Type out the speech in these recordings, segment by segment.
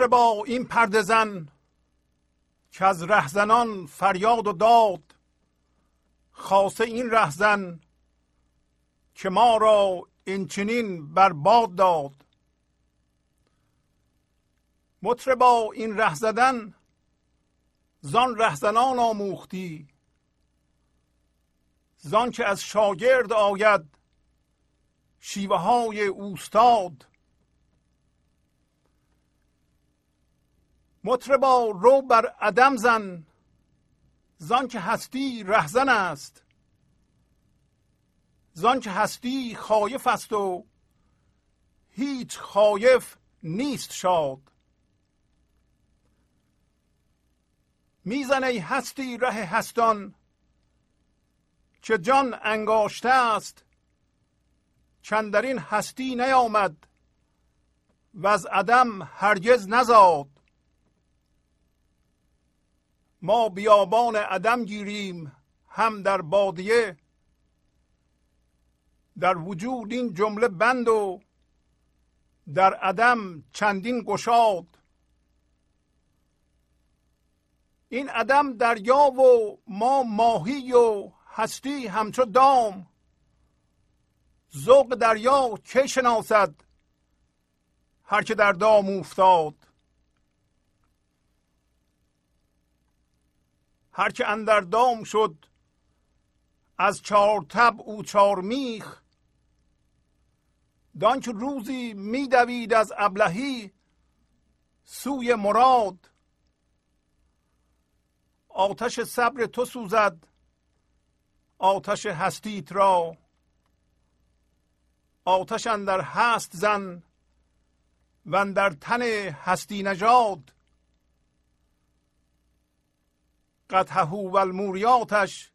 مطربا این پرده زن که از رهزنان فریاد و داد خاصه این رهزن که ما را این چنین برباد داد. مطربا این ره زدن زان رهزنان آموختی زان که از شاگرد آید شیوه های اوستاد. مطربا رو بر عدم زن. زان که هستی رهزن است. زان که هستی خایف است و هیچ خایف نیست شاد. میزن ای هستی ره هستان که جان انگاشته است. چندرین هستی نیامد و از عدم هرگز نزاد. ما بیابان عدم گیریم هم در بادیه در وجود این جمله بند و در عدم چندین گشاد. این عدم دریا و ما ماهی و هستی همچو دام. ذوق دریا که شناسد؟ هر که در دام افتاد هر که اندر دام شد از چار تب او چار میخ. دانک روزی میدوید از ابلهی سوی مراد. آتش صبر تو سوزد آتش هستیت را. آتش اندر هست زن و در تن هستی نژاد. قطهه و الموریاتش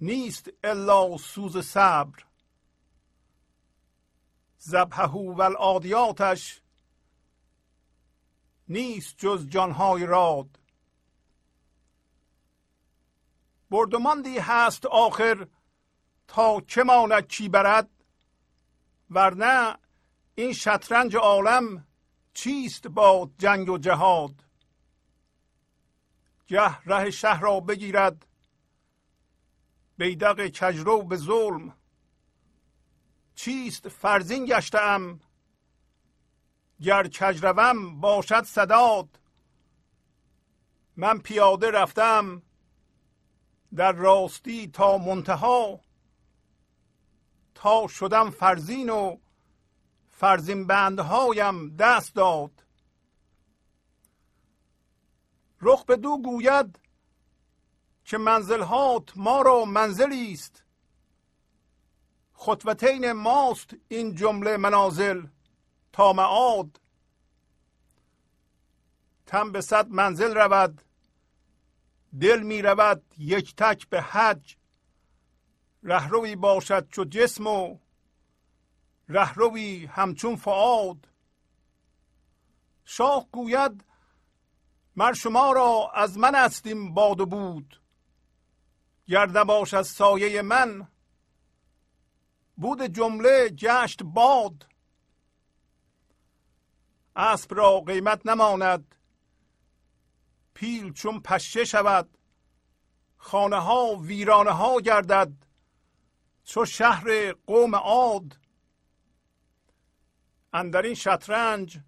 نیست الا سوز صبر. زبهه و العادیاتش نیست جز جانهای راد. بردماندی هست آخر تا چه ماند چی برد ورنه این شطرنج عالم چیست با جنگ و جهاد؟ گه ره شهر را بگیرد. بیدق کجرو به ظلم. چیست فرزین گشتم گر کجروم باشد صداد. من پیاده رفتم در راستی تا منتها. تا شدم فرزین و فرزین بندهایم دست داد. رخ به دو گوید که منزلهات ما را منزلی است. خطوتین ماست این جمله منازل تا معاد. تن به صد منزل رود دل می رود یک تک به حج. رهروی باشد چو جسم و رهروی همچون فعاد شاه گوید مر شما را از من استیم باد و بود. گر باش از سایه من بود جمله جشت باد. اسب را قیمت نماند پیل چون پشه شود. خانه ها ویرانه ها گردد چو شهر قوم عاد. اندر این شطرنج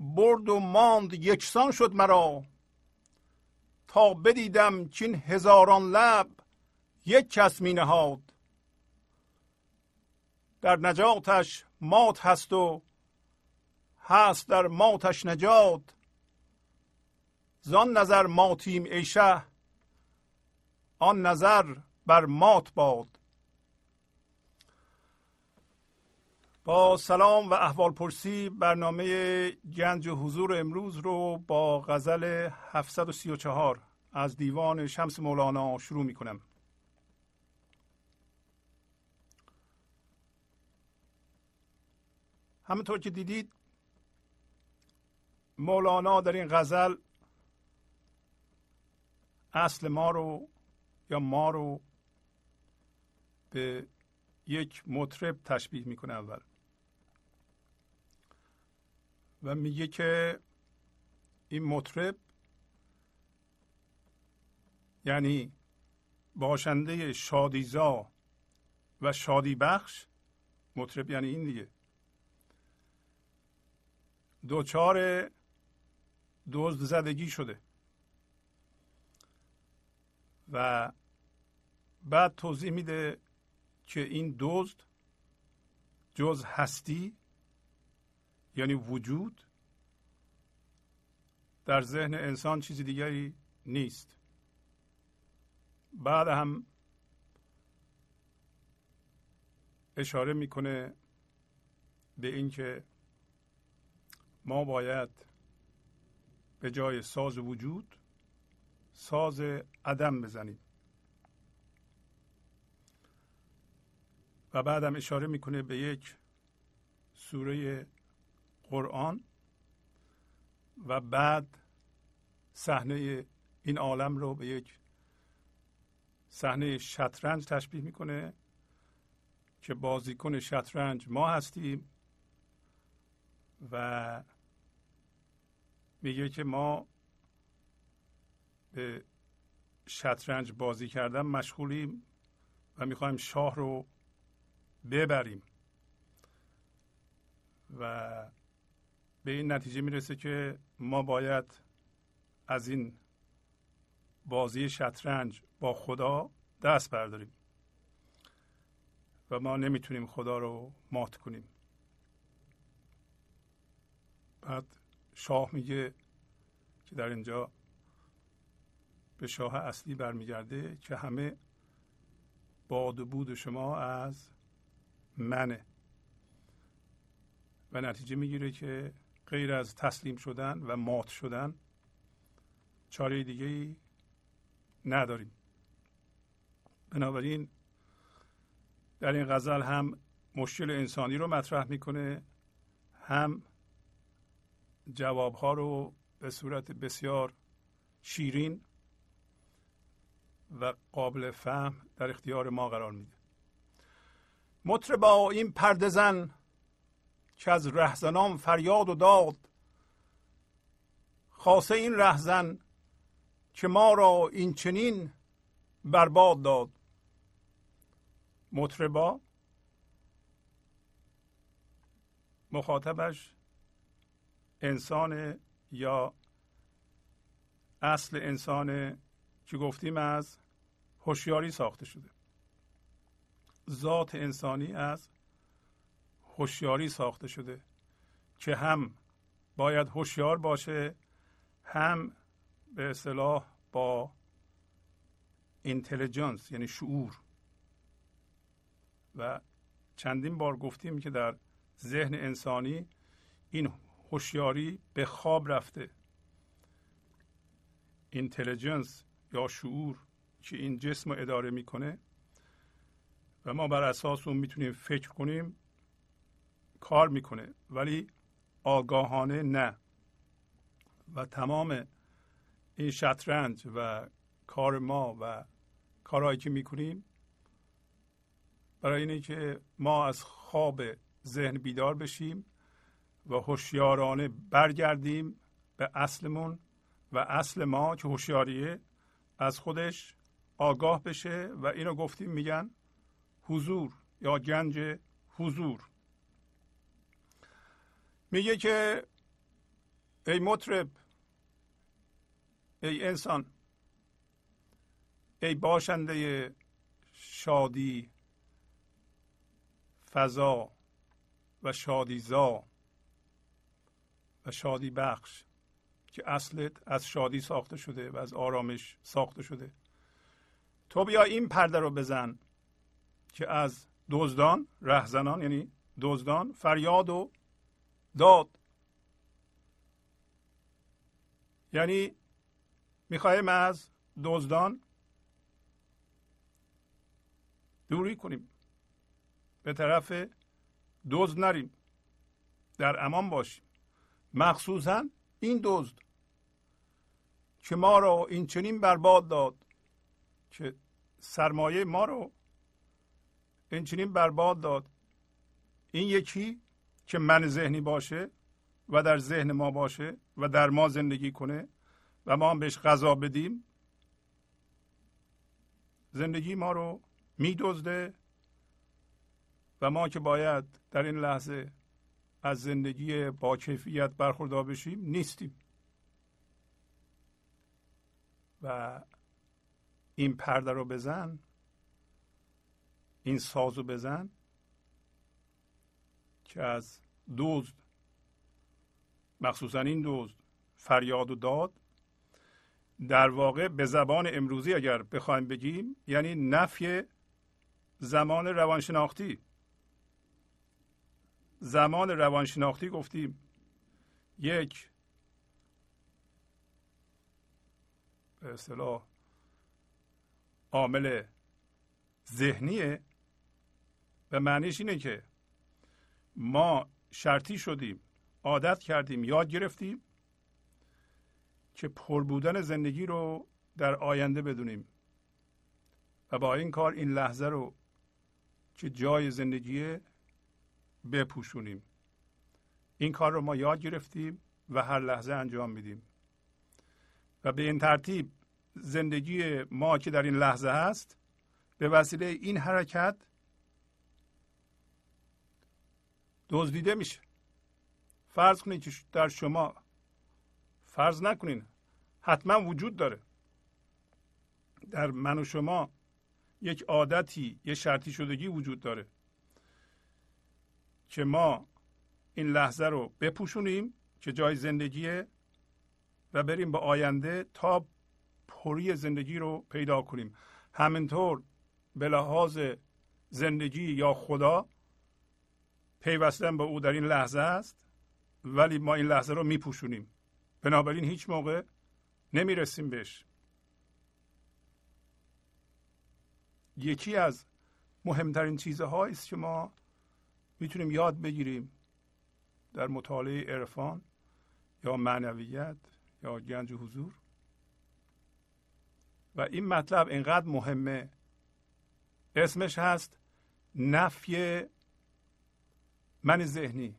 برد و ماند یکسان شد مرا. تا بدیدم چین هزاران لب یک کس می نهاد. در نجاتش مات هست و هست در ماتش نجات. زان نظر ماتیم ای آن نظر بر مات باد. با سلام و احوال پرسی برنامه گنج و حضور امروز رو با غزل 734 از دیوان شمس مولانا شروع می کنم همونطور که دیدید مولانا در این غزل اصل ما رو یا ما رو به یک مطرب تشبیه می‌کنه اول. و میگه که این مطرب یعنی باشنده شادیزا و شادی بخش مطرب یعنی این دیگه. دوچار دزد زدگی شده. و بعد توضیح میده که این دزد جز هستی یعنی وجود در ذهن انسان چیزی دیگری نیست. بعد هم اشاره می‌کنه به اینکه ما باید به جای ساز وجود ساز عدم بزنیم. و بعدم اشاره می‌کنه به یک سوره قرآن و بعد صحنه این عالم رو به یک صحنه شطرنج تشبیه می‌کنه که بازیکن شطرنج ما هستیم و میگه که ما به شطرنج بازی کردن مشغولیم و می‌خوایم شاه رو ببریم و به این نتیجه می‌رسه که ما باید از این بازی شطرنج با خدا دست برداریم و ما نمی‌تونیم خدا رو مات کنیم. بعد شاه میگه که در اینجا به شاه اصلی برمیگرده که همه باد و بود شما از منه. و نتیجه می‌گیره که غیر از تسلیم شدن و مات شدن چاره دیگه ای نداریم. بنابراین در این غزل هم مشکل انسانی رو مطرح می‌کنه هم جوابها رو به صورت بسیار شیرین و قابل فهم در اختیار ما قرار میده. مطربا این پرده زن که از رهزنان فریاد و داد. خاصه این رهزن که ما را این چنین برباد داد. مطربا مخاطبش انسان یا اصل انسان که گفتیم از هوشیاری ساخته شده. ذات انسانی از هوشیاری ساخته شده که هم باید هوشیار باشه هم به اصطلاح با اینتلیجنس یعنی شعور. و چندین بار گفتیم که در ذهن انسانی این هوشیاری به خواب رفته. اینتلیجنس یا شعور که این جسم رو اداره می‌کنه و ما بر اساس اون می‌تونیم فکر کنیم کار می‌کنه ولی آگاهانه نه. و تمام این شطرنج و کار ما و کارهایی که می‌کنیم برای اینه که ما از خواب ذهن بیدار بشیم و هوشیارانه برگردیم به اصلمون و اصل ما که هوشیاریه از خودش آگاه بشه. و اینو گفتیم میگن حضور یا گنج حضور. میگه که ای مطرب ای انسان ای باشنده شادی فضا و شادیزا و شادی بخش که اصلت از شادی ساخته شده و از آرامش ساخته شده. تو بیا این پرده رو بزن که از دزدان رهزنان یعنی دزدان فریاد و داد. یعنی می‌خواهیم از دزدان دوری کنیم. به طرف دزد نریم. در امان باشیم. مخصوصا این دزد که ما را این چنین برباد داد که سرمایه ما رو این چنین برباد داد. این یکی که من ذهنی باشه و در ذهن ما باشه و در ما زندگی کنه و ما هم بهش غذا بدیم زندگی ما رو میدزده و ما که باید در این لحظه از زندگی با کیفیت برخوردار بشیم نیستیم. و این پرده رو بزن این سازو بزن که از دزد مخصوصا این دزد فریاد و داد در واقع به زبان امروزی اگر بخوایم بگیم یعنی نفی زمان روانشناختی. زمان روانشناختی گفتیم. یک به اصطلاح عامل ذهنیه. و معنیش اینه که ما شرطی شدیم عادت کردیم یاد گرفتیم که پر بودن زندگی رو در آینده بدونیم. و با این کار این لحظه رو که جای زندگی بپوشونیم. این کار رو ما یاد گرفتیم و هر لحظه انجام میدیم. و به این ترتیب زندگی ما که در این لحظه هست به وسیله این حرکت دزدیده میشه. فرض کنید که در شما فرض نکنین حتما وجود داره. در من و شما یک عادتی یه شرطی شدگی وجود داره که ما این لحظه رو بپوشونیم که جای زندگیه و بریم به آینده تا پری زندگی رو پیدا کنیم. همینطور به لحاظ زندگی یا خدا پیوستن به او در این لحظه است ولی ما این لحظه رو میپوشونیم. بنابراین هیچ موقع نمی‌رسیم بهش. یکی از مهمترین چیزهایی است که ما می‌تونیم یاد بگیریم در مطالعه عرفان یا معنویت یا گنج حضور. و این مطلب اینقدر مهمه. اسمش هست نفی من ذهنی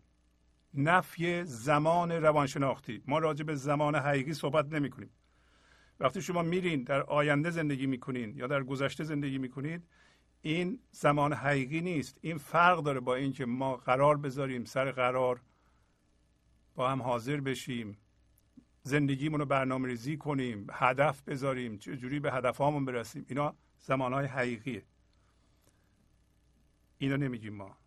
نفی زمان روانشناختی. ما راجع به زمان حقیقی صحبت نمی کنیم وقتی شما میرین در آینده زندگی می‌کنین یا در گذشته زندگی می‌کنید این زمان حقیقی نیست. این فرق داره با اینکه ما قرار بذاریم سر قرار با هم حاضر بشیم زندگیمون رو برنامه ریزی کنیم هدف بذاریم چجوری به هدفهامون برسیم. اینا زمانهای حقیقیه. اینا نمیگیم ما.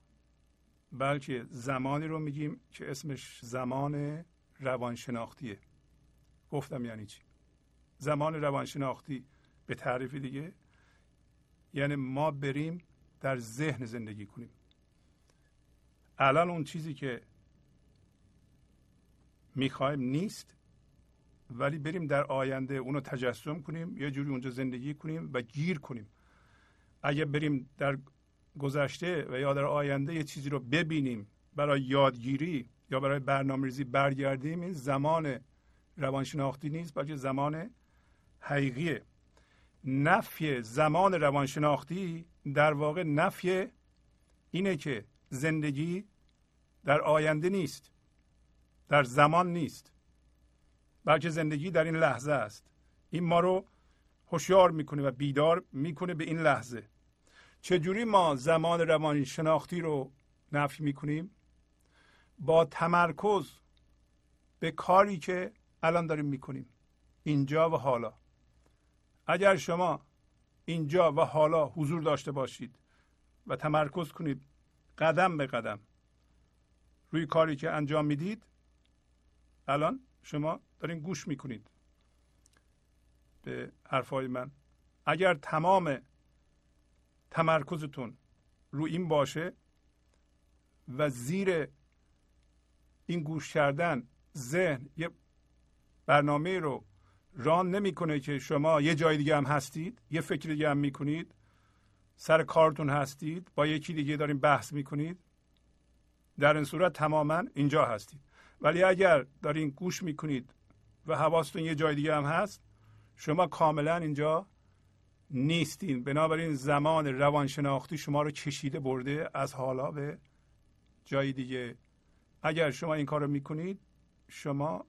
بلکه زمانی رو میگیم که اسمش زمان روانشناختیه. گفتم یعنی چی؟ زمان روانشناختی به تعریف دیگه. یعنی ما بریم در ذهن زندگی کنیم. الان اون چیزی که می‌خوایم نیست ولی بریم در آینده اونو تجسم کنیم یه جوری اونجا زندگی کنیم و گیر کنیم. اگه بریم در گذشته و یا در آینده یه چیزی رو ببینیم برای یادگیری یا برای برنامه‌ریزی برگردیم این زمان روانشناختی نیست بلکه زمان حقیقیه. نفی زمان روانشناختی در واقع نفی اینه که زندگی در آینده نیست در زمان نیست بلکه زندگی در این لحظه است. این ما رو هوشیار می‌کنه و بیدار می‌کنه به این لحظه. چجوری ما زمان روانشناختی رو نفی می‌کنیم؟ با تمرکز به کاری که الان داریم می‌کنیم اینجا و حالا. اگر شما اینجا و حالا حضور داشته باشید و تمرکز کنید قدم به قدم روی کاری که انجام می‌دید الان شما دارین گوش می‌کنید به حرفای من. اگر تمام تمرکزتون رو این باشه و زیر این گوش کردن ذهن یه برنامه رو ران نمی‌کنه که شما یه جای دیگه هم هستید یه فکر دیگه هم می‌کنید سر کارتون هستید با یکی دیگه داریم بحث می‌کنید در این صورت تماما اینجا هستید. ولی اگر دارین گوش می‌کنید و حواستون یه جای دیگه هم هست شما کاملا اینجا نیستین. بنابراین زمان روانشناختی شما رو چشیده برده از حالا به جای دیگه. اگر شما این کار رو می‌کنید شما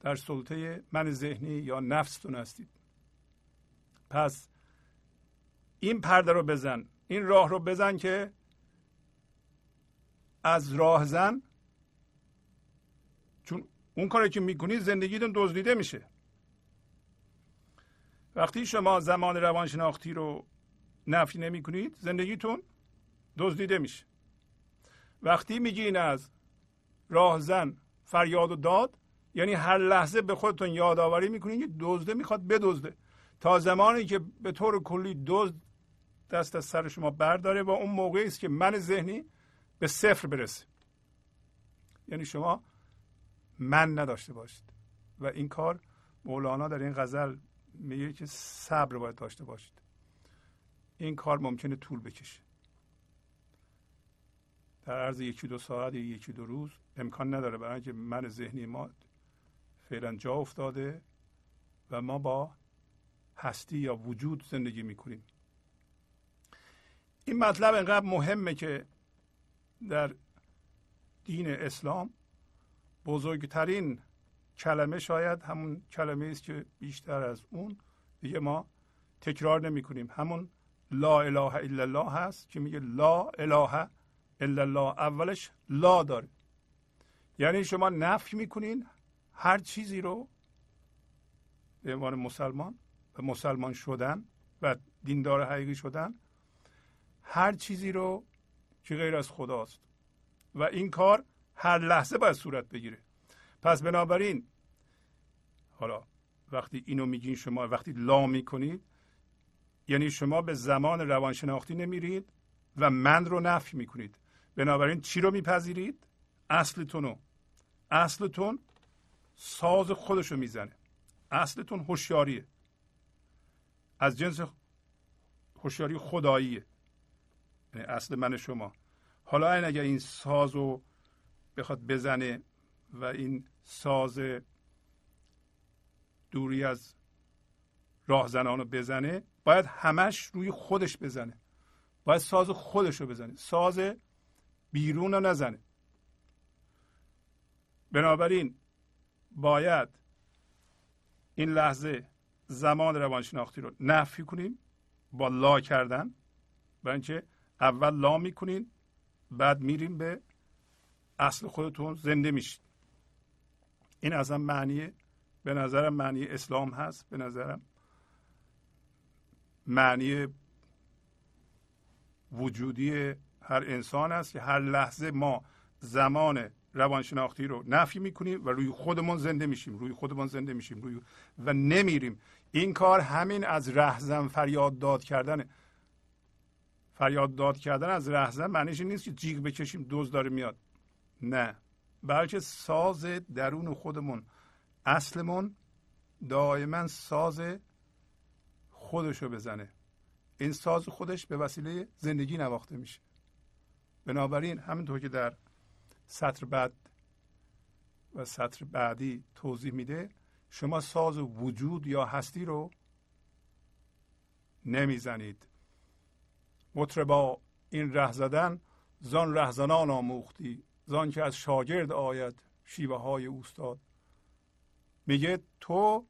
در سلطه من ذهنی یا نفستون هستید. پس این پرده رو بزن. این راه رو بزن که از راه زن چون اون کاری که می‌کنید زندگیتون دزدیده میشه. وقتی شما زمان روانشناختی رو نفی نمی کنید زندگیتون دزدیده میشه. وقتی میگین از راهزن فریاد و داد یعنی هر لحظه به خودتون یادآوری می‌کنین که دزده می‌خواد بدزده. تا زمانی که به طور کلی دزد دست از سر شما برداره و اون موقعی است که من ذهنی به صفر برسه. یعنی شما من نداشته باشید. و این کار مولانا در این غزل میگه که صبر باید داشته باشید. این کار ممکنه طول بکشه. در عرض یکی دو ساعت یا یکی دو روز امکان نداره برای اینکه من ذهنی ما فعلا جا افتاده و ما با هستی یا وجود زندگی می‌کنیم. این مطلب انقدر مهمه که در دین اسلام بزرگترین کلمه شاید همون کلمه است که بیشتر از اون. دیگه ما تکرار نمی کنیم همون لا اله الا الله هست که میگه لا اله الا الله. اولش لا داره یعنی شما نفی می‌کنین هر چیزی رو به عنوان مسلمان و مسلمان شدن و دیندار حقیقی شدن هر چیزی رو که غیر از خداست. و این کار هر لحظه باید صورت بگیره. پس بنابراین حالا وقتی اینو میگین شما وقتی لا می‌کنید یعنی شما به زمان روانشناختی نمیرید و من رو نفی می‌کنید. بنابراین چی رو میپذیرید؟ اصلتون رو. اصلتون ساز خودش رو می‌زنه. اصلتون هوشیاریه. از جنس هوشیاری خداییه. یعنی اصل من شما. حالا این اگر این ساز رو بخواد بزنه و این ساز دوری از راهزنان رو بزنه باید همش روی خودش بزنه. باید ساز خودش رو بزنه. ساز بیرون رو نزنه. بنابراین باید این لحظه زمان روانشناختی رو نفی کنیم با لا کردن. برای اینکه اول لا می‌کنین بعد میریم به اصل خودتون زنده میشید این اصلا معنی به نظرم معنی اسلام هست به نظرم معنی وجودی هر انسان است که هر لحظه ما زمان روانشناختی رو نفی می‌کنیم و روی خودمون زنده میشیم روی خودمون زنده میشیم روی و نمیریم. این کار همین از رهزن فریاد داد کردن. فریاد داد کردن از رهزن معنیش نیست که جیغ بکشیم دوز داره میاد. نه. بلکه ساز درون خودمون اصلمون دائما ساز خودشو بزنه. این ساز خودش به وسیله زندگی نواخته میشه. بنابراین همینطور که در سطر بعد و سطر بعدی توضیح میده شما ساز وجود یا هستی رو نمی‌زنید. مطربا این ره زدن زان رهزنان آموختی زان که از شاگرد آید شیوه های اوستاد. میگه تو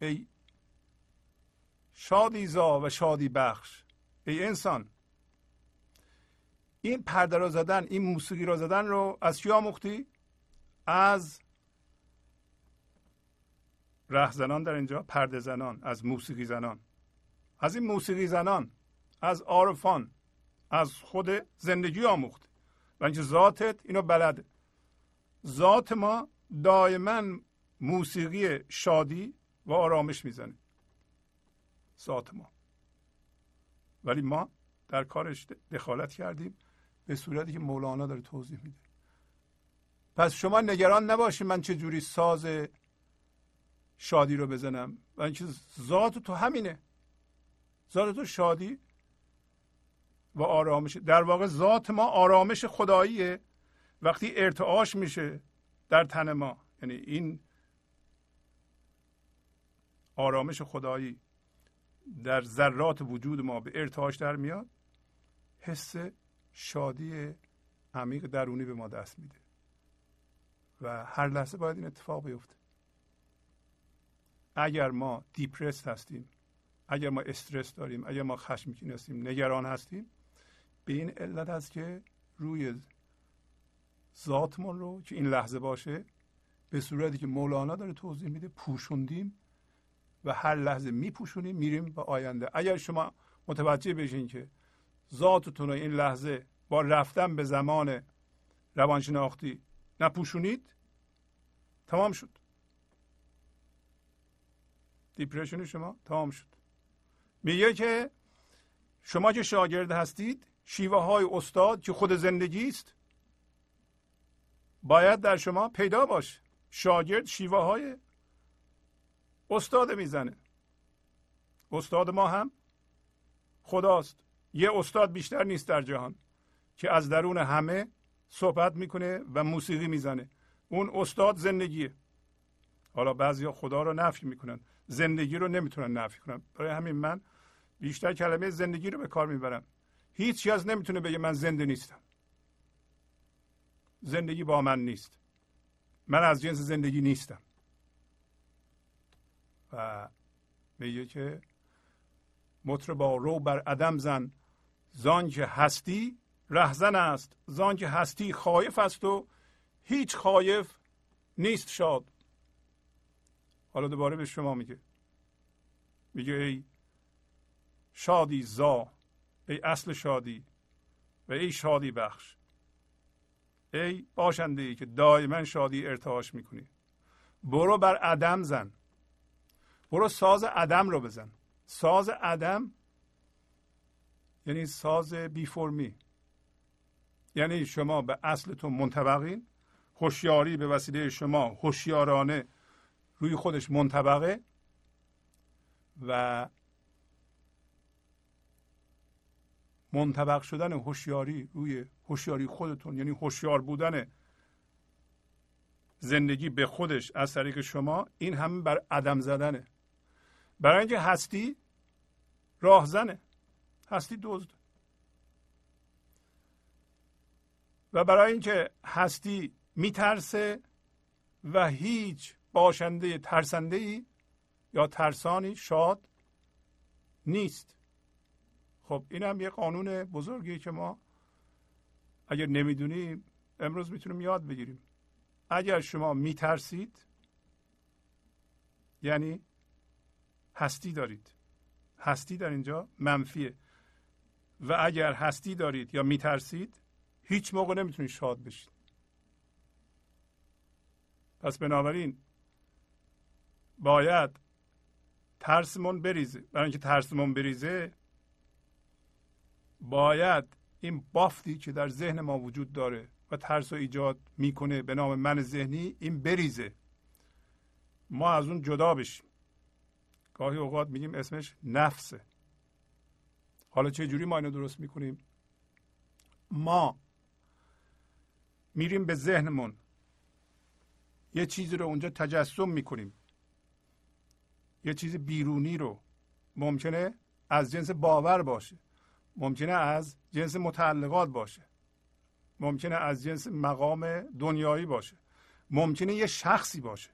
ای شادی زا و شادی بخش. ای انسان این پرده را زدن این موسیقی را زدن رو از کی آموختی؟ از زنان در اینجا پرده زنان از موسیقی زنان. از این موسیقی زنان از عارفان از خود زندگی آموخت. و اینکه ذاتت اینو بلده ذات ما دائما موسیقی شادی و آرامش می‌زنه. ذات ما. ولی ما در کارش دخالت کردیم به صورتی که مولانا داره توضیح میده. پس شما نگران نباشید من چه جوری ساز شادی رو بزنم. و اینکه ذات تو همینه. ذات تو شادی و آرامش. در واقع ذات ما آرامش خداییه. وقتی ارتعاش میشه در تن ما. یعنی این آرامش خدایی در ذرات وجود ما به ارتعاش در میاد حس شادی عمیق درونی به ما دست میده. و هر لحظه باید این اتفاق بیفته. اگر ما دیپرست هستیم اگر ما استرس داریم اگر ما خشمگین هستیم نگران هستیم به این علت است که روی ذاتمون رو که این لحظه باشه به صورتی که مولانا داره توضیح میده پوشوندیم و هر لحظه میپوشونیم میریم به آینده. اگر شما متوجه بشین که ذاتتون رو این لحظه با رفتن به زمان روانشناختی نپوشونید تمام شد. دیپریشن شما تمام شد. میگه که شما که شاگرد هستید شیوه های استاد که خود زندگی است باید در شما پیدا باشه شاگرد شیوه های استاد می‌زنه. استاد ما هم خداست. یه استاد بیشتر نیست در جهان که از درون همه صحبت می‌کنه و موسیقی می‌زنه. اون استاد زندگیه. حالا بعضی خدا رو نفی می‌کنن. زندگی رو نمی‌تونن نفی کنن. برای همین من بیشتر کلمه زندگی رو به کار می‌برم. هیچ از نمی‌تونه بگه من زنده نیستم. زندگی با من نیست. من از جنس زندگی نیستم. و میگه که با رو بر عدم زن. زان که هستی رهزن است. زان که هستی خایف است و هیچ خایف نیست شاد. حالا دوباره به شما میگه. میگه ای شادی زا ای اصل شادی و ای شادی بخش. ای باشنده که دائما شادی ارتعاش می‌کنی. برو بر عدم زن. برو ساز عدم رو بزن. ساز عدم یعنی ساز بی فرمی یعنی شما به اصلتون منطبقین. هوشیاری به وسیله شما هوشیارانه روی خودش منطبقه و منطبق شدن هوشیاری روی هوشیاری خودتون یعنی هوشیار بودن زندگی به خودش از طریق شما این همه بر عدم زدنه. برای اینکه هستی راهزنه هستی دزد. و برای اینکه هستی میترسه و هیچ باشنده ترسنده ای یا ترسانی شاد نیست. خب این هم یه قانون بزرگی که ما اگر نمی‌دونیم امروز می‌تونیم یاد بگیریم. اگر شما میترسید یعنی هستی دارید. هستی در اینجا منفیه. و اگر هستی دارید یا میترسید هیچ موقع نمی‌تونید شاد بشید. پس بنابراین باید ترسمون بریزه. برای اینکه ترسمون بریزه باید این بافتی که در ذهن ما وجود داره و ترس رو ایجاد می‌کنه به نام من ذهنی این بریزه. ما از اون جدا بشیم. گاهی اوقات میگیم اسمش نفسه. حالا چه جوری ما اینو درست می‌کنیم؟ ما میریم به ذهنمون. یه چیزی رو اونجا تجسم می‌کنیم. یه چیز بیرونی رو. ممکنه از جنس باور باشه. ممکنه از جنس متعلقات باشه. ممکنه از جنس مقام دنیایی باشه. ممکنه یه شخصی باشه.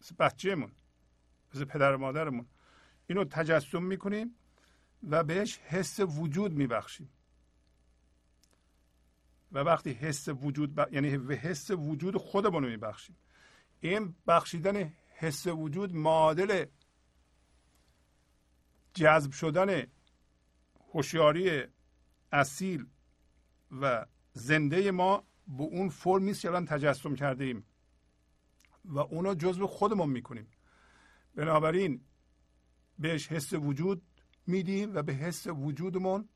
مثل بچهمون. مثل پدر مادرمون. اینو تجسم می‌کنیم و بهش حس وجود میبخشیم. و وقتی حس وجود ب... یعنی به حس وجود خودمون میبخشیم. این بخشیدن حس وجود معادل جذب شدن هوشیاری اصیل و زنده ما به اون فرمی که الان تجسم کرده ایم و اونو جزو خودمون می‌کنیم. بنابراین بهش حس وجود میدیم و به حس وجودمون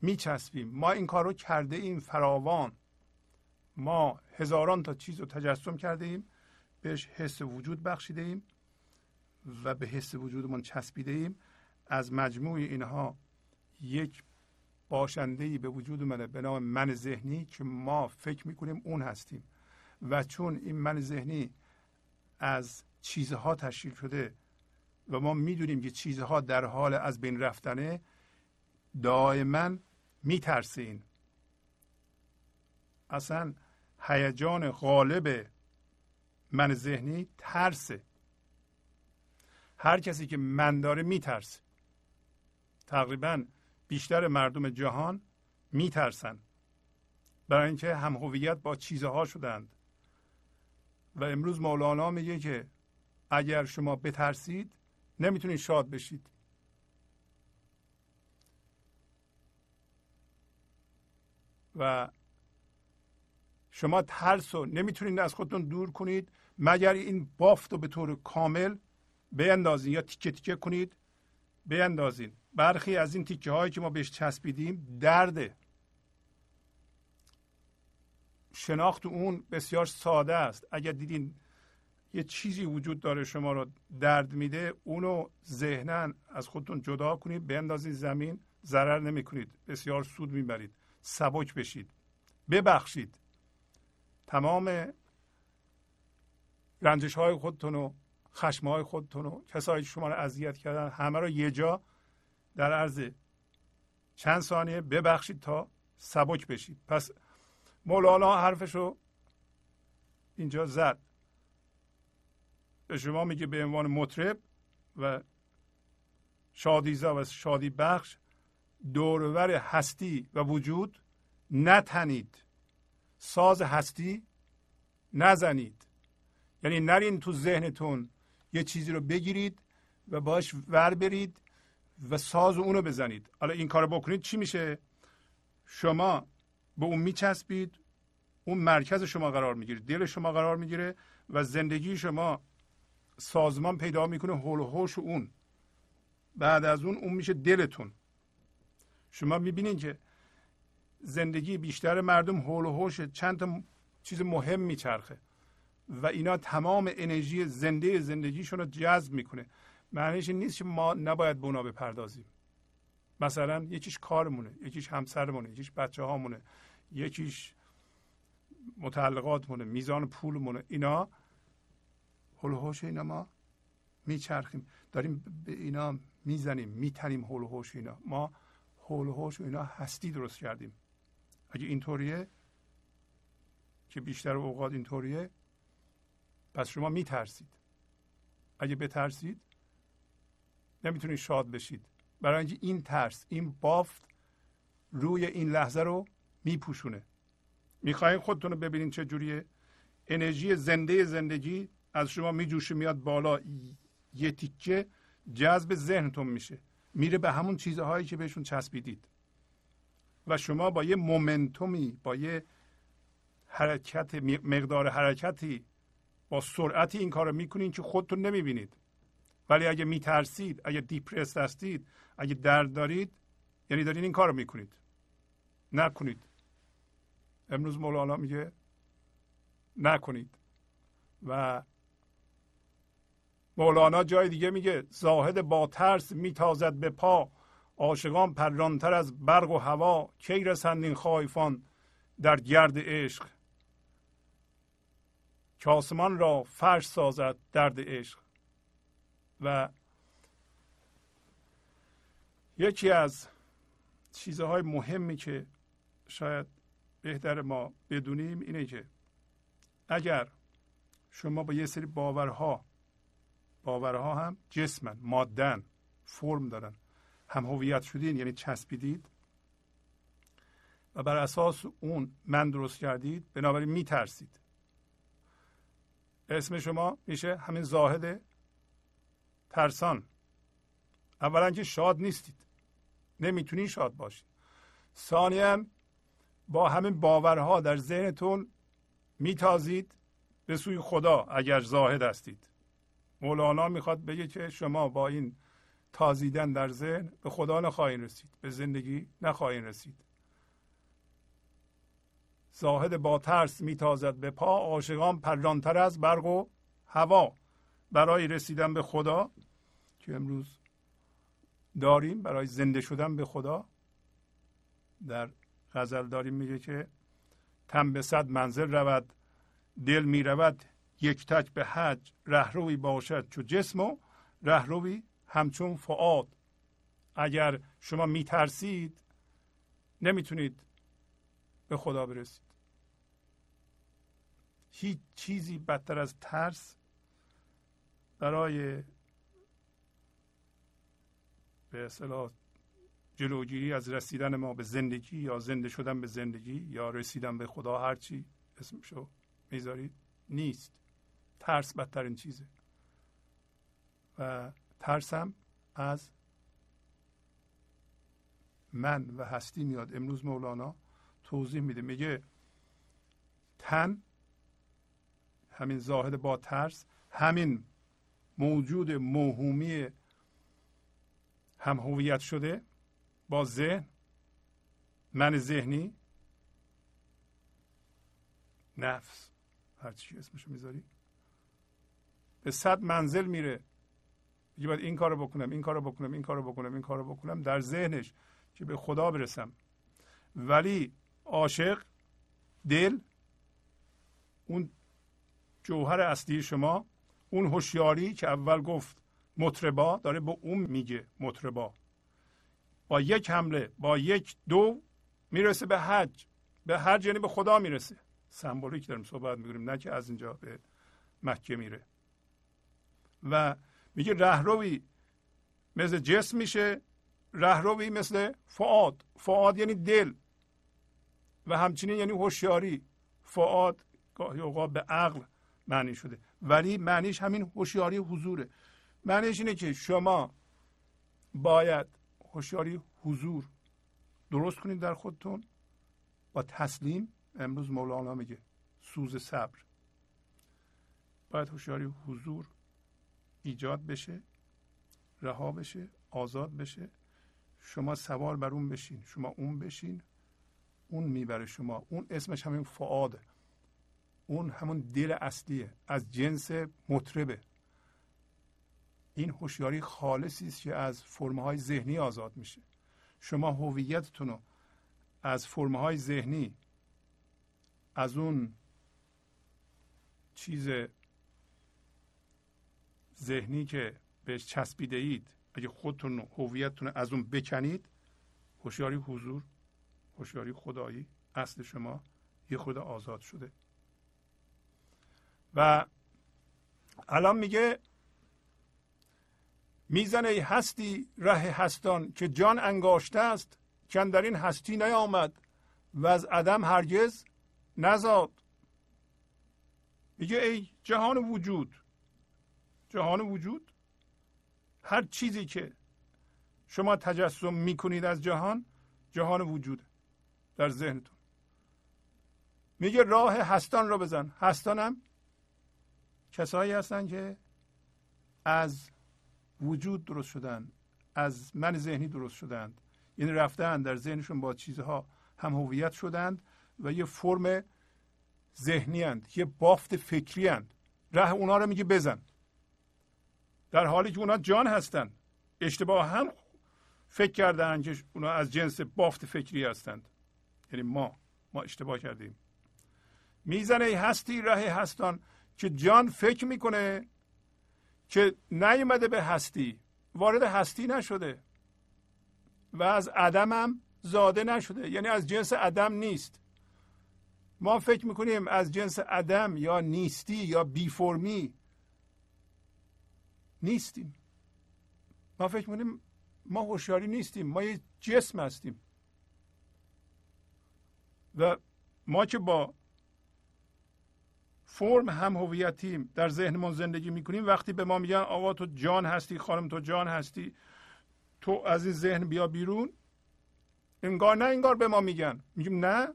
میچسبیم. ما این کار رو کرده ایم فراوان. ما هزاران تا چیز رو تجسم کرده ایم بهش حس وجود بخشیده ایم و به حس وجودمون چسبیده ایم از مجموع اینها یک باشنده به وجود اومده به نام من ذهنی که ما فکر می‌کنیم اون هستیم. و چون این من ذهنی از چیزها تشکیل شده و ما می‌دونیم که چیزها در حال از بین رفتنه دائما میترسین. اصلا هیجان غالب من ذهنی ترسه. هر کسی که من داره میترسه. تقریبا بیشتر مردم جهان میترسن. برای اینکه هم هویت با چیزها شدند. و امروز مولانا میگه که اگر شما بترسید نمی‌تونید شاد بشید. و شما ترس رو نمی‌تونید از خودتون دور کنید. مگر این بافت رو به طور کامل بیندازین یا تیکه تیکه کنید؟ بیندازین برخی از این تیکه هایی که ما بهش چسبیدیم درده شناخت اون بسیار ساده است. اگر دیدین یه چیزی وجود داره شما رو درد میده اونو ذهنا از خودتون جدا کنید بندازید زمین ضرر نمی کنید بسیار سود می‌برید. سبک بشید. ببخشید. تمام رنجش های خودتون و خشم های خودتون و کسایی شما رو اذیت کردن همه رو یه جا در عرض چند ثانیه ببخشید تا سبک بشید. پس مولانا حرفش رو اینجا زد. به شما میگه به عنوان مطرب و شادیزا و شادی بخش دورور هستی و وجود نتنید. ساز هستی نزنید. یعنی نرین تو ذهنتون یه چیزی رو بگیرید و باش ور برید و ساز اونو بزنید. حالا این کارو بکنید چی میشه؟ شما به اون میچسبید اون مرکز شما قرار می‌گیره دل شما قرار می‌گیره و زندگی شما سازمان پیدا می‌کنه هول و هوش اون. بعد از اون اون میشه دلتون. شما می‌بینید که زندگی بیشتر مردم هول و هوش چند تا چیز مهم میچرخه. و اینا تمام انرژی زنده زندگیشون رو جذب می‌کنه. معنیش این نیست که ما نباید به اونا بپردازیم. مثلا یکیش کارمونه یکیش همسرمونه یکیش بچه هامونه یکیش متعلقاتمونه میزان پولمونه. اینا هلوهوش اینا ما میچرخیم. داریم به اینا می‌زنیم میتنیم هلوهوش اینا. ما هلوهوش اینا هستی درست کردیم. اگه اینطوریه که بیشتر اوقات اینطوریه پس شما میترسید. اگه بترسید نمی‌تونید شاد بشید. برای اینکه این ترس این بافت روی این لحظه رو میپوشونه. می‌خواهید خودتون رو ببینید چه جوریه. انرژی زنده زندگی از شما میجوشه میاد بالا. یه تیکه جذب ذهنتون میشه. میره به همون چیزهایی که بهشون چسبیدید. و شما با یه مومنتومی با یه حرکت مقدار حرکتی با سرعتی این کار رو می‌کنید که خودتون نمی‌بینید. ولی اگه میترسید اگه دیپرس هستید اگه درد دارید یعنی دارین این کار رو می‌کنید. نکنید. امروز مولانا میگه نکنید. و مولانا جای دیگه میگه زاهد با ترس میتازد به پا. عاشقان پرانتر از برق و هوا. کی رسند این خایفان در گرد عشق؟ که آسمان را فرش سازد درد عشق. و یکی از چیزهای مهمی که شاید بهتر ما بدونیم اینه که اگر شما با یه سری باورها باورها هم جسمن مادن فرم دارن هم هویت شدین یعنی چسبیدید و بر اساس اون من درست کردید بنابراین میترسید. اسم شما میشه همین زاهد ترسان. اولا که شاد نیستید. نمی‌تونید شاد باشید. ثانیا با همین باورها در ذهنتون میتازید به سوی خدا اگر زاهد هستید. مولانا می‌خواد بگه که شما با این تازیدن در ذهن به خدا نخواهید رسید به زندگی نخواهید رسید. زاهد با ترس میتازد به پا عاشقان پرانتر از برق و هوا. برای رسیدن به خدا که امروز داریم برای زنده شدن به خدا در غزل داریم میگه که تن به صد منزل رود دل می رود یک تک به حج رهروی باشد چو جسم و رهروی همچون فعاد اگر شما میترسید نمی‌تونید به خدا برسید. هیچ چیزی بدتر از ترس برای به اصطلاح جلوگیری از رسیدن ما به زندگی یا زنده شدن به زندگی یا رسیدن به خدا هرچی اسمشو می‌ذارید نیست. ترس بدترین چیزه. و ترسم از من و هستی میاد. امروز مولانا توضیح میده. میگه تن همین زاهد با ترس همین موجود موهومی هم هویت شده با ذهن. من ذهنی نفس. هر چی اسمشو می‌ذاری. به صد منزل میره. میگه باید این کارو بکنم این کارو بکنم این کارو بکنم این کارو بکنم در ذهنش که به خدا برسم. ولی عاشق دل اون جوهر اصلی شما اون هوشیاری که اول گفت مطربا داره به اون میگه مطربا. با یک حمله با یک دو می‌رسه به حج. به حج یعنی به خدا می‌رسه. سمبولیک داریم صحبت می‌کنیم نه که از اینجا به مکه میره. و میگه رهروی مثل جسم میشه رهروی مثل فعاد فعاد یعنی دل. و همچنین یعنی هوشیاری فعاد گاهی اوقات به عقل معنی شده. ولی معنیش همین هوشیاری حضوره. معنیش اینه که شما باید هوشیاری حضور درست کنید در خودتون با تسلیم. امروز مولانا میگه سوز صبر. باید هوشیاری حضور ایجاد بشه رها بشه آزاد بشه. شما سوار بر اون بشین شما اون بشین. اون می‌بره شما. اون اسمش همین فعاده اون همون دل اصلیه. از جنس مطربه. این هوشیاری خالصی است که از فرمه های ذهنی آزاد میشه. شما هویتتون رو از فرمه های ذهنی از اون چیز ذهنی که بهش چسبیده اید اگه خودتون هویتتون از اون بکنید هوشیاری حضور هوشیاری خدایی اصل شما یه خود آزاد شده. و الان میگه می‌زنه هستی ره هستان که جان انگاشته است که در این هستی نیامد و از عدم هرگز نزاد. میگه ای جهان وجود جهان وجود هر چیزی که شما تجسم می‌کنید از جهان جهان وجود در ذهنتون. میگه راه هستان رو بزن. هستان هم کسایی هستن که از وجود درست شدن از من ذهنی درست شدند. یعنی رفتن در ذهنشون با چیزها هم هویت شدند و یه فرم ذهنی هند. یه بافت فکری هند. ره اونا رو میگه بزن. در حالی که اونا جان هستند اشتباه هم فکر کردن که اونا از جنس بافت فکری هستند. یعنی ما ما اشتباه کردیم. می‌زنه هستی ره هستان که جان فکر می‌کنه که نیومده به هستی. وارد هستی نشده. و از عدم هم زاده نشده. یعنی از جنس عدم نیست. ما فکر می‌کنیم از جنس عدم یا نیستی یا بی فرمی نیستیم. ما فکر می‌کنیم ما هوشیاری نیستیم. ما یه جسم هستیم. و ما که با فرم هم هویتیم در ذهنمون زندگی می‌کنیم وقتی به ما میگن آقا تو جان هستی خانم تو جان هستی تو از این ذهن بیا بیرون. انگار نه انگار به ما میگن. میگیم نه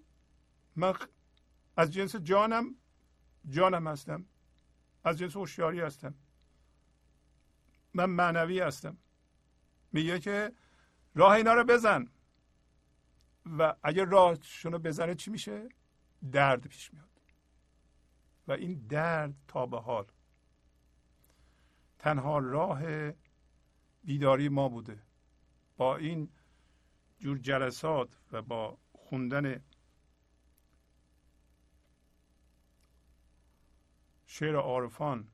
من از جنس جانم جانم هستم. از جنس هوشیاری هستم. من معنوی هستم. میگه که راه اینا رو بزن. و اگر راهشون رو بزنه چی میشه؟ درد پیش میاد. و این درد تا به حال. تنها راه بیداری ما بوده. با این جور جلسات و با خوندن شعر عارفان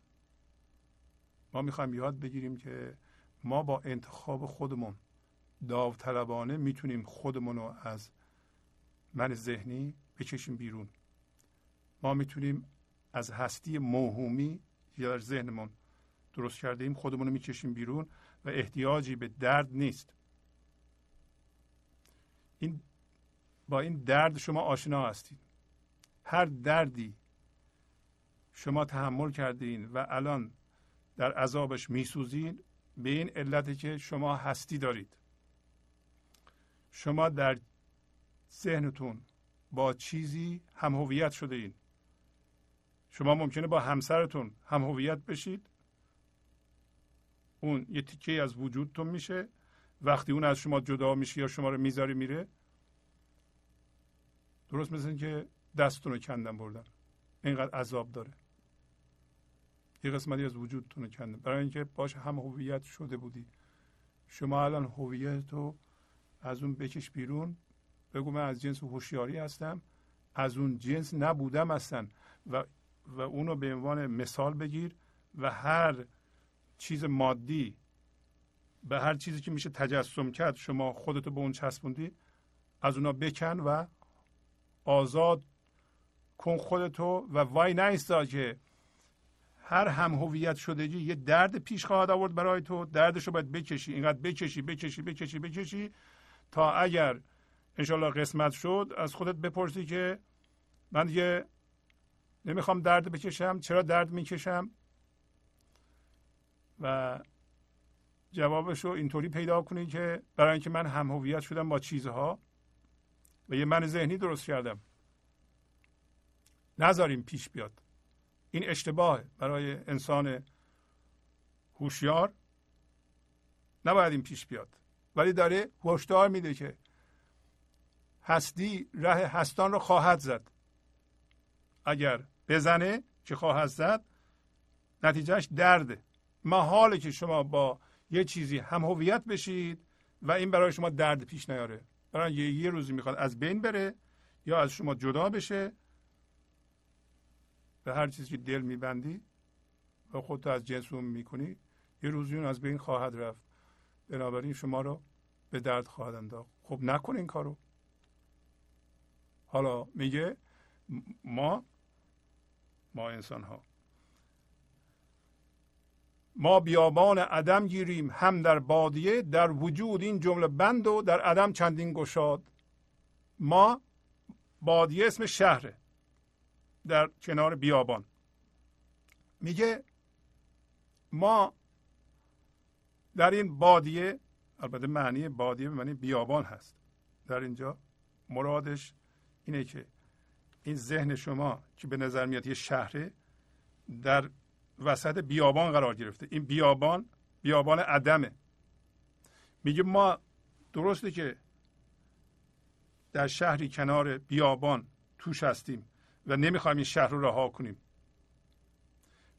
ما می‌خوایم یاد بگیریم که ما با انتخاب خودمون داوطلبانه می‌تونیم خودمون رو از من ذهنی بکشیم بیرون. ما می‌تونیم از هستی موهومی یا در ذهنمون درست کرده ایم خودمون رو می‌کشیم بیرون و احتیاجی به درد نیست. این با این درد شما آشنا هستید. هر دردی شما تحمل کردین و الان در عذابش میسوزین به این علتی که شما هستی دارید. شما در ذهنتون با چیزی هم هویت شده این شما ممکنه با همسرتون هم هویت بشید. اون یه تیکه از وجودتون میشه. وقتی اون از شما جدا میشه یا شما رو می‌ذاره میره درست مثل که دستتون رو کندن بردن. اینقدر عذاب داره. یه قسمتی از وجودتون رو کندن. برای اینکه باش هم هویت شده بودی. شما الان هویت رو از اون بکش بیرون. بگو من از جنس هوشیاری هستم. از اون جنس نبودم هستن و و اونو به عنوان مثال بگیر و هر چیز مادی به هر چیزی که میشه تجسم کرد شما خودتو به اون چسبوندی از اونا بکن و آزاد کن خودتو و وای نیستا که هر هم هویت شدگی یه درد پیش خواهد آورد برای تو. دردشو باید بکشی. اینقدر بکشی بکشی بکشی بکشی. تا اگر انشالله قسمت شد از خودت بپرسی که من دیگه نمی‌خوام درد بکشم. چرا درد می‌کشم؟ و جوابش رو اینطوری پیدا کنی که برای اینکه من هم هویت شدم با چیزها و یه من ذهنی درست کردم. نذاریم پیش بیاد. این اشتباه برای انسان هوشیار نباید این پیش بیاد. ولی داره هشدار میده که هستی ره هستان رو خواهد زد. اگر بزنه که خواهد زد نتیجهش درده محاله که شما با یه چیزی هم هویت بشید و این برای شما درد پیش نیاره. برای یه, یه روزی می‌خواد از بین بره یا از شما جدا بشه. به هر چیزی که دل میبندی و خودتو از جنس اون می‌کنی یه روزی اون از بین خواهد رفت. بنابراین شما رو به درد خواهد انداخت خب نکن این کارو. حالا میگه ما ما انسان ها ما بیابان عدم گیریم هم در بادیه در وجود این جمله بند و در عدم چندین گشاد. ما بادیه اسم شهره در کنار بیابان. میگه ما در این بادیه البته معنی بادیه به معنی بیابان هست. در اینجا مرادش اینه که این ذهن شما که به نظر میاد یه شهره در وسط بیابان قرار گرفته. این بیابان بیابان عدمه. میگه ما درسته که در شهری کنار بیابان توش هستیم و نمی‌خوایم این شهر رو رها کنیم.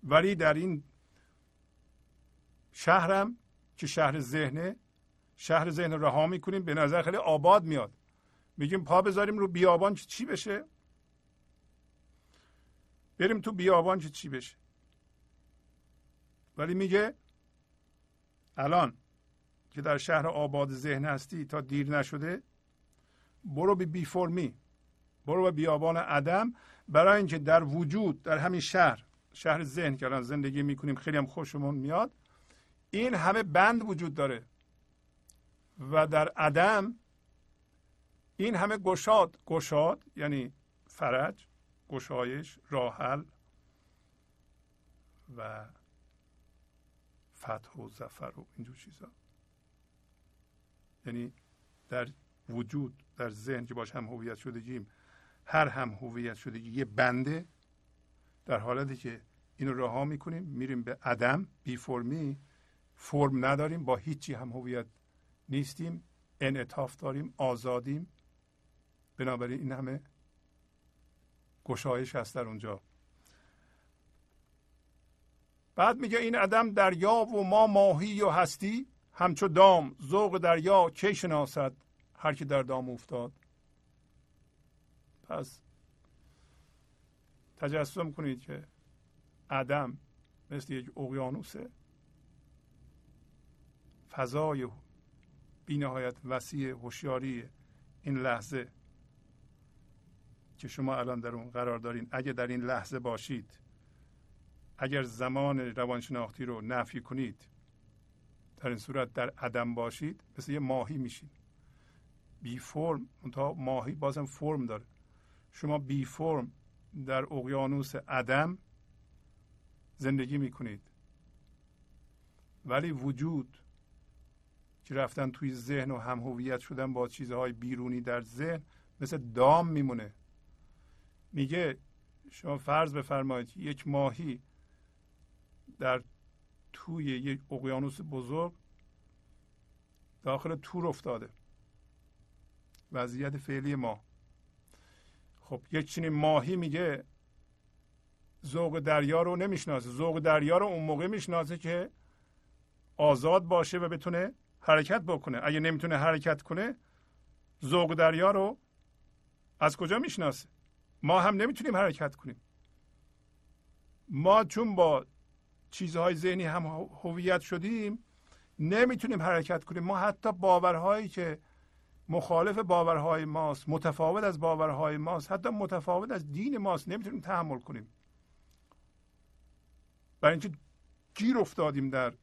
ولی در این شهرم که شهر ذهنه شهر ذهن رها می‌کنیم به نظر خیلی آباد میاد. میگیم پا بذاریم رو بیابان که چی بشه؟ بریم تو بیابان که چی بشه؟ ولی میگه الان که در شهر آباد ذهن هستی تا دیر نشده برو به بی فرمی برو به بیابان عدم برای اینکه در وجود در همین شهر شهر ذهن که الان زندگی می‌کنیم خیلی هم خوشمون میاد این همه بند وجود داره. و در عدم این همه گشاد گشاد یعنی فرج گشایش راحل و فتح و زفر و اینجور چیزا. یعنی در وجود در ذهن که باش هم هویت شدگیم هر هم هویت شدگی یه بنده در حالتی که اینو رها می‌کنیم میریم به عدم بی فرمی فرم نداریم با هیچی هم هویت نیستیم انعطاف داریم آزادیم. بنابراین این همه گشایش هست در اونجا. بعد میگه این عدم دریا و ما ماهی و هستی همچو دام ذوق دریا کی شناسد؟ هر کی در دام افتاد. پس تجسم کنید که عدم مثل یک اقیانوسه. فضای بینهایت وسیع هوشیاری این لحظه که شما الان در اون قرار دارین. اگه در این لحظه باشید اگر زمان روانشناختی رو نفی کنید در این صورت در عدم باشید مثل یه ماهی میشید بی فرم تا ماهی بازم فرم داره. شما بی فرم در اقیانوس عدم زندگی می‌کنید. ولی وجود که رفتن توی ذهن و هم هویت شدن با چیزهای بیرونی در ذهن مثل دام میمونه. میگه شما فرض بفرمایید یک ماهی در توی یک اقیانوس بزرگ داخل تور افتاده. وضعیت فعلی ما. خب یک چنین ماهی میگه ذوق دریا رو نمی‌شناسه. ذوق دریا رو اون موقع می‌شناسه که آزاد باشه و بتونه حرکت بکنه. اگه نمی‌تونه حرکت کنه ذوق دریا رو از کجا می‌شناسه؟ ما هم نمی‌تونیم حرکت کنیم. ما چون با چیزهای ذهنی هم هویت شدیم نمی‌تونیم حرکت کنیم. ما حتی باورهایی که مخالف باورهای ماست متفاوت از باورهای ماست حتی متفاوت از دین ماست نمی‌تونیم تحمل کنیم. برای اینکه گیر افتادیم در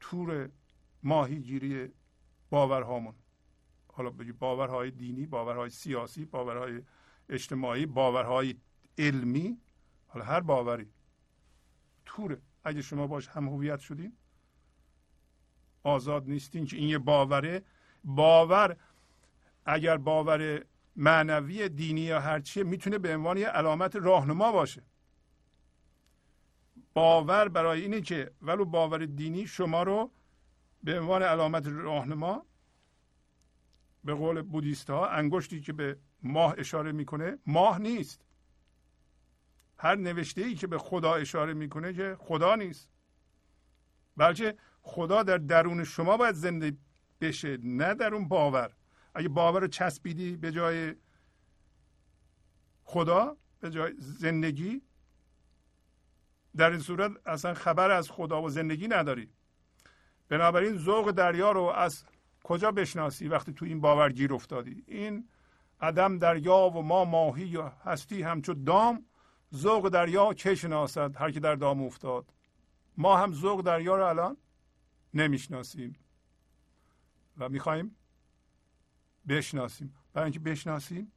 تور ماهیگیری باورهامون. حالا بگی باورهای دینی باورهای سیاسی باورهای اجتماعی باورهای علمی. حالا هر باوری. توره. اگه شما باش هم هویت شدین آزاد نیستین که این یه باوره. باور اگر باور معنوی دینی یا هرچیه می‌تونه به عنوان یه علامت راهنما باشه. باور برای اینه که ولو باور دینی شما رو به عنوان علامت راهنما به قول بودیست ها انگشتی که به ماه اشاره می‌کنه ماه نیست. هر نوشته ای که به خدا اشاره می‌کنه که خدا نیست. بلکه خدا در درون شما باید زنده بشه نه در اون باور. اگه باور رو چسبیدی به جای خدا به جای زندگی در این صورت اصلا خبر از خدا و زندگی نداری. بنابراین ذوق دریا رو از کجا بشناسی وقتی تو این باور گیر افتادی؟ این عدم دریا و ما ماهی هستی همچو دام ذوق دریا که شناسد هر که در دام افتاد؟ ما هم ذوق دریا رو الان نمی‌شناسیم و می‌خوایم بشناسیم. برای اینکه بشناسیم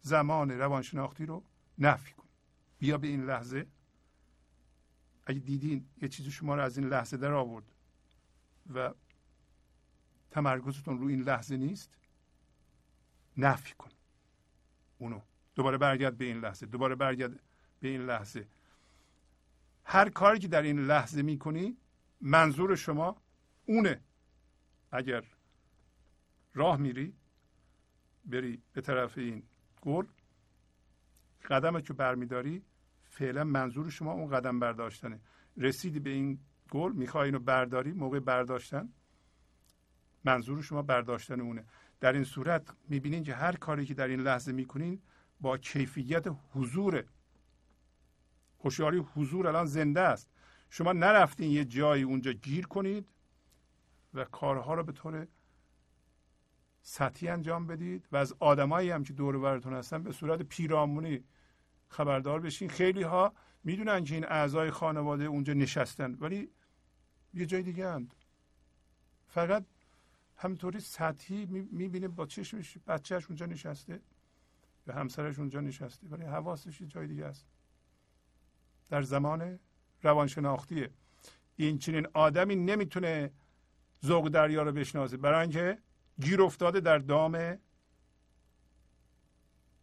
زمان روانشناختی رو نفی کنیم بیا به این لحظه. اگه دیدین یه چیزی شما رو از این لحظه در آورد. و تمرکزتون رو این لحظه نیست نفی کن. اونو. دوباره برگرد به این لحظه. دوباره برگرد به این لحظه. هر کاری که در این لحظه می‌کنی منظور شما اونه. اگر راه میری بری به طرف این گل قدم که برمیداری فعلا منظور شما اون قدم برداشتنه. رسیدی به این گل می‌خوای اینو برداری موقع برداشتن منظور شما برداشتن اونه. در این صورت می‌بینین که هر کاری که در این لحظه می‌کنین با کیفیت حضور هوشیاری حضور الان زنده است. شما نرفتین یه جایی اونجا گیر کنید و کارها رو به طور سطحی انجام بدید و از آدمایی هم که دور براتون هستن به صورت پیرامونی خبردار بشین. خیلی ها می‌دونن که این اعضای خانواده اونجا نشستن ولی یه جای دیگه هند. فقط همینطوری سطحی می‌بینه با چشمش بچهش اونجا نشسته یا همسرش اونجا نشسته ولی حواسش یه جای دیگه است. در زمان روانشناختیه. این چنین آدمی نمی‌تونه ذوق دریا رو بشناسه. برای اینکه گیر افتاده در دام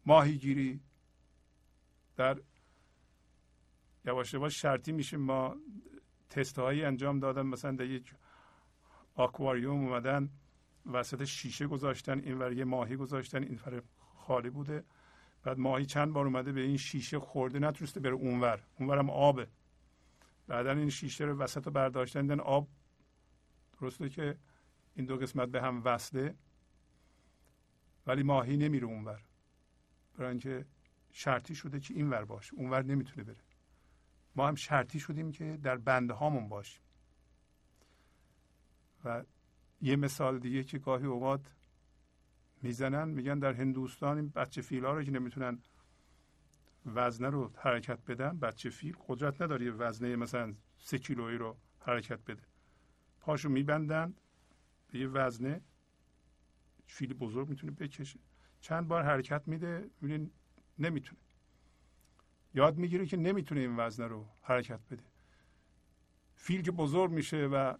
ماهیگیری در یواش یواش شرطی میشه ما تست هایی انجام دادن. مثلا در یک آکواریوم اومدن وسط شیشه گذاشتن این یه ماهی گذاشتن این خالی بوده. بعد ماهی چند بار اومده به این شیشه خورده نتونسته بره اونور اونور هم آبه. بعدا این شیشه رو وسط برداشتن دن آب. درسته که این دو قسمت به هم وصله ولی ماهی نمیره اونور برای اینکه شرطی شده که اینور باشه. اونور نمی‌تونه بره. ما هم شرطی شدیم که در بنده هامون باشیم. و یه مثال دیگه که گاهی اوقات می‌زنن میگن در هندوستان این بچه فیلا رو که نمی‌تونن وزنه رو حرکت بدن بچه فیل قدرت نداره وزنه مثلا سه کیلویی رو حرکت بده. پاشو میبندن به یه وزنه فیل بزرگ می‌تونه بکشه. چند بار حرکت میده می‌بینین نمی‌تونه. یاد می‌گیره که نمی‌تونه این وزنه رو حرکت بده فیل که بزرگ میشه و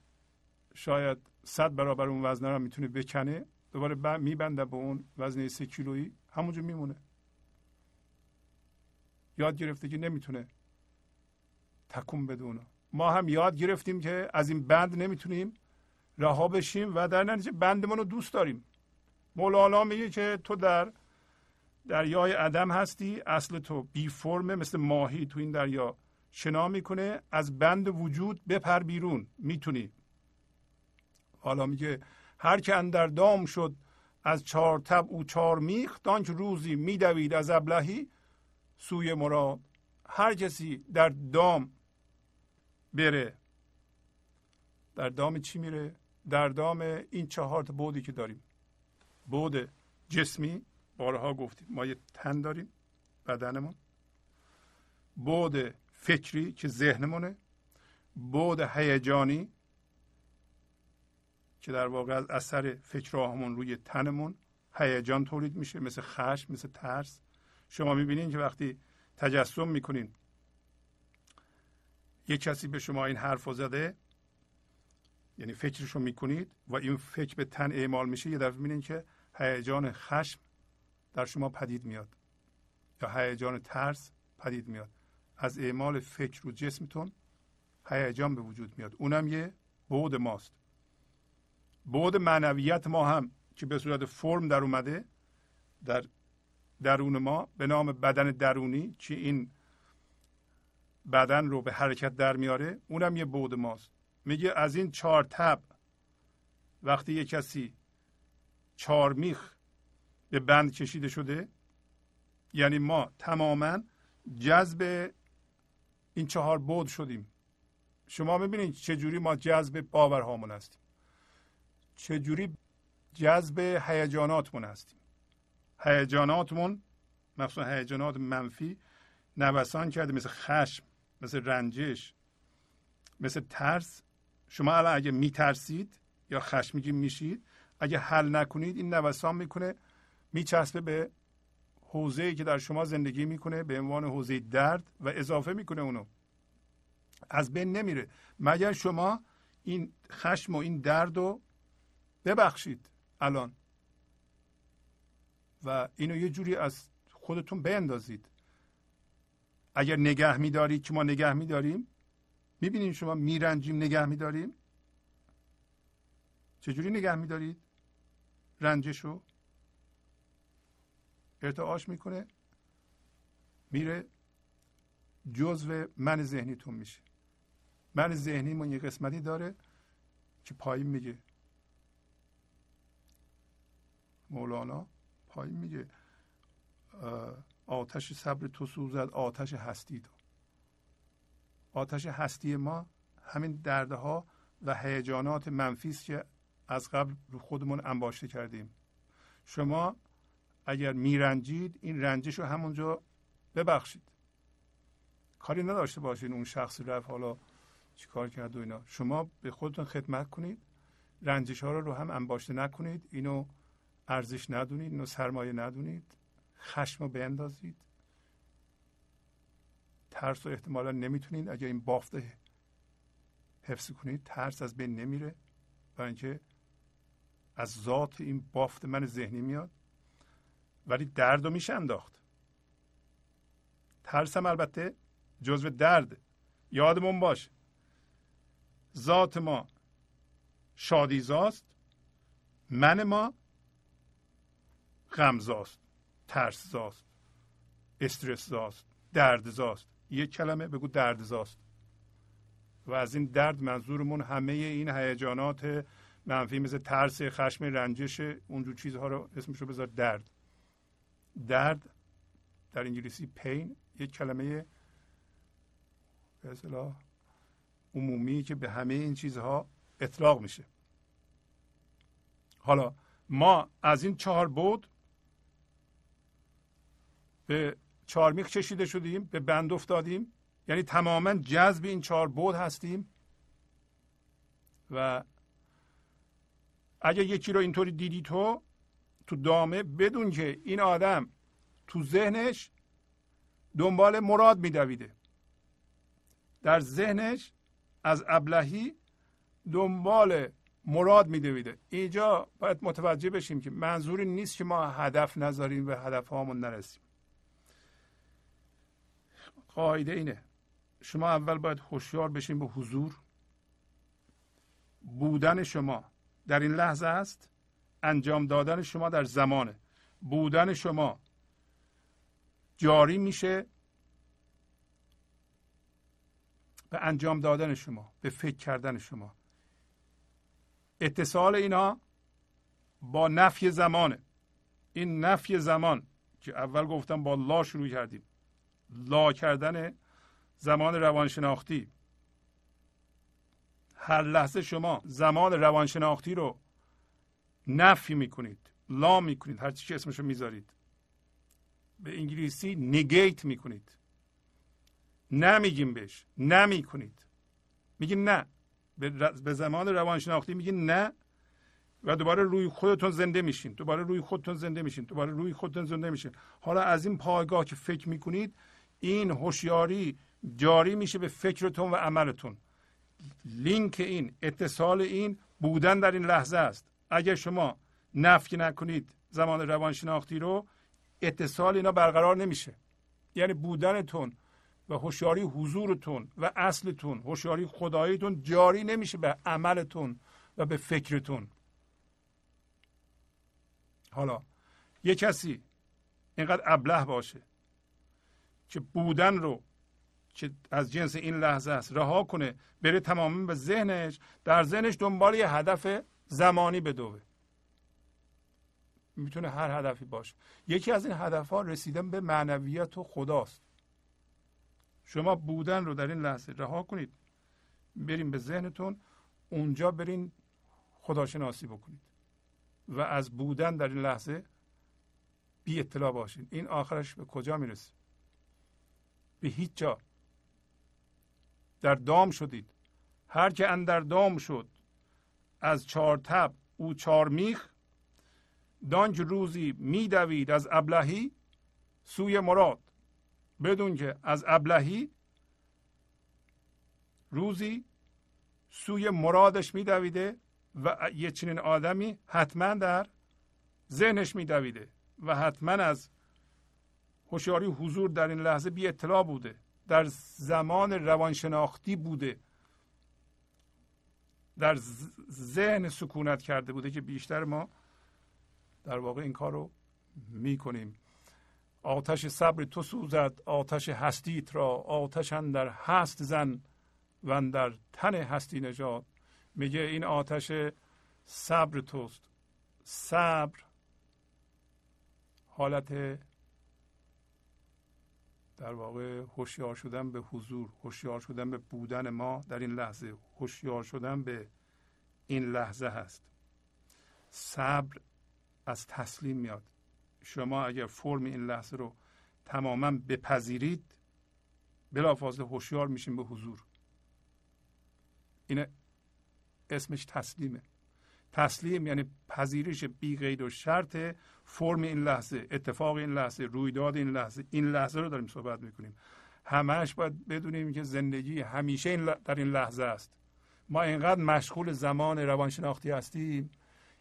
شاید صد برابر اون وزنه رو می‌تونه بکنه دوباره میبنده به اون وزنه سه کیلویی همونجا میمونه. یاد گرفته که نمی‌تونه تکون بده ما هم یاد گرفتیم که از این بند نمی‌تونیم رها بشیم و در نتیجه بندمون رو دوست داریم. مولانا میگه که تو در دریای عدم هستی. اصل تو بی فرمه مثل ماهی تو این دریا. شنا می‌کنه از بند وجود بپر بیرون. می‌تونی. حالا میگه هر که اندر دام شد از چهار تب او چهار میخ دانک روزی میدوید از ابلهی سوی مراد هر کسی در دام بره در دام چی میره؟ در دام این چهار تا بودی که داریم. بود جسمی بارها گفتیم. ما یه تن داریم بدنمون. بود فکری که ذهنمونه. بود هیجانی که در واقع از اثر فکرهامون روی تنمون هیجان تولید میشه مثل خشم مثل ترس. شما می‌بینید که وقتی تجسم می‌کنین یک کسی به شما این حرف زده یعنی فکرشو می‌کنید و این فکر به تن اعمال میشه یه دفعه می‌بینید که هیجان خشم در شما پدید میاد. یا هیجان ترس پدید میاد. از اعمال فکر رو جسمتون هیجان به وجود میاد. اونم یه بود ماست. بود معنویت ما هم که به صورت فرم در اومده در درون ما به نام بدن درونی که این بدن رو به حرکت در میاره اونم یه بود ماست. میگه از این چهار تب وقتی یه کسی چهار میخ به بند کشیده شده. یعنی ما تماما جذب این چهار بود شدیم. شما می‌بینید چجوری ما جذب باورهامون هستیم. چجوری جذب هیجاناتمون هستیم. هیجاناتمون مخصوصا هیجانات منفی نوسان کرده مثل خشم مثل رنجش مثل ترس. شما الان اگه میترسید یا خشمگین میشید اگه حل نکنید این نوسان می‌کنه. میچسبه به حوزه که در شما زندگی می‌کنه به عنوان حوزه درد و اضافه می‌کنه اونو. از بین نمیره. مگر شما این خشم و این درد رو ببخشید الان و اینو یه جوری از خودتون بندازید اگر نگه میدارید که ما نگه میداریم می‌بینید شما میرنجیم نگه میداریم؟ چجوری نگه میدارید؟ رنجش رو؟ ارتعاش می‌کنه میره جزو من ذهنیتون میشه. من ذهنی من یه قسمتی داره که پایین میگه. مولانا پایین میگه آتش صبر تو سوزد آتش هستی تو. آتش هستی ما همین دردها و هیجانات منفی که از قبل رو خودمون انباشته کردیم. شما اگر میرنجید این رنجش رو همونجا ببخشید. کاری نداشته باشین اون شخص رفت حالا چیکار کرد و اینا. شما به خودتون خدمت کنید. رنجش ها رو رو هم انباشته نکنید. اینو ارزش ندونید اینو سرمایه ندونید. خشم رو بیندازید. ترس رو احتمالا نمی‌تونید. اگر این بافته حفظ کنید ترس از بین نمیره. برای اینکه از ذات این بافت من ذهنی میاد. ولی درد رو میشه انداخت. ترس هم البته جزو درد. یادمون باش ذات ما شادیزاست من ما غمزاست ترسزاست استرسزاست دردزاست یک کلمه بگو دردزاست و از این درد منظورمون همه این هیجانات منفی مثل ترس خشم رنجش اونجور چیزها رو اسمش رو بذار درد. درد در انگلیسی پین یک کلمه به اصطلاح عمومی که به همه این چیزها اطلاق میشه. حالا ما از این چهار بود به چارمیخ چشیده شدیم به بند افتادیم. یعنی تماما جذب این چهار بود هستیم. و اگر یکی رو اینطوری دیدی تو تو دامه بدون که این آدم تو ذهنش دنبال مراد میدویده. در ذهنش از ابلهی دنبال مراد میدویده. اینجا باید متوجه بشیم که منظوری نیست که ما هدف نذاریم و هدف هامون نرسیم. قاعده اینه. شما اول باید هوشیار بشین به حضور. بودن شما در این لحظه است. انجام دادن شما در زمانه. بودن شما. جاری میشه به انجام دادن شما به فکر کردن شما. اتصال اینا با نفی زمانه. این نفی زمان که اول گفتم با لا شروع کردیم. لا کردن زمان روانشناختی. هر لحظه شما زمان روانشناختی رو نفی می‌کنید لا می‌کنید هر چی که اسمشو می‌ذارید. به انگلیسی نگیت می‌کنید. نمیگیم بهش نمی‌کنید. میگین نه. به زمان روانشناختی میگین نه. و دوباره روی خودتون زنده میشین. دوباره روی خودتون زنده میشین. دوباره روی خودتون زنده میشین. حالا از این پایگاه که فکر می‌کنید این هوشیاری جاری میشه به فکرتون و عملتون. لینک این اتصال این بودن در این لحظه است. اگر شما نفی نکنید زمان روانشناختی رو اتصال اینا برقرار نمیشه. یعنی بودنتون و هوشیاری حضورتون و اصلتون هوشیاری خداییتون جاری نمیشه به عملتون و به فکرتون. حالا یه کسی اینقدر ابله باشه که بودن رو که از جنس این لحظه است رها کنه بره تماما به ذهنش در ذهنش دنبال یه هدف زمانی بدوه می‌تونه هر هدفی باشه. یکی از این هدف ها رسیدن به معنویت و خداست. شما بودن رو در این لحظه رها کنید. بریم به ذهنتون. اونجا برین خداشناسی بکنید. و از بودن در این لحظه بی اطلاع باشید این آخرش به کجا می‌رسه؟ به هیچ جا. در دام شدید. هر که اندر دام شد از چهار تب او چهار میخ دانج روزی میدوید از ابلهی سوی مراد. بدون که از ابلهی روزی سوی مرادش میدویده و یه چنین آدمی حتما در ذهنش میدویده و حتما از هوشیاری حضور در این لحظه بی اطلاع بوده در زمان روانشناختی بوده. در ذهن سکونت کرده بوده که بیشتر ما در واقع این کار رو می‌کنیم. آتش صبر تو سوزد آتش هستیت را. آتش در هست زن و در تن هستی نجات میگه این آتش صبر توست. صبر حالت در واقع هوشیار شدن به حضور هوشیار شدن به بودن ما در این لحظه. هوشیار شدن به این لحظه هست. صبر از تسلیم میاد. شما اگر فرم این لحظه رو تماما بپذیرید بلافاصله هوشیار میشین به حضور. این اسمش تسلیمه. تسلیم یعنی پذیرش بی قید و شرط فرم این لحظه اتفاق این لحظه رویداد این لحظه این لحظه رو داریم صحبت می‌کنیم. همش باید بدونیم که زندگی همیشه این در این لحظه است. ما اینقدر مشغول زمان روانشناختی هستیم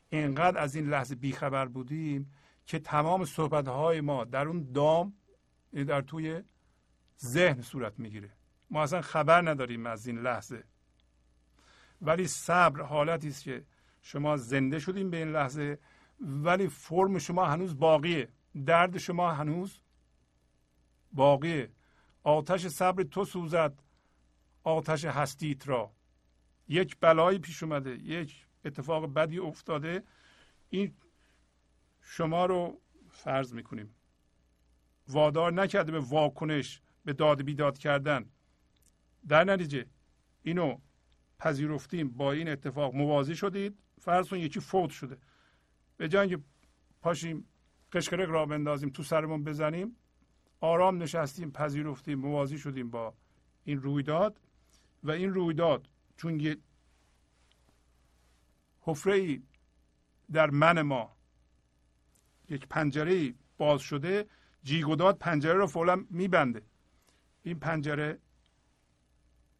اینقدر از این لحظه بیخبر بودیم که تمام صحبت های ما در اون دام یعنی در توی ذهن صورت می‌گیره. ما اصلا خبر نداریم از این لحظه. ولی صبر حالتی است که شما زنده شدیم به این لحظه ولی فرم شما هنوز باقیه. درد شما هنوز باقیه. آتش صبر تو سوزد آتش هستیت را. یک بلایی پیش اومده یک اتفاق بدی افتاده. این شما رو فرض می‌کنیم. وادار نکرده به واکنش به داد بیداد کردن. در نتیجه اینو پذیرفتیم با این اتفاق موازی شدید. فرض کن یکی فوت شده. به جای اینکه پاشیم قشقرق را بندازیم تو سرمون بزنیم آرام نشستیم پذیرفتیم موازی شدیم با این رویداد. و این رویداد چون یه حفره ای در من ما یک پنجره باز شده جیگوداد پنجره رو فعلا میبنده. این پنجره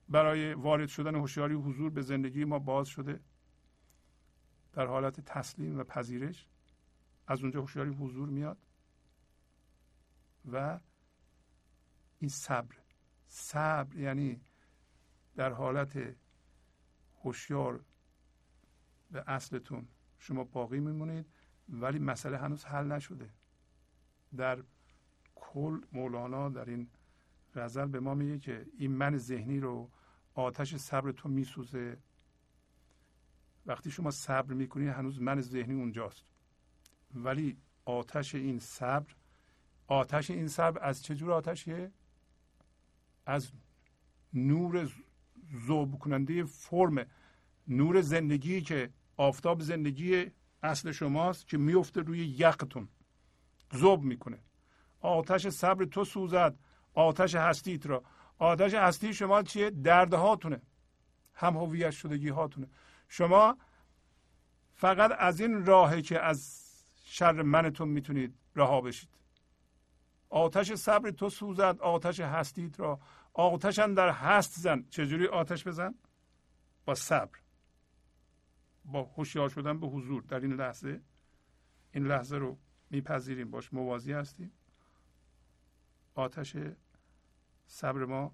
برای وارد شدن هوشیاری حضور به زندگی ما باز شده. در حالت تسلیم و پذیرش از اونجا هوشیاری حضور میاد و این صبر صبر یعنی در حالت هوشیار به اصلتون شما باقی میمونید ولی مسئله هنوز حل نشده. در کل مولانا در این غزل به ما میگه که این من ذهنی رو آتش صبر تو میسوزه. وقتی شما صبر می‌کنید هنوز من ذهنی اونجاست. ولی آتش این صبر آتش این صبر از چه جور آتشیه؟ از نور ذوب کننده فرم نور زندگی که آفتاب زندگی اصل شماست که میفته روی یقتون. ذوب می‌کنه. آتش صبر تو سوزد آتش هستیت را. آتش هستی شما چیه؟ دردهاتونه. هم هویت شدگی هاتونه شما فقط از این راهه که از شر منتون می‌تونید رها بشید. آتش صبر تو سوزد آتش هستید را. آتشن در هست زن. چجوری آتش بزن؟ با صبر. با هوشیار شدن به حضور. در این لحظه این لحظه رو میپذیریم. باش موازی هستیم. آتش صبر ما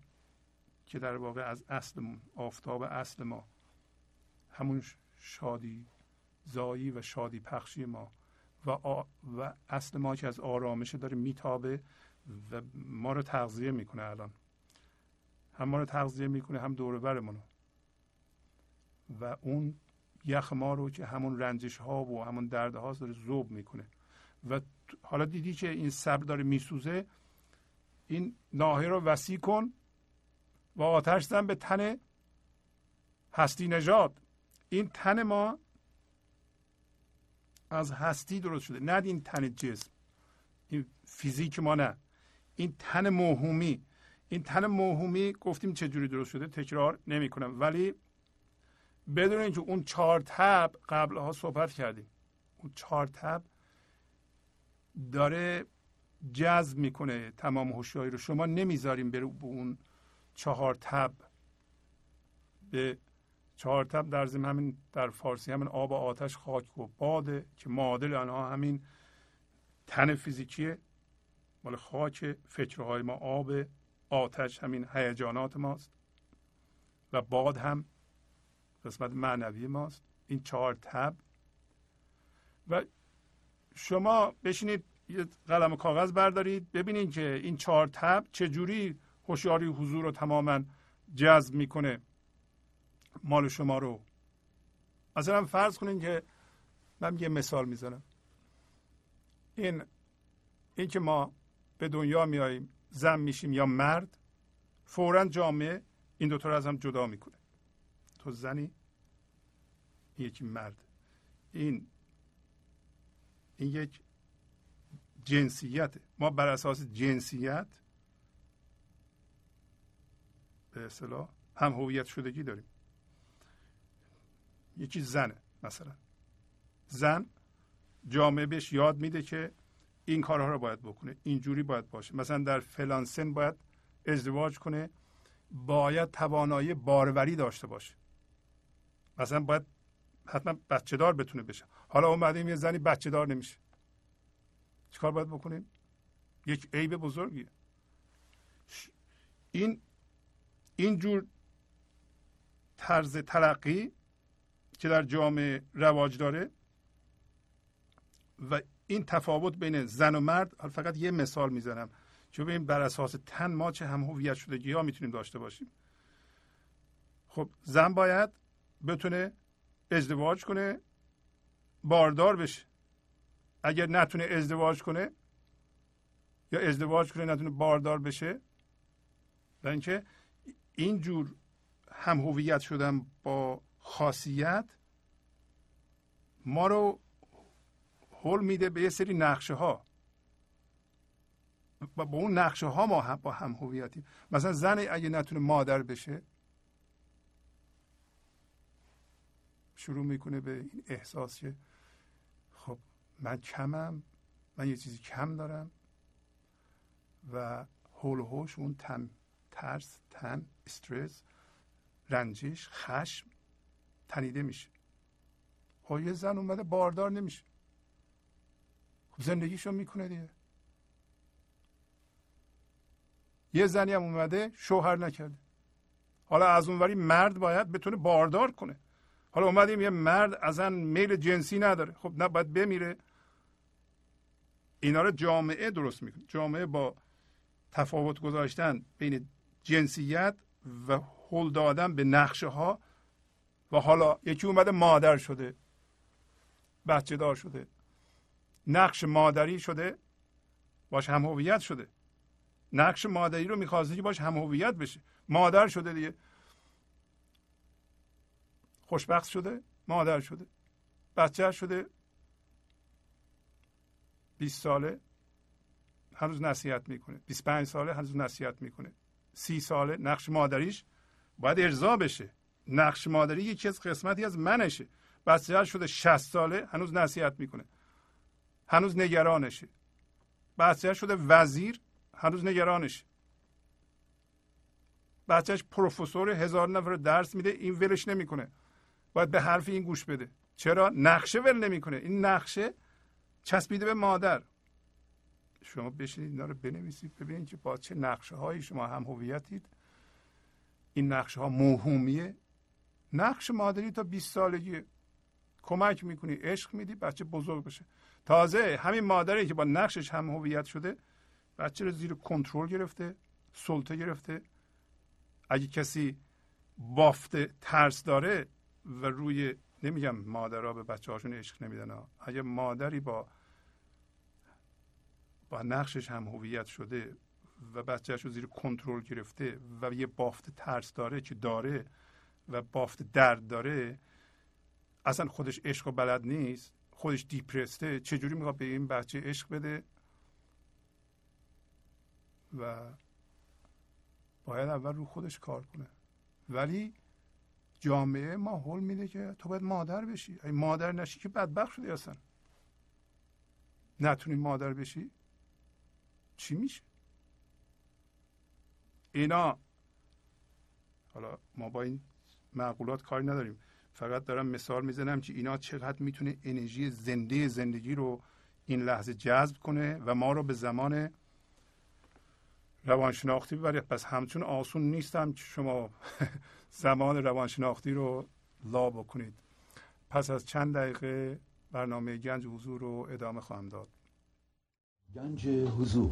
که در واقع از اصلمون آفتاب اصل ما. همون شادی زایی و شادی پخشی ما. و, و اصل ما که از آرامش داره میتابه و ما رو تغذیه می‌کنه الان. هم ما رو تغذیه می‌کنه هم دور برمونو و اون یخ ما رو که همون رنجش ها و همون درد ها داره زوب می‌کنه. و حالا دیدی که این صبر داره میسوزه؟ این ناحیه رو وسیع کن و آتش زن به تن هستی نژاد. این تن ما از هستی درست شده. نه این تن جسم. این فیزیک ما نه. این تن موهومی. این تن موهومی گفتیم چجوری درست شده؟ تکرار نمی کنم ولی بدون اینکه اون چهار تب قبلها صحبت کردیم. اون چهار تب داره جذب می‌کنه تمام هوشیاری رو. شما نمی‌ذاریم بره به اون چهار تب به چهار تب در زمین همین در فارسی همین آب و آتش خاک و باده که معادل آنها همین تن فیزیکیه. مال خاک فکرهای ما آب آتش همین هیجانات ماست و باد هم قسمت معنوی ماست. این چهار تب. و شما بشینید یه قلم و کاغذ بردارید ببینید که این چهار تب چجوری هوشیاری حضور رو تماما جذب می‌کنه. مال شما رو. مثلا فرض کنید که من یه مثال می‌زنم. این این که ما به دنیا میاییم زن میشیم یا مرد فورا جامعه این دوتا رو از هم جدا می‌کنه. تو زنی یکی مرد. این این یک جنسیت ما بر اساس جنسیت به اصطلاح هم هویت شدگی داریم. یکی زنه مثلا. زن جامعه بهش یاد میده که این کارها رو باید بکنه اینجوری باید باشه. مثلا در فلان سن باید ازدواج کنه باید توانایی باروری داشته باشه. مثلا باید حتما بچه دار بتونه بشه. حالا اومدیم یه زنی بچه دار نمیشه. چیکار باید بکنیم؟ یک عیب بزرگیه. این این جور طرز تلقی که در جامعه رواج داره و این تفاوت بین زن و مرد فقط یه مثال می‌زنم. چون ببین بر اساس تن ما چه هم هویت شدگی ها می‌تونیم داشته باشیم. خب زن باید بتونه ازدواج کنه باردار بشه. اگر نتونه ازدواج کنه یا ازدواج کنه نتونه باردار بشه. و اینکه اینجور هم هویت شدن با خاصیت ما رو حل میده به یه سری نقشه ها با اون نقشه ها ما هم با هم هویتیم. مثلا زن اگه نتونه مادر بشه شروع می‌کنه به این احساس که خب من کمم من یه چیزی کم دارم و هول و هوش اون تن ترس تن استرس رنجش خشم تنیده میشه. خب یه زن اومده باردار نمیشه. خب زندگیشو می‌کنه دیگه. یه زنی هم اومده شوهر نکرده. حالا از اونوری مرد باید بتونه باردار کنه. حالا اومدیم یه مرد ازن میل جنسی نداره. خب نه باید بمیره. اینا رو جامعه درست می‌کنه. جامعه با تفاوت گذاشتن بین جنسیت و هل دادن به نقشه ها و حالا یکی اومده مادر شده. بچه دار شده. نقش مادری شده. باش هم هویت شده. نقش مادری رو می‌خواسته که باش هم هویت بشه. مادر شده دیگه. خوشبخت شده. مادر شده. بچه شده. 20 ساله. هنوز نصیحت می‌کنه. 25 ساله هنوز نصیحت می‌کنه. سی ساله. نقش مادریش باید ارضا بشه. نقش مادری یکی از قسمتی از منشه. بچه شده 60 ساله هنوز نصیحت می‌کنه. هنوز نگرانشه. بچه شده وزیر هنوز نگرانشه. بچهش پروفسور هزار نفر درس میده این ولش نمی‌کنه. باید به حرف این گوش بده. چرا؟ نقشه ول نمی‌کنه. این نقشه چسبیده به مادر. شما بشینید اینا رو بنویسید ببینید که با چه نقشه هایی شما هم هویتید. این نقشه ها موهومیه. نقش مادری تا 20 سالگی کمک می‌کنی عشق میدی بچه بزرگ بشه. تازه همین مادری که با نقشش هم هویت شده بچه رو زیر کنترل گرفته سلطه گرفته. اگه کسی بافت ترس داره و روی نمیگم مادرها به بچه هاشون عشق نمیدن اگه مادری با با نقشش هم هویت شده و بچهش رو زیر کنترل گرفته و یه بافت ترس داره که داره و بافت درد داره اصلا خودش عشق و بلد نیست خودش دیپرسته چجوری می‌خواد به این بچه عشق بده؟ و باید اول رو خودش کار کنه. ولی جامعه ما حل میده که تو باید مادر بشی. اگه مادر نشی که بدبخت شدی اصلا. نتونی مادر بشی؟ چی میشه؟ اینا. حالا ما با این معقولات کاری نداریم. فقط دارم مثال می‌زنم که اینا چقدر می‌تونه انرژی زنده زندگی رو این لحظه جذب کنه و ما رو به زمان روانشناختی ببره. پس همچون آسون نیستم که شما زمان روانشناختی رو لا بکنید. پس از چند دقیقه برنامه گنج حضور رو ادامه خواهم داد. گنج حضور.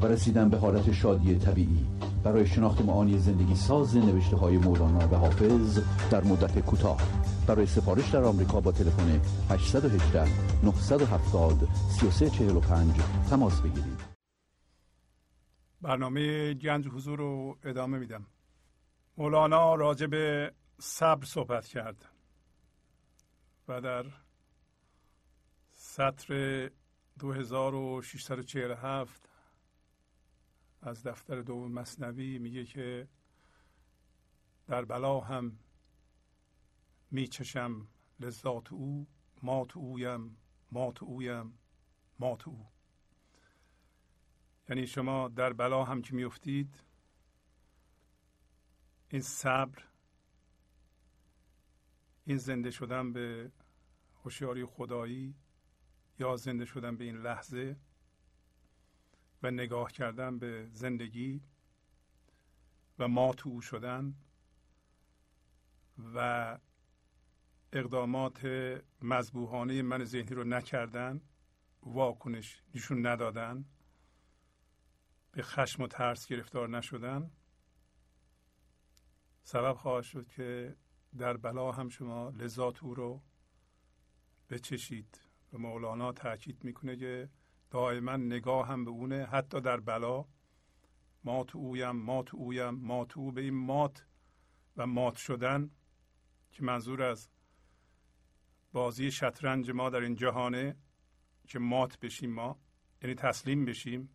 و رسیدن به حالت شادی طبیعی. برای شناخت معانی زندگی ساز نوشته های مولانا و حافظ در مدت کوتاه. برای سفارش در آمریکا با تلفن 818 970 3345 تماس بگیرید. برنامه گنج حضور رو ادامه میدم. مولانا راجع به صبر صحبت کرد و در سطر 2647 از دفتر دوم مصنوی میگه که در بلا هم میچشم لذات او مات اویم مات اویم مات او. یعنی شما در بلا هم که میفتید این صبر این زنده شدن به هوشیاری خدایی یا زنده شدن به این لحظه و نگاه کردن به زندگی و ما تو شدن و اقدامات مذبوحانه من ذهنی رو نکردن واکنش نشون ندادن به خشم و ترس گرفتار نشدن. سبب خواهد شد که در بلا هم شما لذات او رو بچشید و مولانا تاکید می‌کنه که دائما نگاه هم به اونه حتی در بلا. مات اویم مات اویم مات او به این مات و مات شدن که منظور از بازی شطرنج ما در این جهانه که مات بشیم ما یعنی تسلیم بشیم.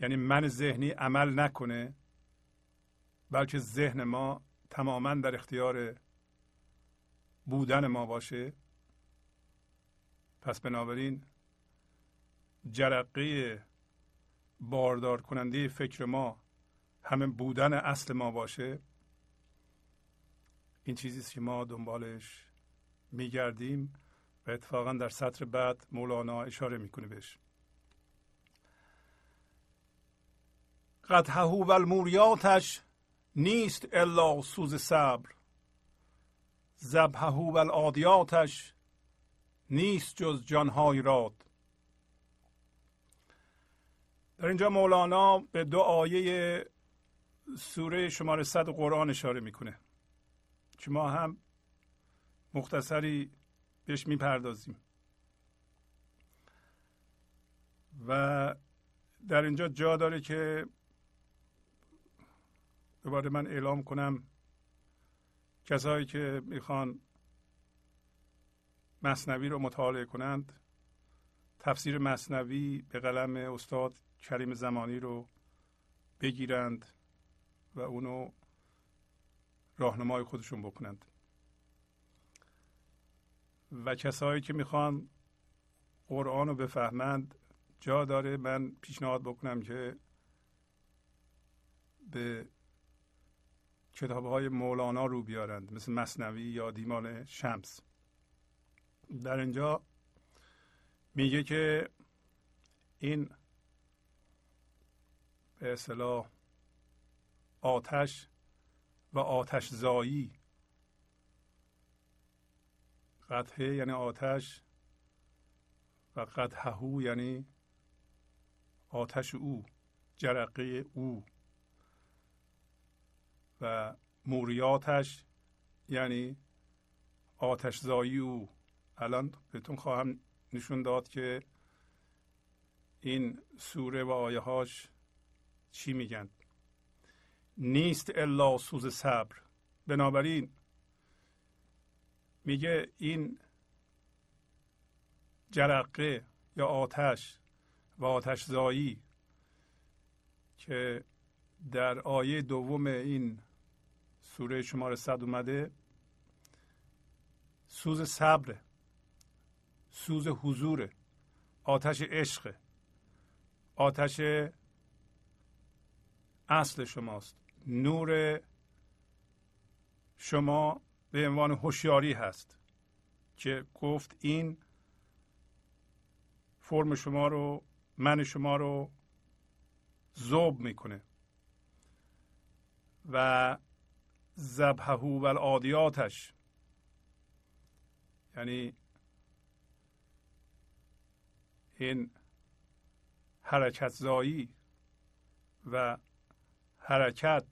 یعنی من ذهنی عمل نکنه بلکه ذهن ما تماما در اختیار بودن ما باشه. پس بنابراین جرقه باردار کننده فکر ما همه بودن اصل ما باشه؟ این چیزی که ما دنبالش میگردیم و اتفاقا در سطر بعد مولانا اشاره می‌کنه بهش. قد و الموریاتش نیست الا سوز صبر. زبهه و العادیاتش نیست جز جانهای راد. در اینجا مولانا به دو آیه سوره شماره صد قرآن اشاره می‌کنه. که ما هم مختصری بهش می‌پردازیم. و در اینجا جا داره که دوباره من اعلام کنم کسایی که می‌خوان مصنوی رو مطالعه کنند. تفسیر مصنوی به قلم استاد کریم زمانی رو بگیرند و اونو راهنمای خودشون بکنند. و کسایی که می‌خوان قرآن رو بفهمند جا داره من پیشنهاد بکنم که به کتاب های مولانا رو بیارند مثل مصنوی یا دیمان شمس. در اینجا میگه که این به اصطلاح آتش و آتش زایی قطعه یعنی آتش و قطعهو یعنی آتش او جرقه او. و موریاتش یعنی آتش زایی او. الان بهتون خواهم نشون داد که این سوره و آیه هاش چی میگن؟ نیست الا سوز صبر. بنابراین میگه این جرقه یا آتش و آتش زایی که در آیه دوم این سوره شماره صد اومده سوز صبر سوز حضور آتش عشق آتش اصل شماست. نور شما به عنوان هوشیاری هست که گفت این فرم شما رو من شما رو زوب می‌کنه. و زبهه و العادیاتش یعنی این حرکت زایی و حرکت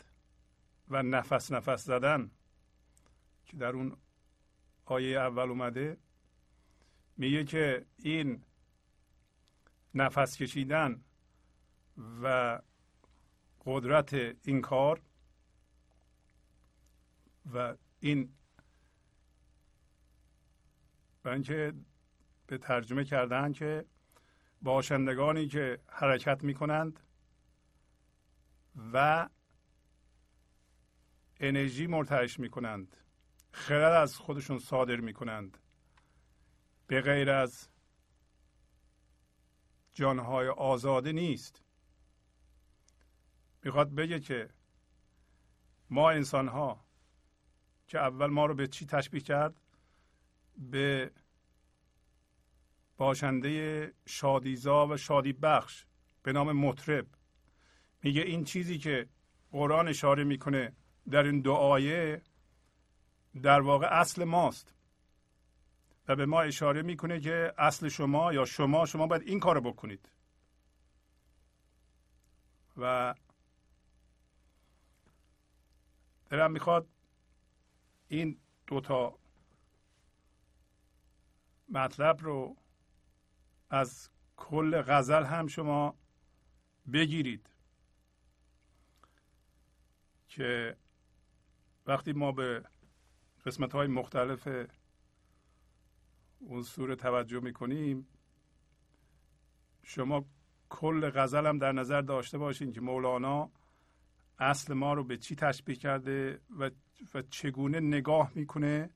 و نفس نفس زدن که در اون آیه اول اومده میگه که این نفس کشیدن و قدرت این کار و این و اینکه به ترجمه کردن که باشندگانی که حرکت می کنند و انرژی مرتعش می کنند خرد از خودشون صادر می کنند به غیر از جانهای آزاده نیست. می‌خواد بگه که ما انسان ها که اول ما رو به چی تشبیه کرد؟ به باشنده شادیزا و شادی بخش به نام مطرب. میگه این چیزی که قرآن اشاره می‌کنه در این دو آیه در واقع اصل ماست. و به ما اشاره می‌کنه که اصل شما یا شما شما باید این کارو بکنید. و دلم می‌خواد این دوتا مطلب رو از کل غزل هم شما بگیرید. که وقتی ما به قسمت های مختلف سوره توجه می‌کنیم شما کل غزل هم در نظر داشته باشین که مولانا اصل ما رو به چی تشبیه کرده و, و چگونه نگاه می‌کنه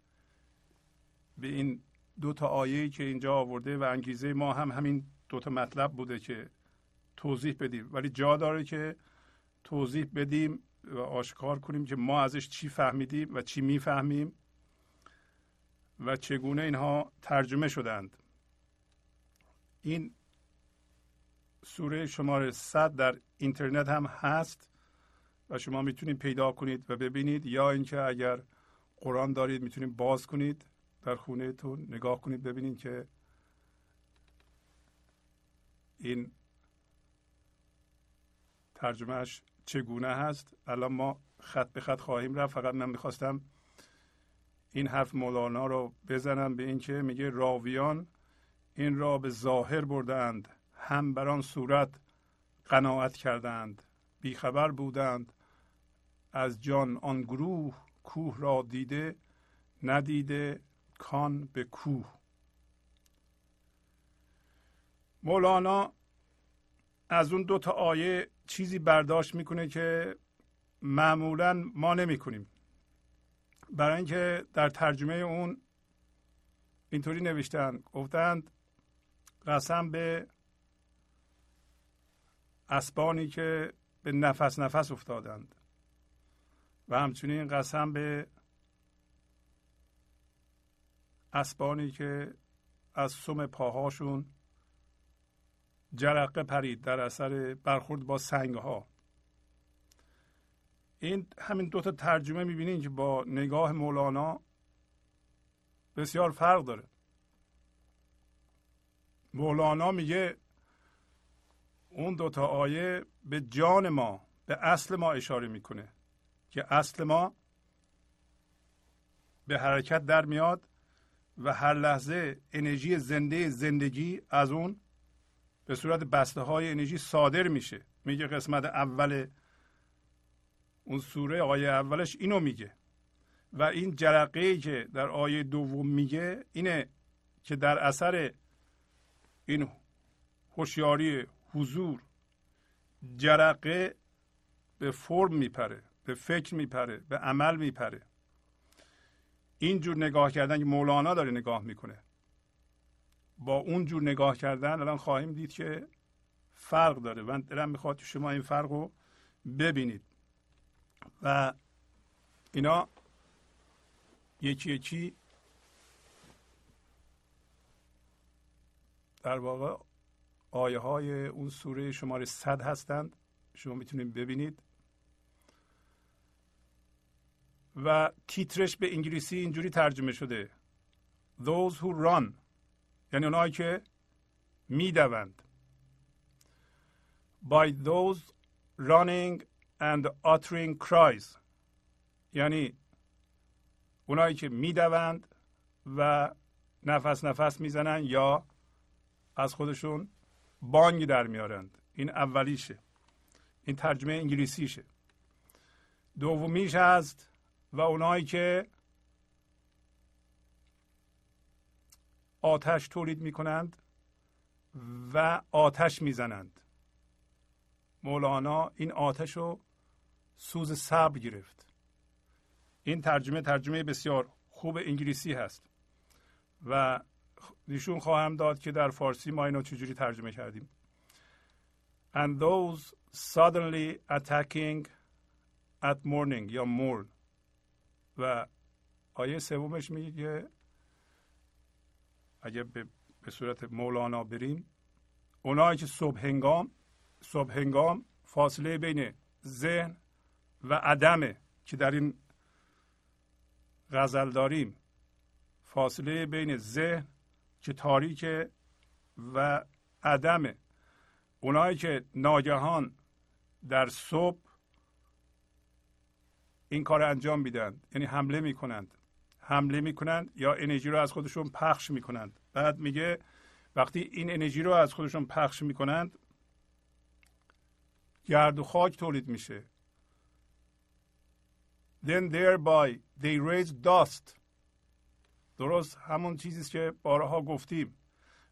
به این دو تا آیه که اینجا آورده و انگیزه ما هم همین دو تا مطلب بوده که توضیح بدیم. ولی جا داره که توضیح بدیم و آشکار کنیم که ما ازش چی فهمیدیم و چی می‌فهمیم و چگونه اینها ترجمه شدند این سوره شماره 100 در اینترنت هم هست و شما می‌تونید پیدا کنید و ببینید یا اینکه اگر قرآن دارید می‌تونید باز کنید در خونه تون نگاه کنید ببینید که این ترجمهش چگونه هست؟ الان ما خط به خط خواهیم رفت. فقط من می‌خواستم این حرف مولانا رو بزنم به اینکه میگه راویان این را به ظاهر بردند هم بر آن صورت قناعت کردند بیخبر بودند. از جان آن گروه کوه را دیده ندیده کان به کوه. مولانا از اون دو تا آیه چیزی برداشت می‌کنه که معمولا ما نمی‌کنیم. برای اینکه در ترجمه اون اینطوری نوشتن گفتند قسم به اسبانی که به نفس نفس افتادند و همچنین قسم به اسبانی که از سم پاهاشون جرقه پرید در اثر برخورد با سنگ ها این همین دوتا ترجمه می‌بینید که با نگاه مولانا بسیار فرق داره. مولانا میگه اون دوتا آیه به جان ما به اصل ما اشاره می‌کنه که اصل ما به حرکت در میاد و هر لحظه انرژی زنده زندگی از اون به صورت بسته های انرژی صادر میشه. میگه قسمت اول اون سوره آیه اولش اینو میگه. و این جرقه ای که در آیه دوم میگه اینه که در اثر این هوشیاری حضور جرقه به فرم میپره به فکر میپره به عمل میپره. اینجور نگاه کردن که مولانا داره نگاه می‌کنه. با اون جور نگاه کردن الان خواهیم دید که فرق داره. من دلم می‌خواد شما این فرق رو ببینید. و اینا یکی یکی در واقع آیه های اون سوره شماره صد هستند. شما می‌تونید ببینید. و تیترش به انگلیسی اینجوری ترجمه شده. Those who run یعنی اونایی که می‌دوند. By those running and uttering cries. یعنی اونایی که می‌دوند و نفس نفس می‌زنن یا از خودشون بانگ در میارند این اولیشه. این ترجمه انگلیسیشه. دومیش هست و اونایی که آتش تولید می کنند و آتش می‌زنند. مولانا این آتش رو سوز صبر گرفت. این ترجمه ترجمه بسیار خوب انگلیسی هست و نشون خواهم داد که در فارسی ما اینو چجوری ترجمه کردیم. And those suddenly attacking at morning یا morn. و آیه سومش میگه اگه به, به صورت مولانا بریم اونایی که صبح هنگام صبح هنگام فاصله بین ذهن و عدمه که در این غزل داریم فاصله بین ذهن که تاریک و عدمه اونایی که ناگهان در صبح این کار انجام میدن یعنی حمله می‌کنند. حمله می‌کنند یا انرژی رو از خودشون پخش می‌کنند. بعد میگه وقتی این انرژی رو از خودشون پخش می‌کنند گرد و خاک تولید میشه. Then thereby they raise dust. درست همون چیزی که بارها گفتیم.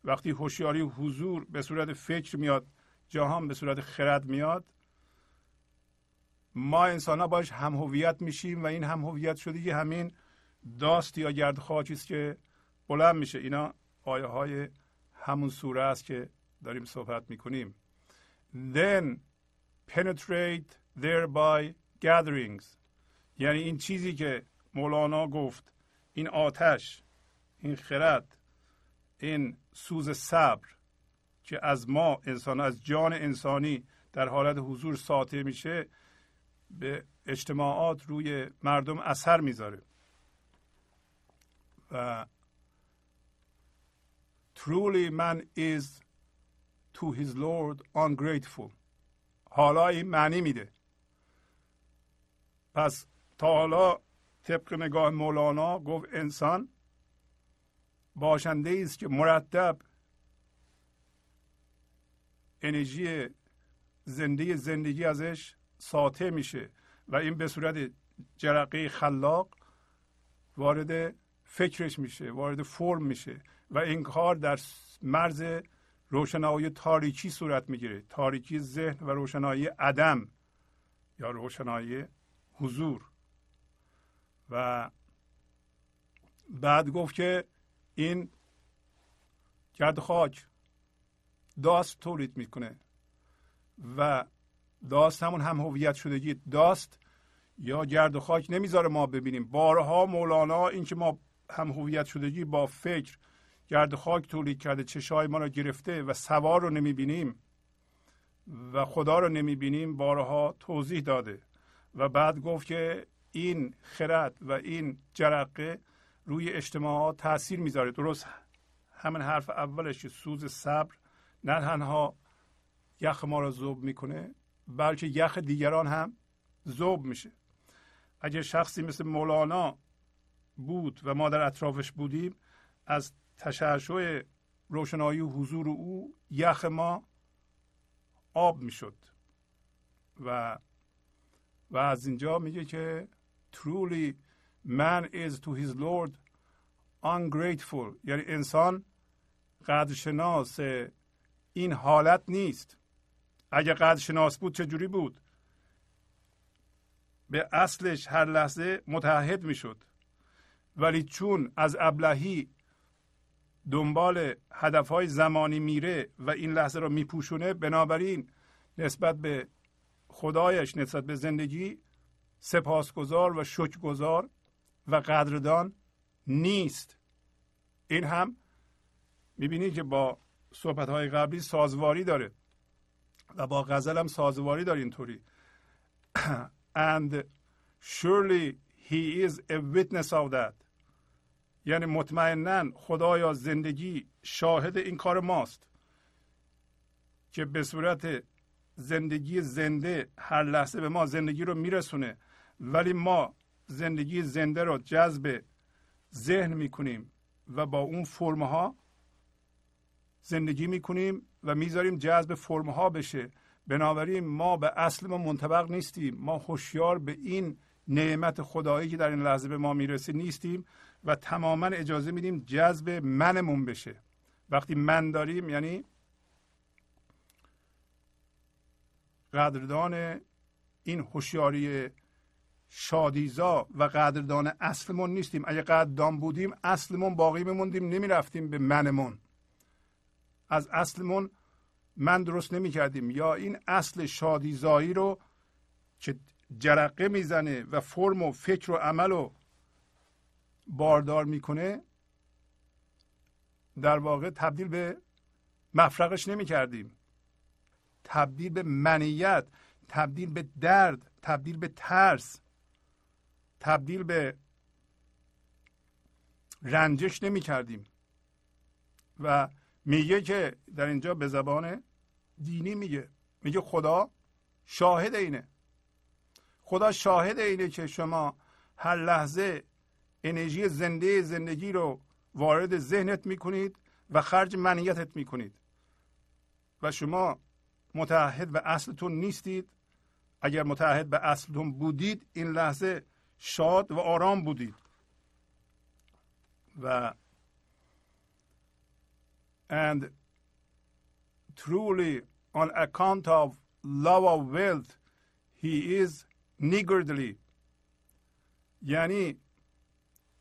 وقتی هوشیاری حضور به صورت فکر میاد جهان به صورت خرد میاد ما انسان ها باش هم هویت میشیم و این هم هویت شده همین داست یا گرد خاکی است که بلند میشه. اینا آیه های همون سوره است که داریم صحبت می‌کنیم. Then penetrate thereby gatherings. یعنی این چیزی که مولانا گفت این آتش این خرد این سوز صبر که از ما انسان از جان انسانی در حالت حضور ساطع میشه به اجتماعات روی مردم اثر می‌ذاره. Truly man is to his lord ungrateful. حالا این معنی میده. پس تا حالا طبق نگاه مولانا گفت انسان باشنده است که مرتب انرژی زنده زندگی ازش ساطع میشه و این به صورت جرقه خلاق وارد فکرش میشه وارد فرم میشه و این کار در مرز روشنایی تاریکی صورت می‌گیره. تاریکی ذهن و روشنایی عدم یا روشنایی حضور. و بعد گفت که این گرد خاک داست تولید می‌کنه و داست همون هم هویت شدگی داست یا گرد خاک نمی‌ذاره ما ببینیم. بارها مولانا اینکه ما هم هویت شدگی با فکر گرد خاک تولید کرده چشای ما رو گرفته و سوار رو نمی‌بینیم و خدا رو نمی‌بینیم بارها توضیح داده و بعد گفت که این خرد و این جرقه روی اجتماعات تاثیر می‌ذاره. درست همین حرف اولش که سوز صبر نه تنها یخ ما را ذوب می‌کنه بلکه یخ دیگران هم ذوب میشه. اگر شخصی مثل مولانا بود و ما در اطرافش بودیم از تشعشع روشنایی و حضور او یخ ما آب می‌شد. و و از اینجا میگه که truly man is to his lord ungrateful. یعنی انسان قدرشناس این حالت نیست. اگه قدرشناس بود چه جوری بود؟ به اصلش هر لحظه متحد می‌شد. ولی چون از ابلهی دنبال هدفهای زمانی میره و این لحظه رو میپوشونه بنابراین نسبت به خدایش نسبت به زندگی سپاسگزار و شکرگزار و قدردان نیست. این هم می‌بینید که با صحبت های قبلی سازواری داره و با غزل هم سازواری داره اینطوری. And surely he is a witness of that. یعنی مطمئنا خدایا زندگی شاهد این کار ماست که به صورت زندگی زنده هر لحظه به ما زندگی رو میرسونه. ولی ما زندگی زنده رو جذب ذهن می‌کنیم و با اون فرمها زندگی می‌کنیم و می‌ذاریم جذب فرمها بشه. بنابراین ما به اصل ما منطبق نیستیم. ما هوشیار به این نعمت خدایی که در این لحظه به ما می‌رسه نیستیم و تماما اجازه میدیم جذب منمون بشه. وقتی من داریم یعنی قدردان این هوشیاری شادیزا و قدردان اصلمون نیستیم. اگه قدردان بودیم اصلمون باقی بموندیم نمی‌رفتیم به منمون. از اصلمون من درست نمی کردیم یا این اصل شادیزایی رو که جرقه می‌زنه و فرم و فکر و عمل رو باردار می‌کنه در واقع تبدیل به مفرقش نمی کردیم تبدیل به منیت تبدیل به درد تبدیل به ترس تبدیل به رنجش نمی کردیم و میگه که در اینجا به زبان دینی میگه. میگه خدا شاهد اینه. خدا شاهد اینه که شما هر لحظه انرژی زنده زندگی رو وارد ذهنت می‌کنید و خرج منیتت می‌کنید. و شما متحد به اصلتون نیستید. اگر متحد به اصلتون بودید این لحظه شاد و آرام بودید. و and truly on account of love of wealth he is niggardly. یعنی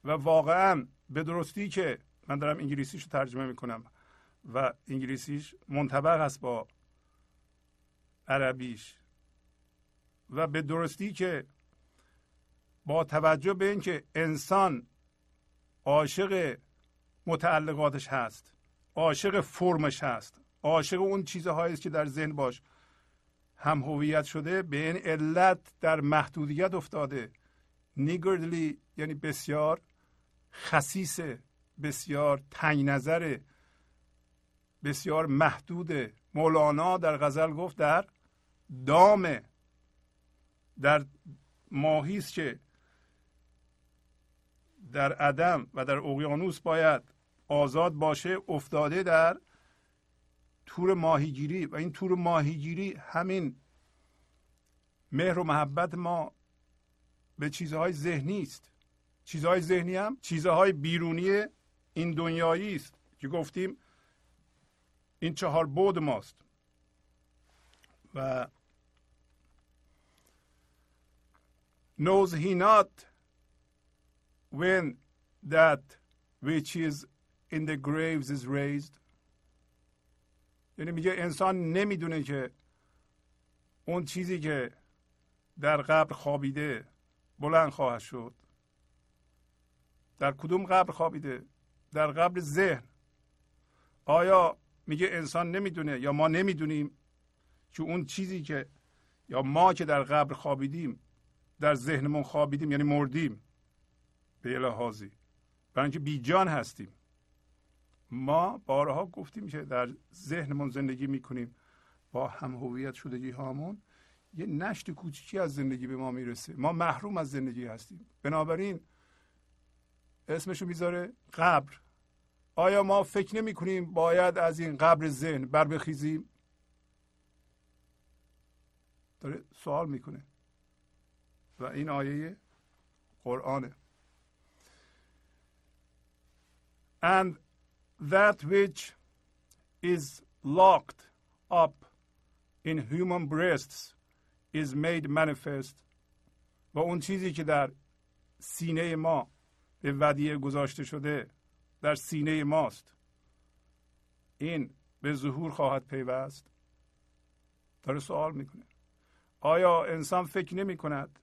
و واقعا به درستی که من دارم انگلیسیش رو ترجمه می‌کنم و انگلیسیش منطبق است با عربیش و به درستی که با توجه به اینکه انسان عاشق متعلقاتش هست عاشق فرمش هست عاشق اون چیزهایی است که در ذهن باش هم هویت شده به این علت در محدودیت افتاده. نیگردلی یعنی بسیار خصیص بسیار تنگ نظر بسیار محدود. مولانا در غزل گفت در دام در ماهی است که در عدم و در اقیانوس باید آزاد باشه افتاده در تور ماهیگیری و این تور ماهیگیری همین مهر و محبت ما به چیزهای ذهنی است. چیزهای ذهنی هم چیزهای بیرونی این دنیایی است که گفتیم این چهار بود ماست. و knows he not when that which is in the graves is raised? یعنی میگه انسان نمی‌دونه که اون چیزی که در قبر خوابیده بلند خواهد شد. در کدوم قبر خوابیده؟ در قبر ذهن. آیا میگه انسان نمی‌دونه یا ما نمی‌دونیم که اون چیزی که یا ما که در قبر خوابیدیم در ذهنمون خوابیدیم یعنی مردیم؟ به لحاظی. برای اینکه بیجان هستیم. ما بارها گفتیم که در ذهنمون زندگی می‌کنیم. با هم هویت شدگی هامون یه نشت کوچیکی از زندگی به ما می‌رسه. ما محروم از زندگی هستیم. بنابراین اسمشو می‌ذاره قبر. آیا ما فکر نمی کنیم باید از این قبر ذهن بر بخیزیم داره سوال می‌کنه. و این آیه قرآنه. And that which is locked up in human breasts is made manifest. و اون چیزی که در سینه ما به ودیه گذاشته شده در سینه ماست این به ظهور خواهد پیوست؟ داره سوال می‌کنه. آیا انسان فکر نمی کند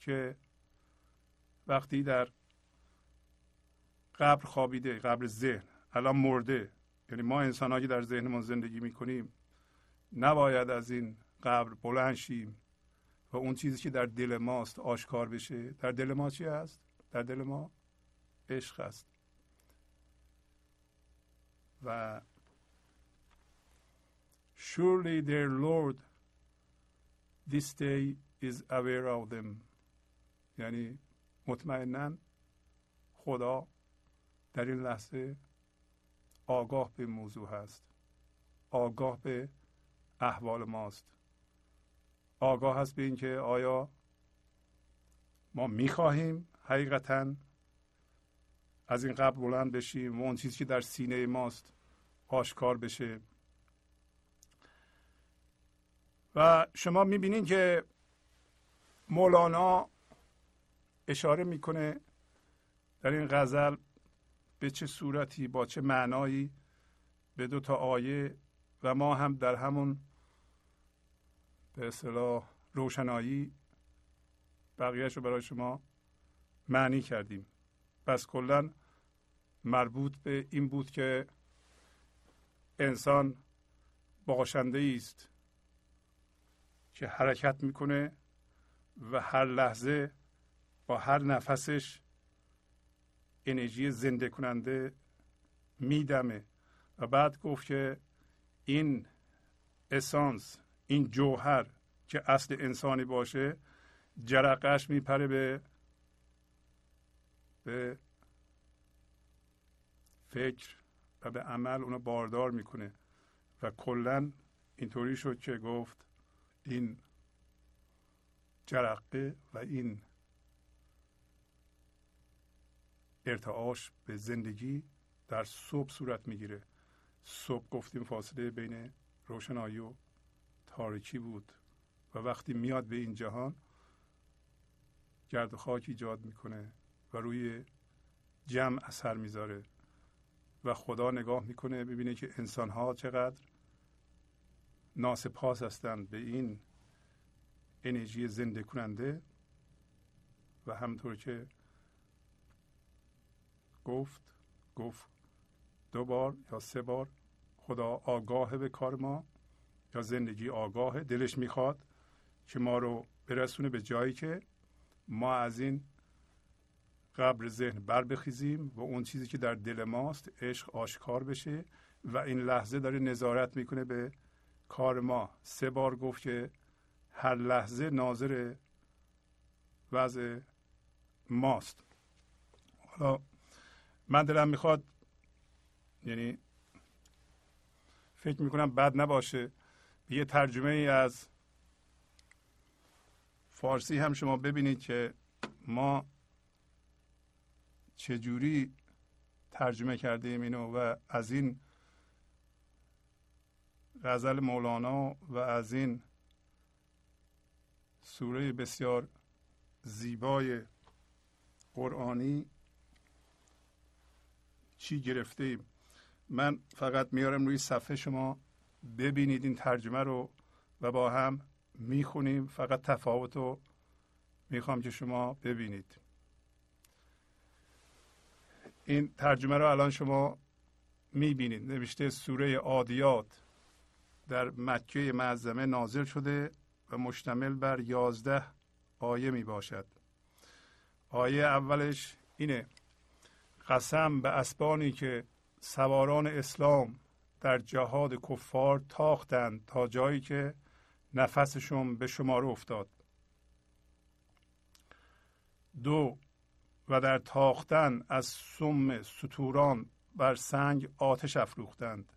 که وقتی در قبر خوابیده قبر ذهن الان مرده. یعنی ما انسان که در ذهنمون زندگی می‌کنیم نباید از این قبر بلند شیم و اون چیزی که در دل ماست آشکار بشه. در دل ما چی هست؟ در دل ما عشق است و surely their Lord this day is aware of them. یعنی مطمئنا خدا در این لحظه آگاه به موضوع هست. آگاه به احوال ماست. آگاه هست به اینکه آیا ما می‌خواهیم حقیقتا از این قبل بلند بشیم و اون چیزی که در سینه ماست آشکار بشه. و شما می‌بینین که مولانا اشاره می‌کنه در این غزل به چه صورتی با چه معنایی به دو تا آیه و ما هم در همون به اصطلاح روشنایی بقیهش رو برای شما معنی کردیم. پس کلا مربوط به این بود که انسان باشنده است که حرکت می‌کنه و هر لحظه با هر نفسش انرژی زنده کننده میدمه. و بعد گفت که این اسانس این جوهر که اصل انسانی باشه جرقش میپره به به فکر و به عمل اونو باردار می‌کنه. و کلا اینطوری شد که گفت این جرقه و این ارتعاش به زندگی در صبح صورت می‌گیره. صبح گفتیم فاصله بین روشنایی و تاریکی بود و وقتی میاد به این جهان گرد و خاک ایجاد می‌کنه و روی جمع اثر می‌ذاره و خدا نگاه می‌کنه ببینه که انسان ها چقدر ناسپاس هستند به این انرژی زنده کننده و همطور که گفت گفت دو بار یا سه بار خدا آگاه به کار ما یا زندگی آگاه دلش می‌خواد که ما رو برسونه به جایی که ما از این قبر ذهن بر بخیزیم و اون چیزی که در دل ماست عشق آشکار بشه و این لحظه داره نظارت می‌کنه به کار ما. سه بار گفت که هر لحظه ناظر وضع ماست. حالا من دلم می‌خواد یعنی فکر می‌کنم بد نباشه. یه ترجمه ای از فارسی هم شما ببینید که ما چجوری ترجمه کردیم اینو و از این غزل مولانا و از این سوره بسیار زیبای قرآنی چی گرفته ایم من فقط میارم روی صفحه شما ببینید این ترجمه رو و با هم می‌خونیم فقط تفاوت رو می‌خوام که شما ببینید. این ترجمه رو الان شما می‌بینید. نوشته سوره عادیات در مکه معظمه نازل شده و مشتمل بر یازده آیه می باشد آیه اولش اینه قسم به اسبانی که سواران اسلام در جهاد کفار تاختند تا جایی که نفسشون به شمار افتاد. دو و در تاختن از سم ستوران بر سنگ آتش افروختند.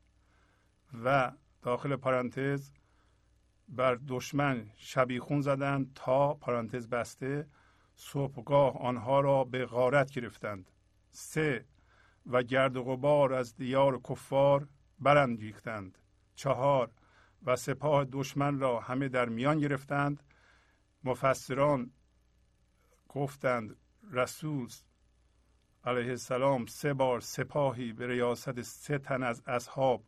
و داخل پرانتز بر دشمن شبیخون زدند تا پرانتز بسته صبحگاه آنها را به غارت گرفتند. سه و گرد و غبار از دیار کفار برانگیختند چهار و سپاه دشمن را همه در میان گرفتند. مفسران گفتند رسول علیه السلام سه بار سپاهی به ریاست سه تن از اصحاب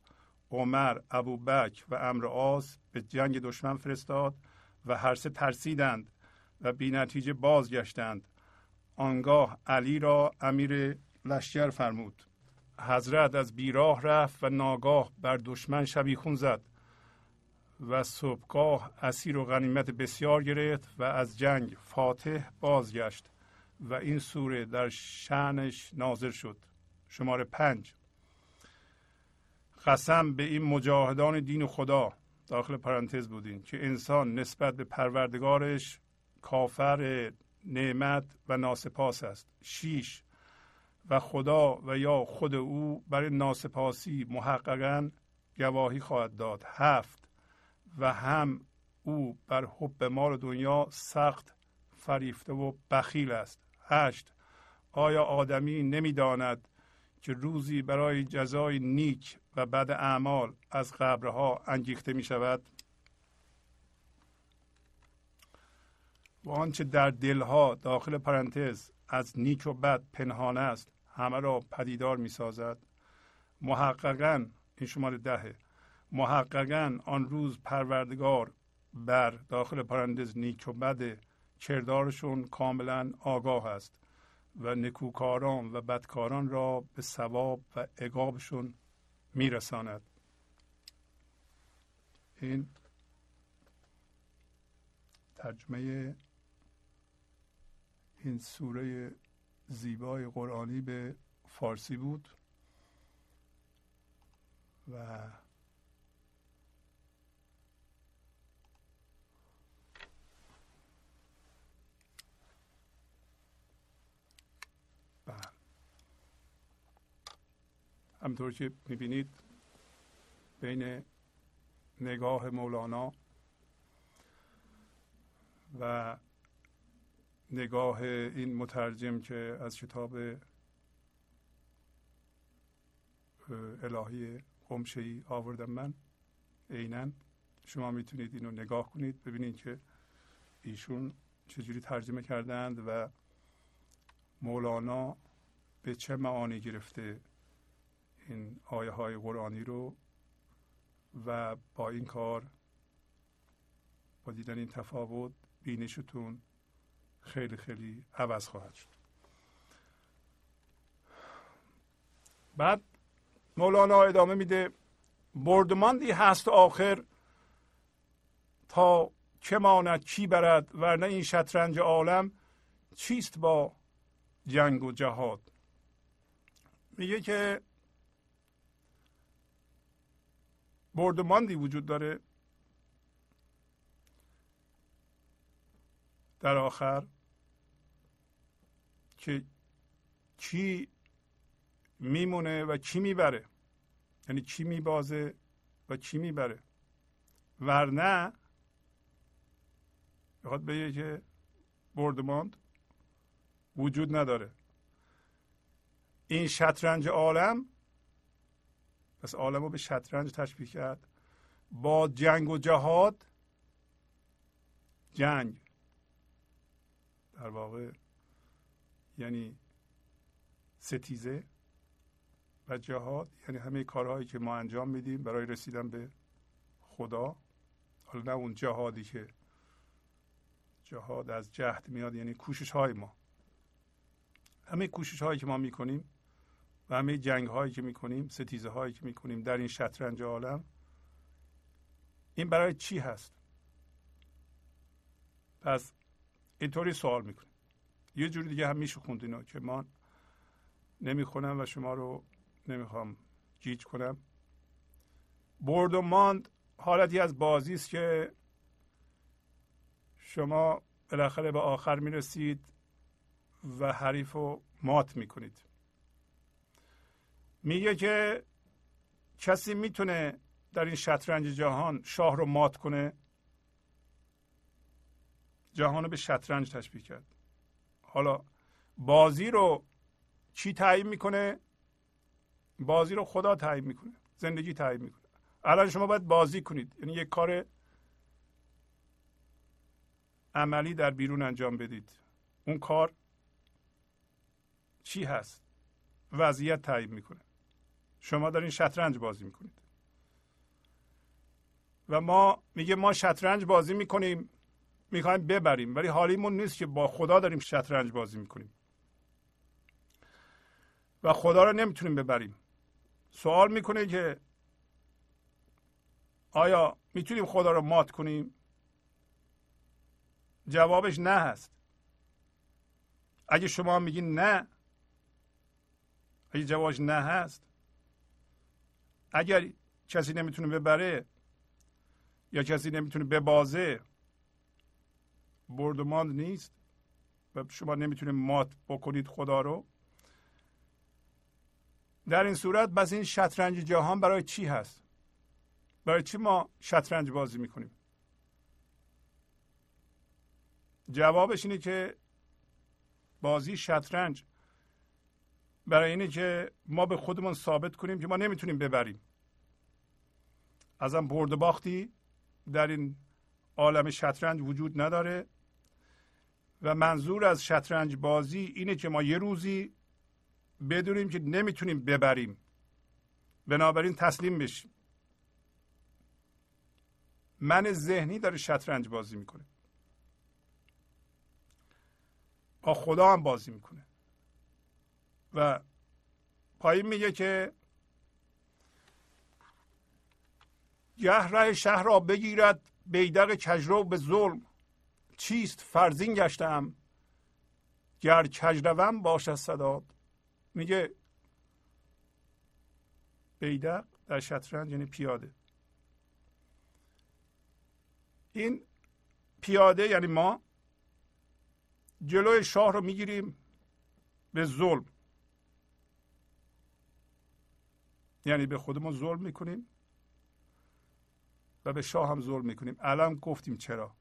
عمر ابوبکر و امر آس به جنگ دشمن فرستاد و هر سه ترسیدند و بی نتیجه بازگشتند. آنگاه علی را امیر لشکر فرمود. حضرت از بیراه رفت و ناگاه بر دشمن شبیخون زد و صبحگاه اسیر و غنیمت بسیار گرفت و از جنگ فاتح بازگشت و این سوره در شعنش نازل شد. شماره پنج. قسم به این مجاهدان دین خدا داخل پرانتز بودین که انسان نسبت به پروردگارش کافر نعمت و ناسپاس است. شیش. و خدا و یا خود او برای ناسپاسی محققا گواهی خواهد داد. هفت. و هم او بر حب مال دنیا سخت فریفته و بخیل است. هشت. آیا آدمی نمی‌داند که روزی برای جزای نیک و بد اعمال از قبرها انگیخته می شود و آنچه در دلها داخل پرانتز از نیک و بد پنهان است همه را پدیدار می سازد محققا این شماره دهه. محققا آن روز پروردگار بر داخل پرانتز نیک و بد کردارشون کاملا آگاه است و نکوکاران و بدکاران را به ثواب و عقابشون میرساند. این ترجمه این سوره زیبای قرآنی به فارسی بود و بله. همطور که می‌بینید بین نگاه مولانا و نگاه این مترجم که از کتاب الهی قمشه ای آوردم من عینا. شما می‌تونید اینو نگاه کنید ببینید که ایشون چجوری ترجمه کردند و مولانا به چه معانی گرفته این آیه های قرآنی رو و با این کار با دیدن این تفاوت بینشتون خیلی خیلی عوض خواهد شد. بعد مولانا ادامه میده بردماندی هست آخر تا چه ماند چی برد ورنه این شطرنج عالم چیست با جنگ و جهاد؟ میگه که بردماندی وجود داره. در آخر که چی میمونه و چی می‌بره. یعنی چی میبازه و چی می‌بره. ورنه می‌خواد بگه که بردماند وجود نداره. این شطرنج عالم پس عالم رو به شطرنج تشبیه کرد. با جنگ و جهاد جنگ. در واقع یعنی ستیزه و جهاد یعنی همه کارهایی که ما انجام میدیم برای رسیدن به خدا. حالا نه اون جهادی که جهاد از جهد میاد یعنی کوشش های ما. همه کوشش هایی که ما می‌کنیم و همه جنگ هایی که می‌کنیم ستیزه هایی که می‌کنیم در این شطرنج عالم این برای چی هست؟ پس اینطوری سوال می‌کنیم یه جوری دیگه هم میشه خوند اینو که ما نمی‌خونم و شما رو نمی‌خوام گیج کنم. برد و ماند حالتی از بازی است که شما بالاخره به آخر می‌رسید و حریف رو مات می‌کنید. میگه که کسی می‌تونه در این شطرنج جهان شاه رو مات کنه؟ جهان رو به شطرنج تشبیه کرد. حالا بازی رو چی تعیین می‌کنه؟ بازی رو خدا تعیین می‌کنه. زندگی تعیین می‌کنه. الان شما باید بازی کنید. یعنی یک کار عملی در بیرون انجام بدید. اون کار چی هست؟ وضعیت تعیین می‌کنه. شما در این شطرنج بازی می‌کنید. و ما میگه ما شطرنج بازی می‌کنیم. می‌خوایم ببریم ولی حالیمون نیست که با خدا داریم شطرنج بازی می‌کنیم. و خدا رو نمی‌تونیم ببریم. سوال می‌کنه که آیا می‌تونیم خدا رو مات کنیم؟ جوابش نه هست. اگه شما میگین نه اگه جوابش نه هست اگر کسی نمی‌تونه ببره یا کسی نمی‌تونه ببازه برد و ماند نیست و شما نمی‌تونید مات بکنید خدا رو. در این صورت بس این شطرنج جهان برای چی هست؟ برای چی ما شطرنج بازی می‌کنیم؟ جوابش اینه که بازی شطرنج. برای اینه که ما به خودمون ثابت کنیم که ما نمی‌تونیم ببریم. ازم برد باختی در این عالم شطرنج وجود نداره. و منظور از شطرنج بازی اینه که ما یه روزی بدونیم که نمی‌تونیم ببریم. بنابراین تسلیم بشیم. من ذهنی داره شطرنج بازی می‌کنه. با خدا هم بازی می‌کنه. و پایین میگه که گه ره شهر را بگیرد بیدق کجرو به ظلم. چیست فرزین گشتم؟ گر کجروم باشد صداد. میگه بیدق در شطرنج یعنی پیاده. این پیاده یعنی ما جلوی شاه رو می‌گیریم به ظلم. یعنی به خودمون ظلم می‌کنیم و به شاه هم ظلم می‌کنیم. الان گفتیم چرا؟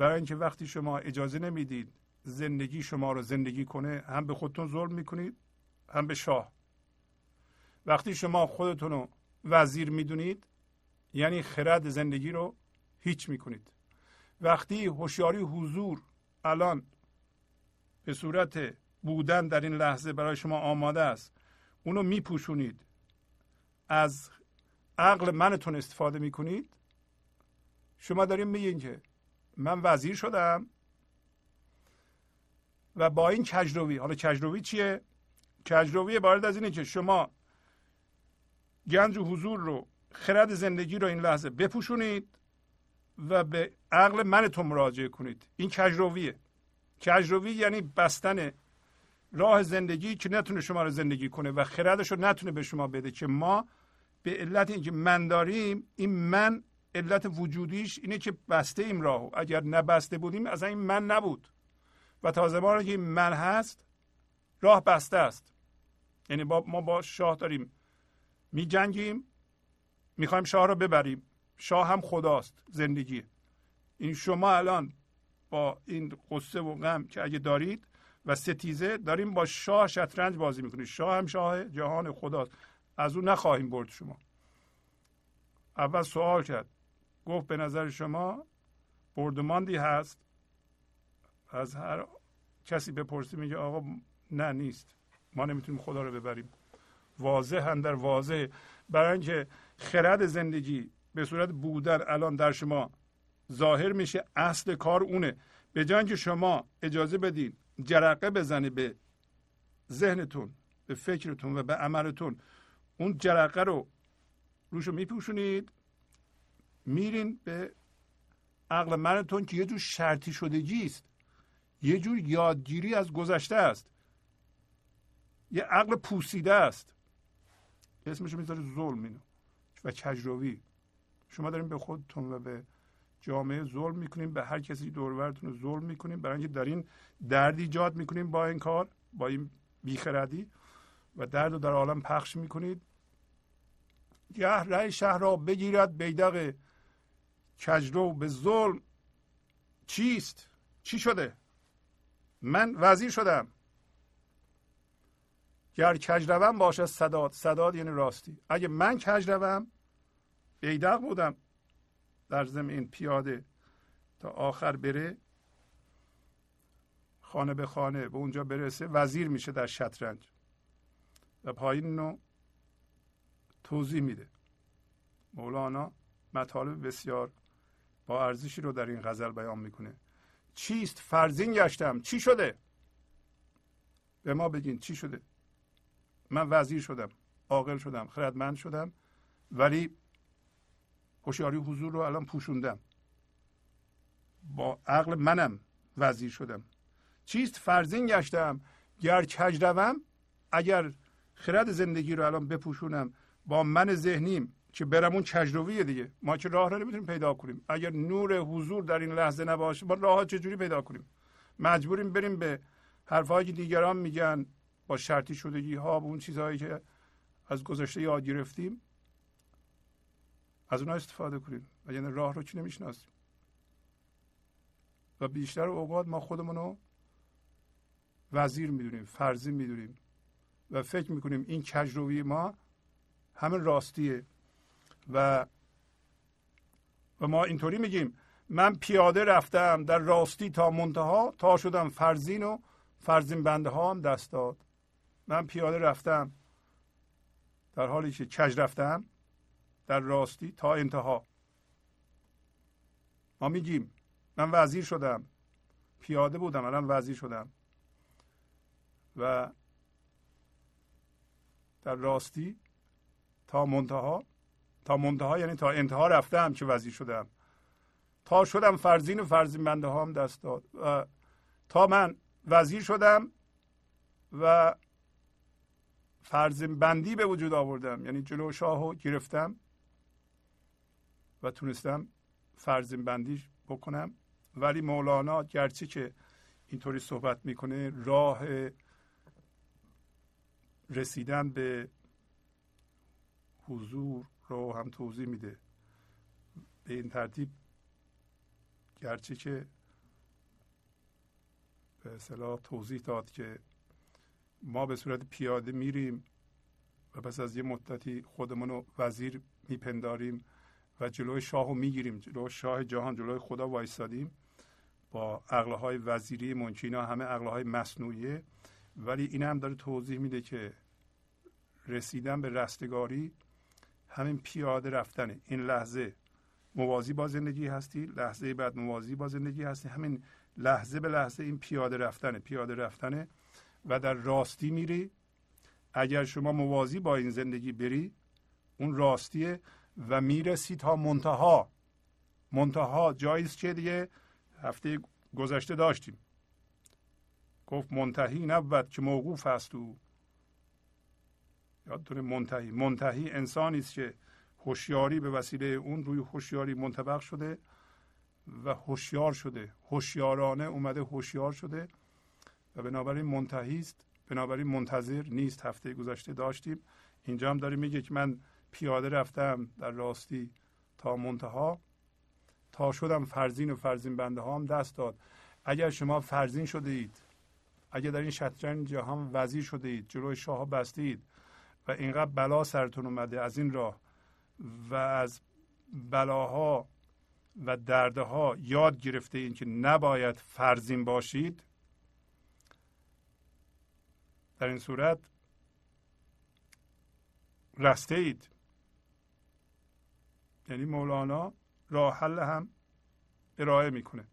برای اینکه وقتی شما اجازه نمی‌دید زندگی شما رو زندگی کنه هم به خودتون ظلم می‌کنید هم به شاه. وقتی شما خودتون رو وزیر می‌دونید یعنی خرد زندگی رو هیچ می‌کنید. وقتی هوشیاری حضور الان به صورت بودن در این لحظه برای شما آماده است اونو میپوشونید. از عقل منتون استفاده می‌کنید. شما داریم میگین که من وزیر شدم و با این کجروی حالا کجروی چیه؟ کجروی عبارت از اینه که شما گنج و حضور رو خرد زندگی رو این لحظه بپوشونید و به عقل منتون مراجعه کنید. این کجرویه. کجروی یعنی بستن راه زندگی که نتونه شما رو زندگی کنه و خردش رو نتونه به شما بده که ما به علت اینکه من داریم این من علت وجودیش اینه که بسته ایم راهو. اگر نبسته بودیم از این من نبود. و تا زمانی که من هست راه بسته است. یعنی با ما با شاه داریم. می جنگیم می‌خوایم شاه رو ببریم. شاه هم خداست زندگی. این شما الان با این قصه و غم که اگه دارید و ستیزه داریم با شاه شطرنج بازی می‌کنید شاه هم شاه جهان خداست. از او نخواهیم برد شما. اول سوال کرد. گفت به نظر شما بردماندی هست؟ از هر کسی بپرسی میگه آقا نه نیست. ما نمی‌تونیم خدا رو ببریم. واضح هم در واضح. برای اینکه خرد زندگی به صورت بودن الان در شما ظاهر میشه اصل کار اونه. به جای که شما اجازه بدین جرقه بزنه به ذهنتون به فکرتون و به عملتون اون جرقه رو روشو میپوشونید. میرین به عقل منتون که یه جور شرطی شدگی است. یه جور یادگیری از گذشته است. یه عقل پوسیده است. اسمشو می‌ذاره ظلم اینو. و کجروی شما دارین به خودتون و به جامعه ظلم می‌کنیم به هر کسی دورورتون رو ظلم می‌کنیم برای اینکه دارین درد ایجاد می‌کنیم با این کار با این بیخردی و درد رو در عالم پخش می‌کنید. گه رأی شهر را بگیرد بیدق کجرو به ظلم چیست؟ چی شده؟ من وزیر شدم. گر کج روم باشد صداد. صداد یعنی راستی. اگه من کج روم بیدق بودم در زمین پیاده تا آخر بره خانه به خانه به اونجا برسه وزیر میشه در شطرنج. و پایین رو توضیح میده. مولانا مطالب بسیار ارزشی رو در این غزل بیان می‌کنه. چیست؟ فرزین گشتم. چی شده؟ به ما بگین چی شده؟ من وزیر شدم عاقل شدم خردمند شدم ولی هوشیاری حضور رو الان پوشوندم. با عقل منم وزیر شدم. چیست؟ فرزین گشتم. گر کج روم اگر خرد زندگی رو الان بپوشونم با من ذهنیم. که برم اون دیگه. ما که راه رو نمی‌تونیم پیدا کنیم. اگر نور حضور در این لحظه نباشه ما راه چجوری پیدا کنیم؟ مجبوریم بریم به حرفهایی که دیگران میگن با شرطی شدگی ها و اون چیزهایی که از گذشته یاد گرفتیم از اونها استفاده کنیم. و یعنی راه رو چی نمی‌شناسیم؟ و بیشتر اوقات ما خودمون رو وزیر می‌دونیم فرضی می‌دونیم. و فکر می‌کنیم این کجروی ما همین راستیه. و و ما اینطوری میگیم. من پیاده رفتم در راستی تا منتها تا شدم فرزین و فرزین بنده ها هم دست داد. من پیاده رفتم. در حالی که کج رفتم؟ در راستی تا انتها. ما میگیم من وزیر شدم. پیاده بودم الان وزیر شدم. و در راستی تا منتها تا منتها یعنی تا انتها رفتم که وزیر شدم تا شدم فرزین و فرزین بنده هم دست داد. و تا من وزیر شدم و فرزین بندی به وجود آوردم. یعنی جلو شاهو گرفتم و تونستم فرزین بندی بکنم. ولی مولانا گرچه که اینطوری صحبت می‌کنه راه رسیدن به حضور رو هم توضیح میده. به این ترتیب گرچه که به اصطلاح توضیح داد که ما به صورت پیاده میریم و پس از یه مدتی خودمون رو وزیر میپنداریم و جلوی شاه رو می‌گیریم. جلوی شاه جهان جلوی خدا وایستادیم. با های وزیری منچینا همه های مصنوعیه. ولی این هم داره توضیح میده که رسیدن به رستگاری همین پیاده رفتنه. این لحظه موازی با زندگی هستی لحظه بعد موازی با زندگی هستی. همین لحظه به لحظه این پیاده رفتنه. پیاده رفتنه و در راستی میری. اگر شما موازی با این زندگی بری اون راستیه و می‌رسی تا منتها. منتها جایی که دیگه هفته گذشته داشتیم. گفت منتهی نبود که موقوف است او. یادتونه منتهی. منتهی انسانی است که هوشیاری به وسیله اون روی هوشیاری منطبق شده و هوشیار شده. هوشیارانه اومده هوشیار شده و بنابراین منتهی است. بنابراین منتظر نیست. هفته گذشته داشتیم. اینجا هم داره میگه که من پیاده رفتم در راستی تا منتها. تا شدم فرزین و فرزین بنده هم دست داد. اگر شما فرزین شده اید اگر در این شطرنج جهان وزیر شده اید جلوی شاه بسته اید و اینقدر بلا سرتون اومده از این راه و از بلاها و دردها یاد گرفته این که نباید فرزین باشید در این صورت رسته اید یعنی مولانا راه حل هم ارائه می‌کنه.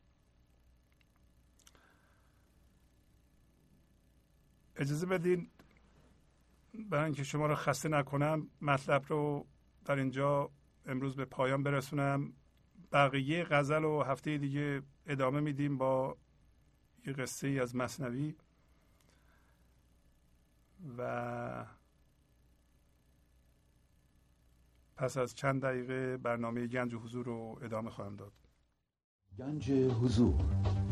اجازه بدین برای اینکه شما رو خسته نکنم مطلب رو در اینجا امروز به پایان برسونم. بقیه غزل و هفته دیگه ادامه میدیم با یه قصه ای از مصنوی. و پس از چند دقیقه برنامه گنج حضور رو ادامه خواهم داد. گنج حضور.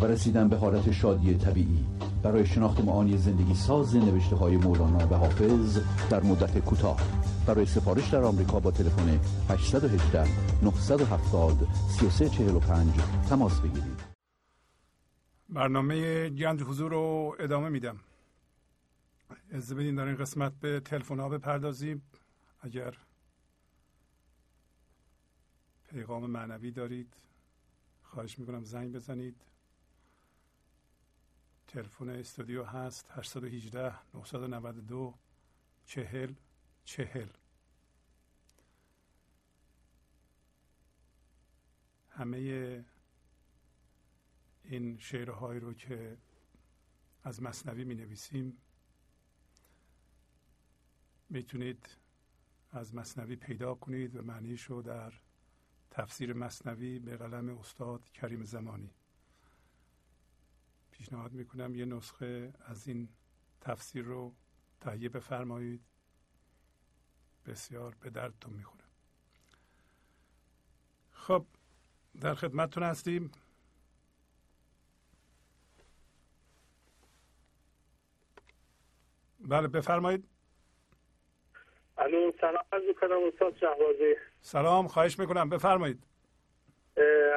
و رسیدن به حالت شادی طبیعی. برای شناخت معانی زندگی ساز نوشته های مولانا و حافظ در مدت کوتاه. برای سفارش در آمریکا با تلفن 818 970 3345 تماس بگیرید. برنامه گنج حضور رو ادامه میدم. از بدین در این قسمت به تلفن ها بپردازیم. اگر پیغام معنوی دارید خواهش می‌کنم زنگ بزنید. تلفن استودیو هست 818 992 چهل چهل. همه این شعرهایی رو که از مصنوی می نویسیم می‌تونید از مصنوی پیدا کنید و معنیش رو در تفسیر مصنوی به قلم استاد کریم زمانی. پیشنهاد می‌کنم یه نسخه از این تفسیر رو تهیه بفرمایید. بسیار به دردتون می‌خوره. خب در خدمتتون هستیم. بله بفرمایید. الو سلام عرض کنم استاد شهبازی. سلام خواهش می‌کنم. بفرمایید.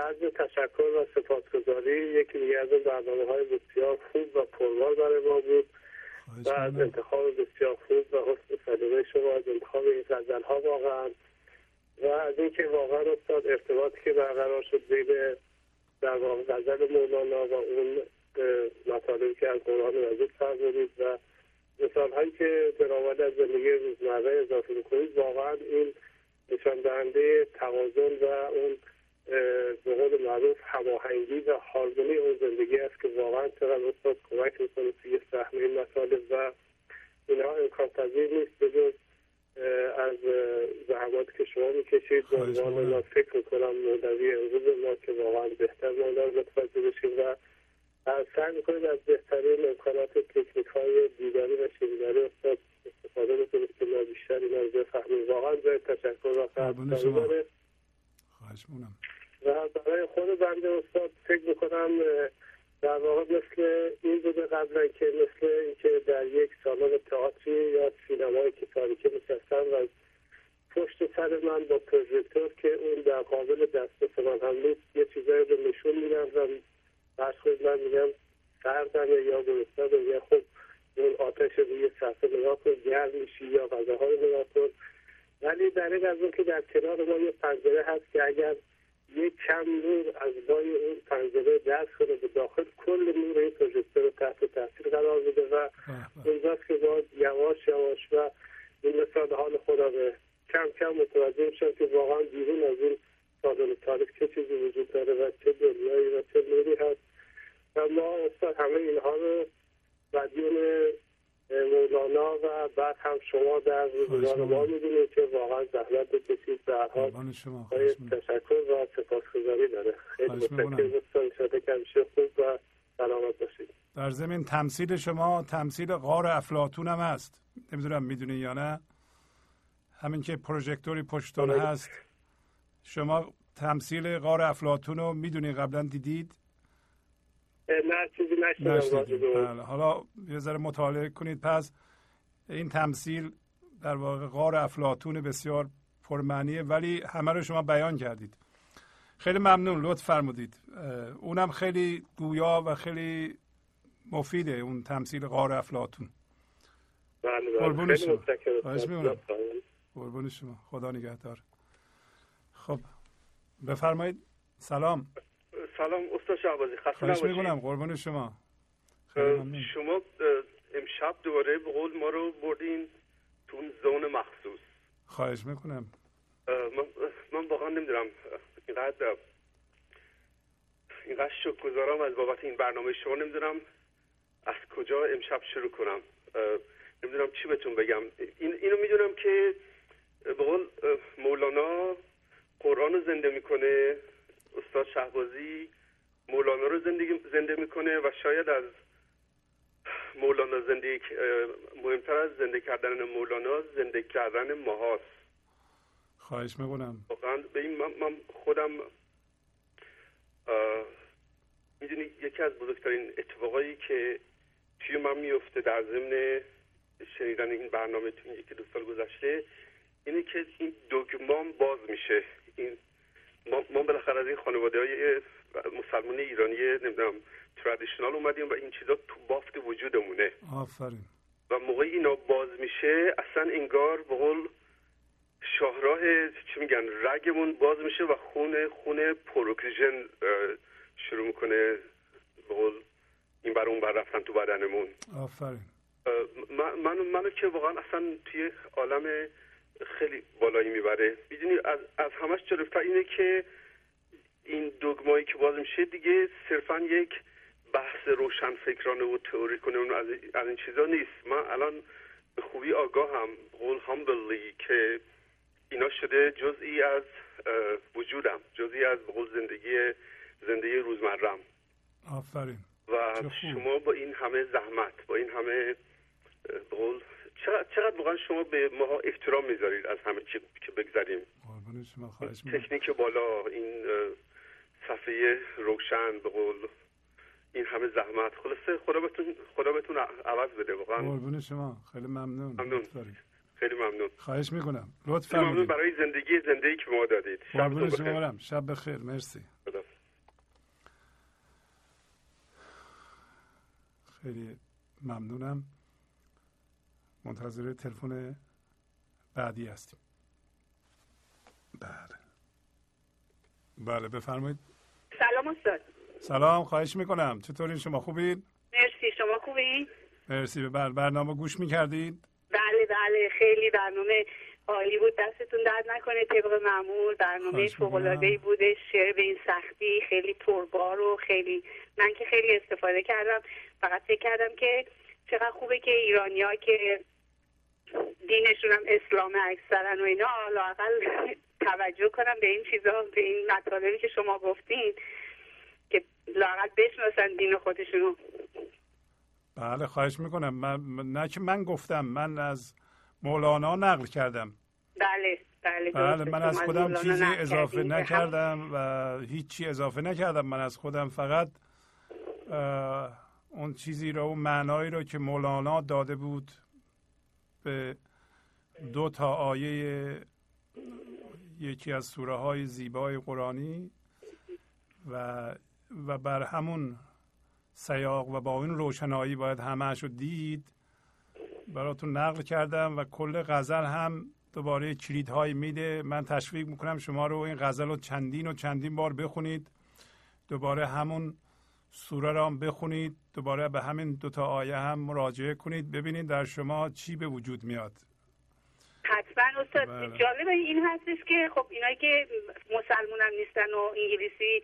از تشکر و سپاسگزاری. یکی دیگه از برنامه های بسیار خوب و پربار برای ما بود و از انتخاب بسیار خوب و حسن سلیقه شما از انتخاب این غزل ها واقعا. و از اینکه واقعا استاد ارتباطی که برقرار شد بین در واقع غزل مولانا و اون مطالبی که از قرآن مجید فرمودید و مثال هایی که برآمده از زندگی روزمره اضافه می‌کنید واقعا این نشان دهنده توازن و اون به قول معروف هماهنگی و هارمونی اون زندگی است که واقعا چقدر استاد کمک می‌کنه توی فهم این مطالب و اینها امکان پذیر نیست. بجز از زحمات که شما می‌کشید به عنوان فکر می‌کنم مولوی امروز ما که واقعا بهتر مادر متوجه بشیم و سعی می‌کنید از بهترین امکانات تکنیک های دیداری و شنیداری استاد استفاده بکنید که ما بیشتر این رو بفهمیم. واقعا جای تشکر و قدردانی داره و برای خود بنده استاد فکر می‌کنم در واقع مثل این بوده قبلا که مثل اینکه در یک سالن تئاتری یا سینمای که تاریکی نشستم و پشت سر من با پروژکتور که اون در قابل دست من هم نیست یه چیزایی رو نشون میدم و بس خود من میگم سردمه یا گرسنه یا خب اون آتش روی صفحه نگاه کن گرم میشی یا غذاها رو نگاه کن. ولی در از اون که در کنار ما یه پنجره هست که اگر یک کم نور از بای اون پنجره دست کنه به داخل کل نور این پروژکتور رو تحت تاثیر قرار میده و اونجاست که باز یواش یواش و این مثال حال خدا به کم کم متوجه میشن که واقعا بیرون از این سالن تاریخ چه چیزی وجود داره و چه دنیایی و چه نوری هست. و ما استاد همه اینها رو مدیون مولانا و بعد هم شما در روزگار ما می‌دونید که واقعا زحمت بکشید در حال. تشکر و سپاسگزاری داره. خیلی متشکرم. استاد که همیشه خوب و سلامت باشید. در زمین تمثیل شما تمثیل غار افلاتون هم هست. نمی‌دونم می‌دونی یا نه. همین که پروژکتوری پشتون بله. هست. شما تمثیل غار افلاتون رو می‌دونی قبلا دیدید. نه چیزی بله. حالا یه ذره مطالعه کنید. پس این تمثیل در واقع غار افلاتون بسیار پرمعنیه ولی همه رو شما بیان کردید. خیلی ممنون. لطف فرمودید. اونم خیلی گویا و خیلی مفیده اون تمثیل غار افلاتون بله بله. شما. قربون شما. خدا نگهدار. خب بفرمایید. سلام. سلام استاد شعبازی خسته نباشید. میگونم قربان شما. شما امشب دوباره به قول ما رو بردین تو اون زون مخصوص. خواهش می‌کنم. من, واقعا نمی‌دونم اینقدر اینقدر شک گذارم از بابت این برنامه. شما نمی‌دونم از کجا امشب شروع کنم. نمی‌دونم چی بهتون بگم. این اینو می‌دونم که به قول مولانا قرآن رو زنده می‌کنه. استاد شهبازی مولانا رو زندگی زنده می‌کنه و شاید از مولانا زندگی مهمتر از زنده کردن مولانا زنده کردن ماهاست. خواهش می‌کنم. واقعا به این من, من خودم می‌دونی یکی از بزرگترین اتفاقایی که توی من میفته در ضمن شنیدن این برنامه تو یکی دو سال گذشته اینه که این دوگمان باز میشه. این ما, ما بالاخره از این خانواده های مسلمان ایرانی نمی‌دونم ترادیشنال اومدیم و این چیزا تو بافت وجودمونه. آفرین. و موقعی اینا باز میشه اصلا انگار به قول شاهراه چی میگن رگمون باز میشه و خون خون پروکسیژن شروع می‌کنه به قول این بر اون بر رفتن تو بدنمون. آفرین. من منو که واقعا اصلا توی عالم خیلی بالایی می‌بره. می‌دونی از, از همش جالبتر اینه که این دوگمایی که باز میشه دیگه صرفا یک بحث روشن فکرانه و تئوری کنه. از, از این چیزا نیست. من الان به خوبی آگاهم. قول همبلی که اینا شده جزئی از وجودم. جزئی از قول زندگی زندگی روزمرم. آفرین. و شما با این همه زحمت با این همه قول چقدر واقعا شما به ما احترام می‌ذارید از همه چی که بگذاریم تکنیک بالا این صفحه روشن به قول این همه زحمت. خلاصه خدا بهتون خدا بهتون عوض بده واقعا. قربون شما خیلی ممنون. ممنون. خیلی ممنون. خواهش می‌کنم. لطفا ممنون برای زندگی زندگی که ما دادید. قربون شما شب بخیر. مرسی. خدا. خیلی ممنونم. منتظر تلفن بعدی هستیم. بله. بله بفرمایید. سلام استاد. سلام خواهش می‌کنم. چطورین؟ شما خوبید مرسی. شما خوبین؟ مرسی. به بر برنامه گوش می‌کردید بله بله. خیلی برنامه عالی بود. دستتون درد نکنه. طبق معمول برنامه فوقلاده بوده. شعر به این سختی خیلی پربار و خیلی من که خیلی استفاده کردم. فقط فکر کردم که چقدر خوبه که ایرانیا که دینشون هم اسلام اکثرا و اینا لاقل توجه کنم به این چیزا به این مطالبی که شما گفتین که لاقل بشناسن دین خودشونو. بله خواهش می‌کنم. من نه که من گفتم من از مولانا نقل کردم. بله بله, بله من از خودم چیزی اضافه نکردم و هیچی اضافه نکردم. من از خودم فقط اون چیزی رو اون معنایی رو که مولانا داده بود به دو تا آیه یکی از سوره های زیبای قرآنی و و بر همون سیاق و با این روشنایی باید همهش رو دید. براتون نقل کردم و کل غزل هم دوباره کلیدهایی میده. من تشویق می‌کنم شما رو این غزل رو چندین و چندین بار بخونید. دوباره همون سوره را هم بخونید دوباره به همین دوتا آیه هم مراجعه کنید ببینید در شما چی به وجود میاد حتما استاد بله. جالب این هستش که خب اینایی که مسلمون هم نیستن و انگلیسی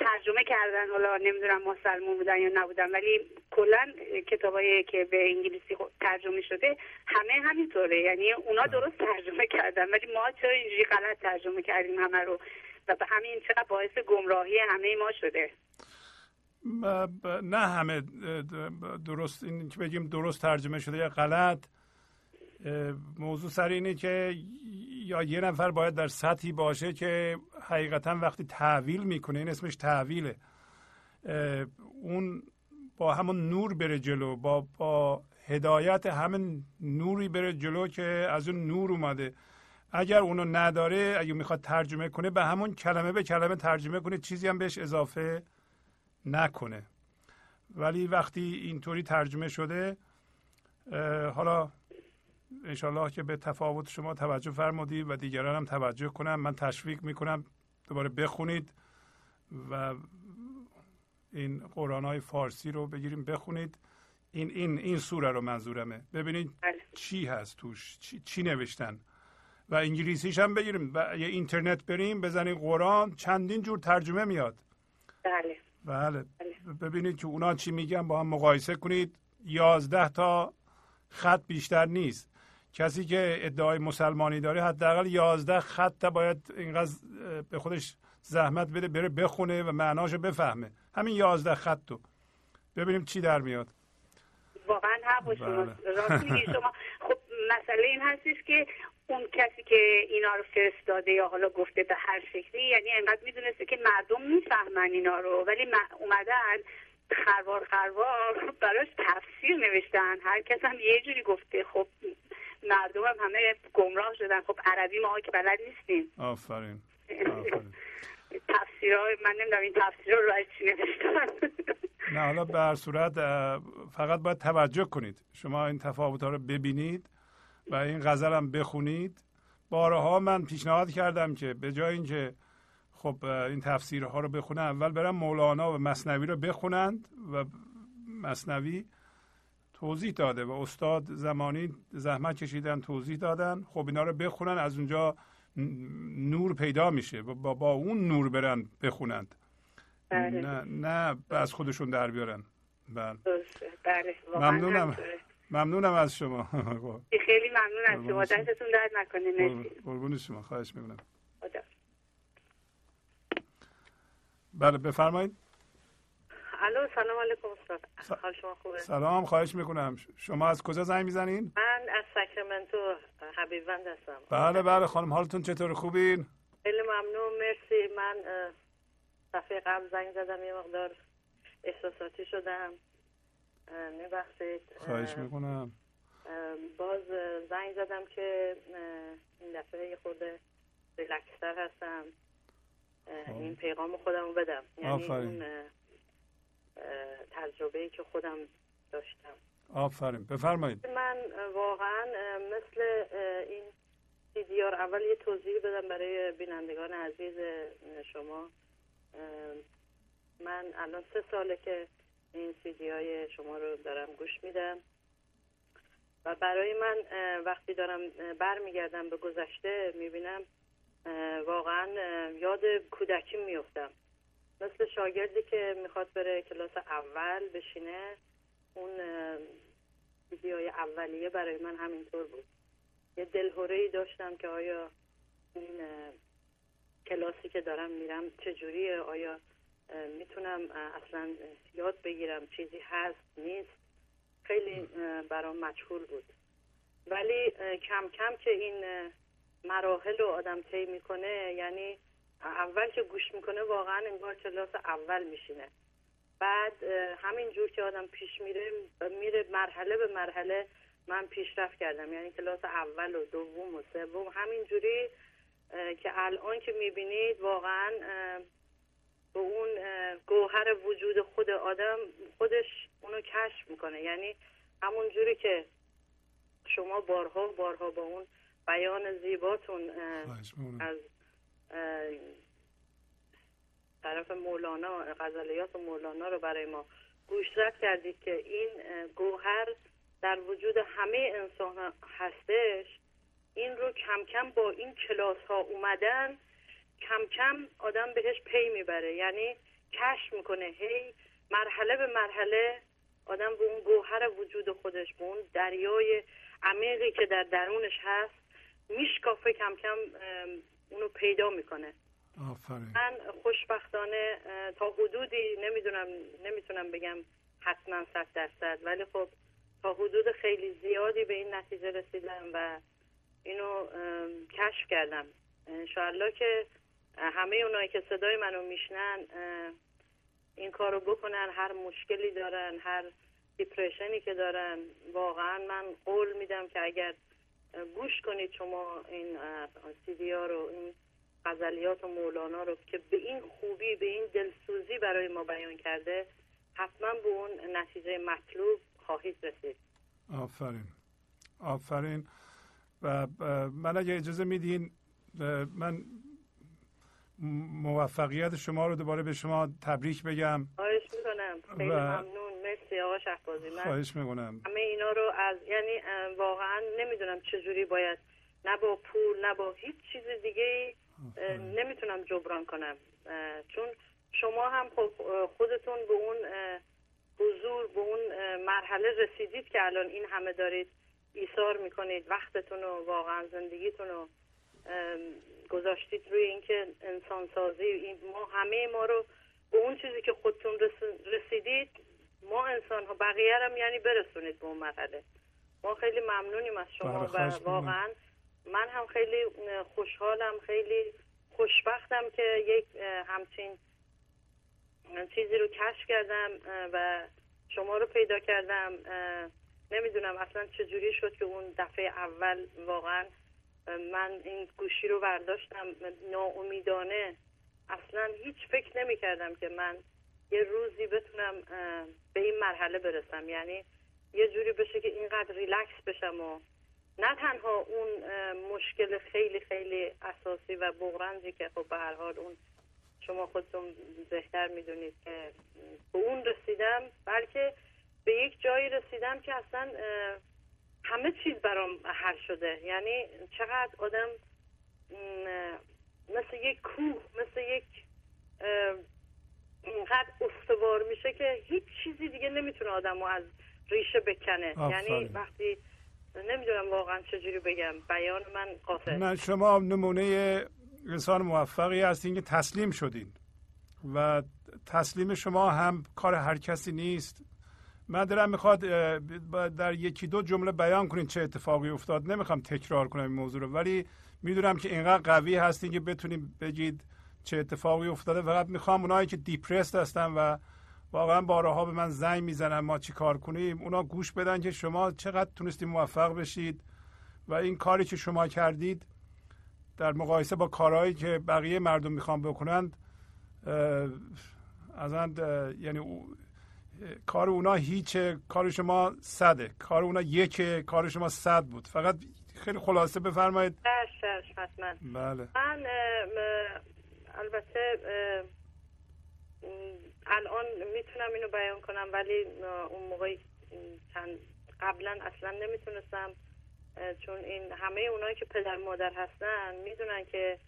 ترجمه کردن حالا نمی‌دونم مسلمون بودن یا نبودن ولی کلا کتابایی که به انگلیسی ترجمه شده همه همینطوره یعنی اونا بله. درست ترجمه کردن ولی ما چرا اینجوری غلط ترجمه کردیم همه رو و به همین چقدر باعث گمراهی همه ما شده نه همه درست این که بگیم درست ترجمه شده یا غلط موضوع سر اینه که یا یه نفر باید در سطحی باشه که حقیقتا وقتی تحویل می‌کنه این اسمش تحویله اون با همون نور بره جلو با با هدایت همین نوری بره جلو که از اون نور اومده. اگر اونو نداره اگه می‌خواد ترجمه کنه به همون کلمه به کلمه ترجمه کنه چیزی هم بهش اضافه نکنه. ولی وقتی اینطوری ترجمه شده حالا انشالله که به تفاوت شما توجه فرمودی و دیگران هم توجه کنم. من تشویق می‌کنم دوباره بخونید و این قرآن های فارسی رو بگیریم. بخونید. این این این سوره رو منظورمه. ببینید بله. چی هست توش. چی, چی نوشتن؟ و انگلیسیش هم بگیریم. و یه اینترنت بریم بزنید قرآن. چندین جور ترجمه میاد. بله. بله, بله. ببینید که اونا چی میگن با هم مقایسه کنید. یازده تا خط بیشتر نیست. کسی که ادعای مسلمانی داره حداقل یازده خط باید اینقدر به خودش زحمت بده بره بخونه و معناشو بفهمه. همین یازده خط رو. ببینیم چی در میاد. واقعا حق شما بله. شما خب مسئله این هستش که اون کسی که اینا رو فرستاده یا حالا گفته به هر شکلی یعنی انقدر می‌دونسته که مردم می‌فهمن اینا رو. ولی اومدن خروار خروار براش تفسیر نوشتن. هر کس هم یه جوری گفته. خب مردم هم همه گمراه شدن. خب عربی ما که بلد نیستیم. آفرین. تفسیرهای من نمی‌دونم این تفسیر رو چی نوشتن. نه حالا به هر صورت فقط باید توجه کنید. شما این تفاوت ها رو ببینید. و این غزل هم بخونید. بارها من پیشنهاد کردم که به جای اینکه خب این تفسیرها رو بخونن اول برن مولانا و مصنوی رو بخونند و مصنوی توضیح داده و استاد زمانی زحمت کشیدن توضیح دادن. خب اینا رو بخونن از اونجا نور پیدا میشه با, با اون نور برن بخونند. بله. نه نه از خودشون در بیارن. بله, بله. ممنونم. ممنونم از شما. خیلی ممنون از شما دستتون درد نکنه. قربون شما. خواهش می‌کنم. بله بفرمایید. الو سلام علیکم استاد. حال شما خوبه؟ سلام خواهش می‌کنم. شما از کجا زنگ می‌زنین؟ من از ساکرامنتو حبیبوند هستم. بله بله. خانم حالتون چطور؟ خوبین؟ خیلی ممنون. مرسی. من صفحه قبل زنگ زدم یه مقدار احساساتی شدم. میبخشید خواهش می‌کنم. باز زنگ زدم که این دفعه یه خورده ریلکستر هستم. خب. این پیغام خودم رو بدم. یعنی اون تجربه که خودم داشتم. آفرین. بفرمایید. من واقعا مثل این سیدیار اول یه توضیح بدم برای بینندگان عزیز شما. من الان سه ساله که این سیدی های شما رو دارم گوش میدم. و برای من وقتی دارم برمیگردم به گذشته می‌بینم واقعا یاد کودکی میفتم مثل شاگردی که می‌خواد بره کلاس اول بشینه اون ویدیوهای اولیه برای من همینطور بود. تفکره ای داشتم که آیا این کلاسی که دارم میرم چجوریه؟ آیا می‌تونم اصلا یاد بگیرم چیزی هست نیست. خیلی برام مجهول بود. ولی کم کم که این مراحل رو آدم طی می‌کنه یعنی اول که گوش می‌کنه واقعا انگار کلاس اول میشینه. بعد همین جور که آدم پیش میره میره مرحله به مرحله من پیشرفت کردم. یعنی کلاس اول و دوم و سوم همین جوری که الان که می‌بینید واقعا به اون گوهر وجود خود آدم خودش اونو کشف می‌کنه. یعنی همون جوری که شما بارها بارها با اون بیان زیباتون از طرف مولانا غزلیات مولانا رو برای ما گوشزد کردید که این گوهر در وجود همه انسان هستش. این رو کم کم با این کلاس ها اومدن کم کم آدم بهش پی می‌بره. یعنی کشف می‌کنه. هی مرحله به مرحله آدم به اون گوهر وجود خودش به اون دریای عمیقی که در درونش هست میشکافه کم کم اونو پیدا می‌کنه. آفرین. من خوشبختانه تا حدودی نمی‌دونم نمی‌تونم بگم حتما صد درصد ولی خب تا حدود خیلی زیادی به این نتیجه رسیدم و اینو کشف کردم. انشاءالله که همه اونایی که صدای منو میشنن این کارو بکنن هر مشکلی دارن هر دیپریشنی که دارن واقعا من قول میدم که اگر گوش کنید شما این سیدی ها رو این غزلیات و مولانا رو که به این خوبی به این دلسوزی برای ما بیان کرده حتما به اون نتیجه مطلوب خواهید رسید. آفرین. آفرین. و من اگه اجازه میدین من موفقیت شما رو دوباره به شما تبریک بگم. خواهش می‌کنم. خیلی ممنون. مرسی آقا شهبازی. من خواهش می‌کنم. همه اینا رو از یعنی واقعا نمی‌دونم چجوری باید نه با پول نه با هیچ چیز دیگه نمی‌تونم جبران کنم. چون شما هم خب خودتون به اون حضور به اون مرحله رسیدید که الان این همه دارید ایثار می‌کنید وقتتون و واقعا زندگیتون رو گذاشتید روی اینکه انسان سازی این ما همه ما رو به اون چیزی که خودتون رسیدید ما انسان ها بقیه هم یعنی برسونید به اون مرحله. ما خیلی ممنونیم از شما و واقعا من هم خیلی خوشحالم خیلی خوشبختم که یک همچین چیزی رو کشف کردم و شما رو پیدا کردم نمی‌دونم اصلا چجوری شد که اون دفعه اول واقعا من این گوشی رو برداشتم ناامیدانه. اصلا هیچ فکر نمی کردم که من یه روزی بتونم به این مرحله برسم. یعنی یه جوری بشه که اینقدر ریلکس بشم و نه تنها اون مشکل خیلی خیلی اساسی و بغرنجی که خب به هر حال اون شما خودتون بهتر می‌دونید که به اون رسیدم بلکه به یک جایی رسیدم که اصلا همه چیز برام حل شده. یعنی چقدر آدم مثل یک کوه مثل یک اینقدر استوار میشه که هیچ چیزی دیگه نمی‌تونه آدم رو از ریشه بکنه. یعنی وقتی نمی‌دونم واقعا چجوری بگم بیان من قاطع نه شما نمونه انسان موفقی هستین که تسلیم شدین. و تسلیم شما هم کار هر کسی نیست. من دارم می‌خواد در یکی دو جمله بیان کنین چه اتفاقی افتاد. نمی‌خوام تکرار کنم این موضوع رو ولی می‌دونم که اینقدر قوی هستین که بتونیم بگید چه اتفاقی افتاده. فقط می‌خوام اونایی که دیپرست هستن و واقعا بارها به من زنگ می‌زنن ما چی کار کنیم اونا گوش بدن که شما چقدر تونستید موفق بشید و این کاری که شما کردید در مقایسه با کارهایی که بقیه مردم می‌خوان بکنند از یعنی کار اونا هیچه کار شما صده. کار اونا یکه کار شما صد بود. فقط خیلی خلاصه بفرمایید. حتما. بله. من البته الان می‌تونم اینو بیان کنم ولی اون موقعی چند قبلا اصلا نمی‌تونستم چون این همه اونایی که پدر مادر هستن می‌دونن که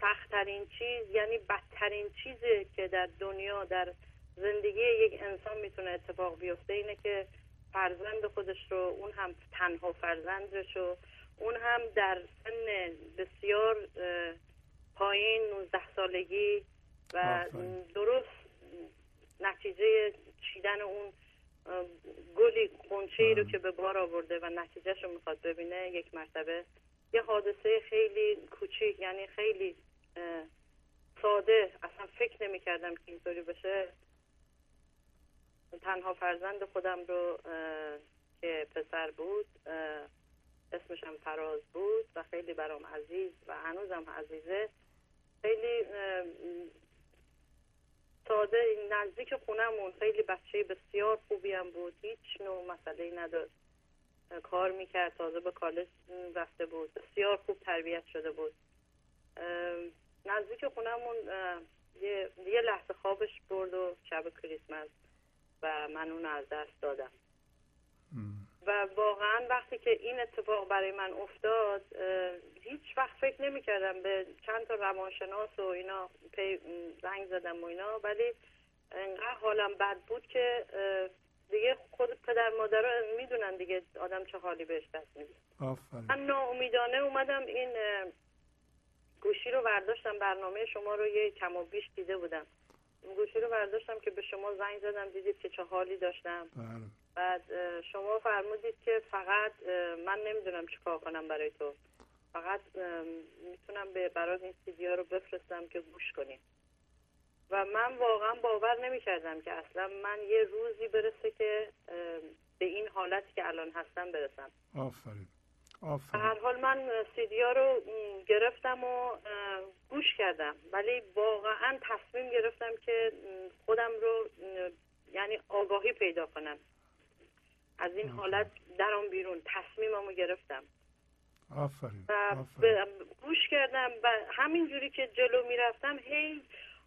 سختترین چیز یعنی بدترین چیزی که در دنیا در زندگی یک انسان می‌تونه اتفاق بیفته. اینه که فرزند خودش رو اون هم تنها فرزندش رو اون هم در سن بسیار پایین 19 سالگی و درست نتیجه چیدن اون گلی قنچه ای رو که به بار آورده و نتیجهش رو می‌خواد ببینه یک مرتبه. یه حادثه خیلی کوچیک یعنی خیلی ساده. اصلا فکر نمی کردم که اینطوری بشه. تنها فرزند خودم رو که پسر بود اسمش هم فراز بود و خیلی برام عزیز و هنوزم عزیزه. خیلی ساده نزدیک خونمون خیلی بچه بسیار خوبی هم بود. هیچ نوع مسئله نداشت. کار می‌کرد تازه به کالج رفته بود. بسیار خوب تربیت شده بود. نزدیک خونمون یه, یه لحظه خوابش برد و شب کریسمس. و من اون از دست دادم. و واقعا وقتی که این اتفاق برای من افتاد هیچ وقت فکر نمی کردم به چند تا روانشناس و اینا پی زنگ زدم و اینا ولی انقدر حالم بد بود که دیگه خود پدر مادر می‌دونن دیگه آدم چه حالی بهش دست میده. من ناامیدانه اومدم این گوشی رو برداشتم برنامه شما رو یه کم و بیش دیده بودم. گوشی رو برداشتم که به شما زنگ زدم دیدید که چه حالی داشتم. بله. بعد شما فرمودید که فقط من نمی‌دونم چیکار کنم برای تو. فقط می‌تونم به برای این سیدی ها رو بفرستم که گوش کنیم و من واقعا باور نمی‌کردم که اصلا من یه روزی برسه که به این حالتی که الان هستم برسم. آفرین. هر حال من سیدی ها رو گرفتم و گوش کردم. ولی واقعا تصمیم گرفتم که خودم رو یعنی آگاهی پیدا کنم. از این حالت درام بیرون تصمیممو گرفتم. آفرین, و گوش کردم و همینجوری که جلو می‌رفتم هی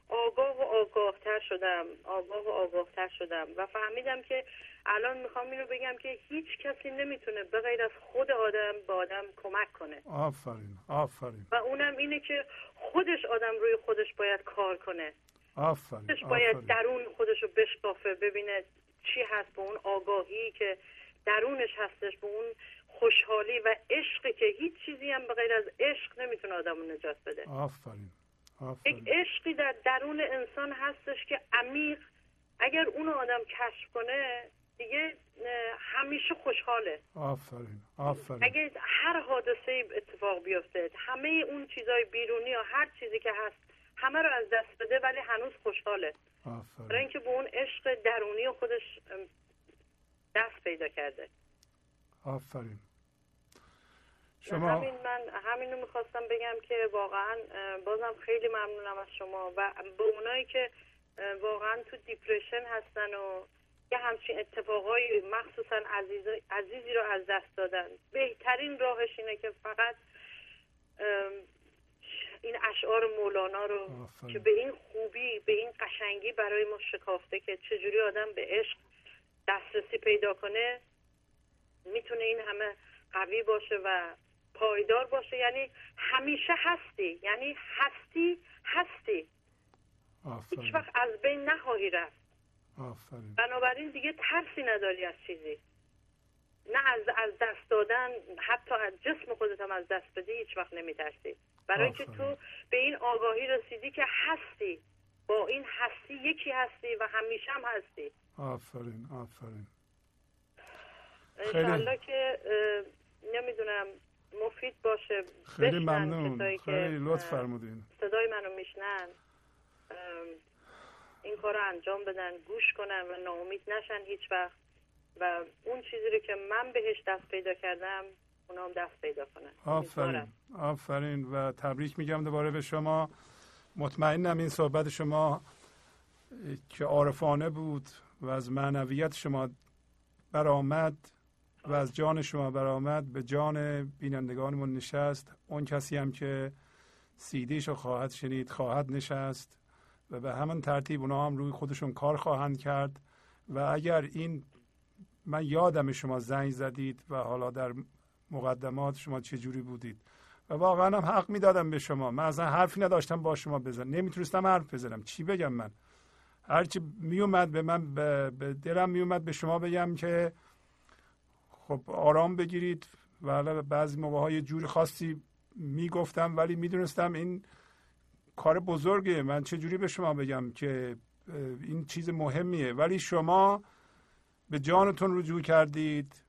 آگاه و آگاهتر شدم آگاه و آگاهتر شدم و فهمیدم که الان می‌خوام اینو بگم که هیچ کسی نمی‌تونه به غیر از خود آدم به آدم کمک کنه. آفرین آفرین. و اونم اینه که خودش آدم روی خودش باید کار کنه. آفرین خودش باید درون خودش رو بشکافه ببینه چی هست به اون آگاهی که درونش هستش به اون خوشحالی و عشقی که هیچ چیزی هم به غیر از عشق نمی‌تونه آدم رو نجات بده. آفرین. یک عشقی در درون انسان هستش که عمیق اگر اون آدم کشف کنه دیگه همیشه خوشحاله. آفرین آفرین. اگه هر حادثه اتفاق بیفته همه اون چیزای بیرونی یا هر چیزی که هست همه رو از دست بده ولی هنوز خوشحاله. آفرین. برای اینکه به اون عشق درونی خودش دست پیدا کرده. آفرین. شما همین من همینو می‌خواستم بگم که واقعا بازم خیلی ممنونم از شما و به اونایی که واقعا تو دیپریشن هستن و یه همچین اتفاقایی مخصوصا عزیز عزیزی رو از دست دادن. بهترین راهش اینه که فقط این اشعار مولانا رو که به این خوبی به این قشنگی برای ما شکافته که چجوری آدم به عشق دسترسی پیدا کنه می‌تونه این همه قوی باشه و پایدار باشه. یعنی همیشه هستی. یعنی هستی هستی. هیچ وقت از بین نخواهی رفت. آفرین. بنابراین دیگه ترسی نداری از چیزی. نه از از دست دادن حتی از جسم خودت هم از دست بدی هیچ وقت نمیترسی. برای اینکه تو به این آگاهی رسیدی که هستی. با این هستی یکی هستی و همیشه هم هستی. آفرین آفرین. انشالله که نمی‌دونم. مفید باشه. خیلی ممنون. خیلی لطف فرمودین. صدای منو میشنن. این کار رو انجام بدن گوش کنن و ناامید نشن هیچ وقت. و اون چیزی رو که من بهش دست پیدا کردم اونا هم دست پیدا کنن. آفرین. آفرین و تبریک میگم دوباره به شما. مطمئنم این صحبت شما که عارفانه بود و از معنویت شما برآمد. و از جان شما برآمد به جان بینندگانمون نشست. اون کسی هم که سیدیش رو خواهد شنید خواهد نشست و به همین ترتیب اونا هم روی خودشون کار خواهند کرد. و اگر این من یادم شما زنگ زدید و حالا در مقدمات شما چه جوری بودید. و واقعا هم حق می‌دادم به شما. من اصلا حرفی نداشتم با شما بزنم نمی‌تونستم حرف بزنم. چی بگم من؟ هرچی میومد به من به, دلم میومد به شما بگم که خب آرام بگیرید. ولی بعضی موقع های جوری خاصی می‌گفتم ولی می‌دونستم این کار بزرگه. من چه جوری به شما بگم که این چیز مهمیه. ولی شما به جانتون رجوع کردید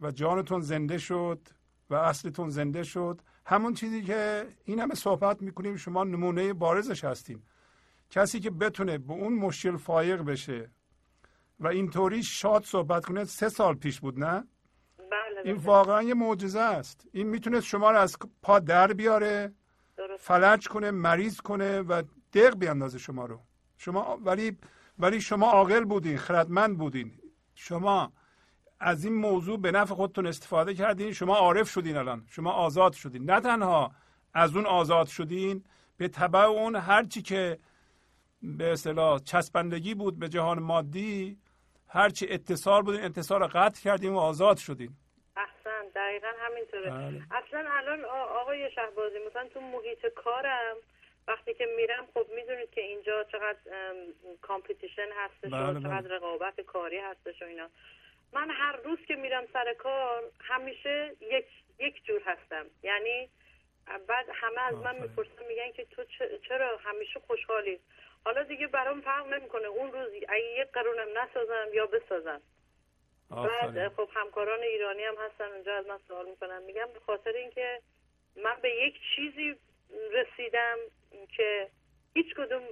و جانتون زنده شد و اصلتون زنده شد. همون چیزی که این همه صحبت می‌کنیم شما نمونه بارزش هستین. کسی که بتونه به اون مشکل فایق بشه و اینطوری شاد صحبت کنه سه سال پیش بود نه؟ بله این. واقعا یه معجزه است. این می‌تونه شما رو از پا در بیاره درست. فلج کنه مریض کنه و دق بیاندازه شما رو. شما ولی ولی شما عاقل بودین خردمند بودین. شما از این موضوع به نفع خودتون استفاده کردین شما عارف شدین الان. شما آزاد شدین. نه تنها از اون آزاد شدین به تبع اون هرچی که به اصطلاح چسبندگی بود به جهان مادی هرچی اتصال بود این اتصال رو قطع کردیم و آزاد شدیم احسن دقیقا همینطوره بله. اصلا الان آقای شهبازی مثلا تو محیط کارم وقتی که میرم خب می‌دونید که اینجا چقدر کامپیتیشن هستش بله، و بله. چقدر رقابت کاری هستش و اینا من هر روز که میرم سر کار همیشه یک یک جور هستم یعنی بعد همه از من. می‌پرسن میگن که تو چرا همیشه خوشحالی حالا دیگه برام فرق نمی‌کنه اون روز اگه یک قرونم نسازم یا بسازم بعد خب همکاران ایرانی هم هستن اونجا از من سوال می‌کنن میگم به خاطر اینکه من به یک چیزی رسیدم که هیچ کدوم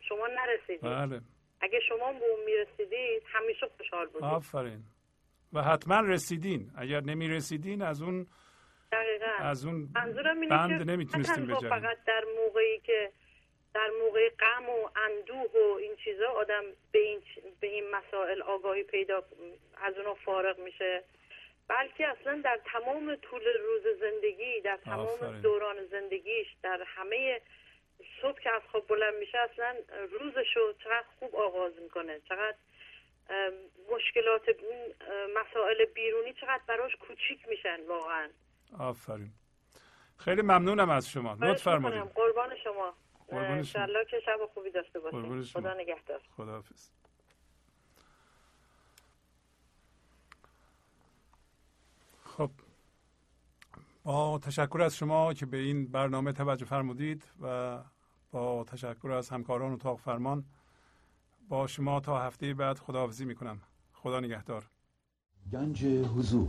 شما نرسیدید. بله. اگه شما به اون می‌رسیدید همیشه خوشحال بودید. آفرین. و حتما رسیدین. اگر نمی رسیدین از اون دقیقا. از اون منظورم اینه بند نمی‌تونستیم بجنگیم. فقط در موقعی که در موقع غم و اندوه و این چیزا آدم به این به این مسائل آگاهی پیدا از اونها فارغ میشه. بلکه اصلا در تمام طول روز زندگی در تمام آفرین. دوران زندگیش در همه صبح که از خواب بلند میشه اصلا روزشو چقدر خوب آغاز می‌کنه. چقدر مشکلات مسائل بیرونی چقدر براش کوچیک میشن واقعا. آفرین. خیلی ممنونم از شما. لطف فرمودید. قربان شما. انشالله که شب خوبی داشته باشید. خدا نگهدار. خداحافظ. خب. با تشکر از شما که به این برنامه توجه فرمودید و با تشکر از همکاران اتاق فرمان با شما تا هفته بعد خداحافظی می‌کنم. خدا نگهدار. گنج حضور.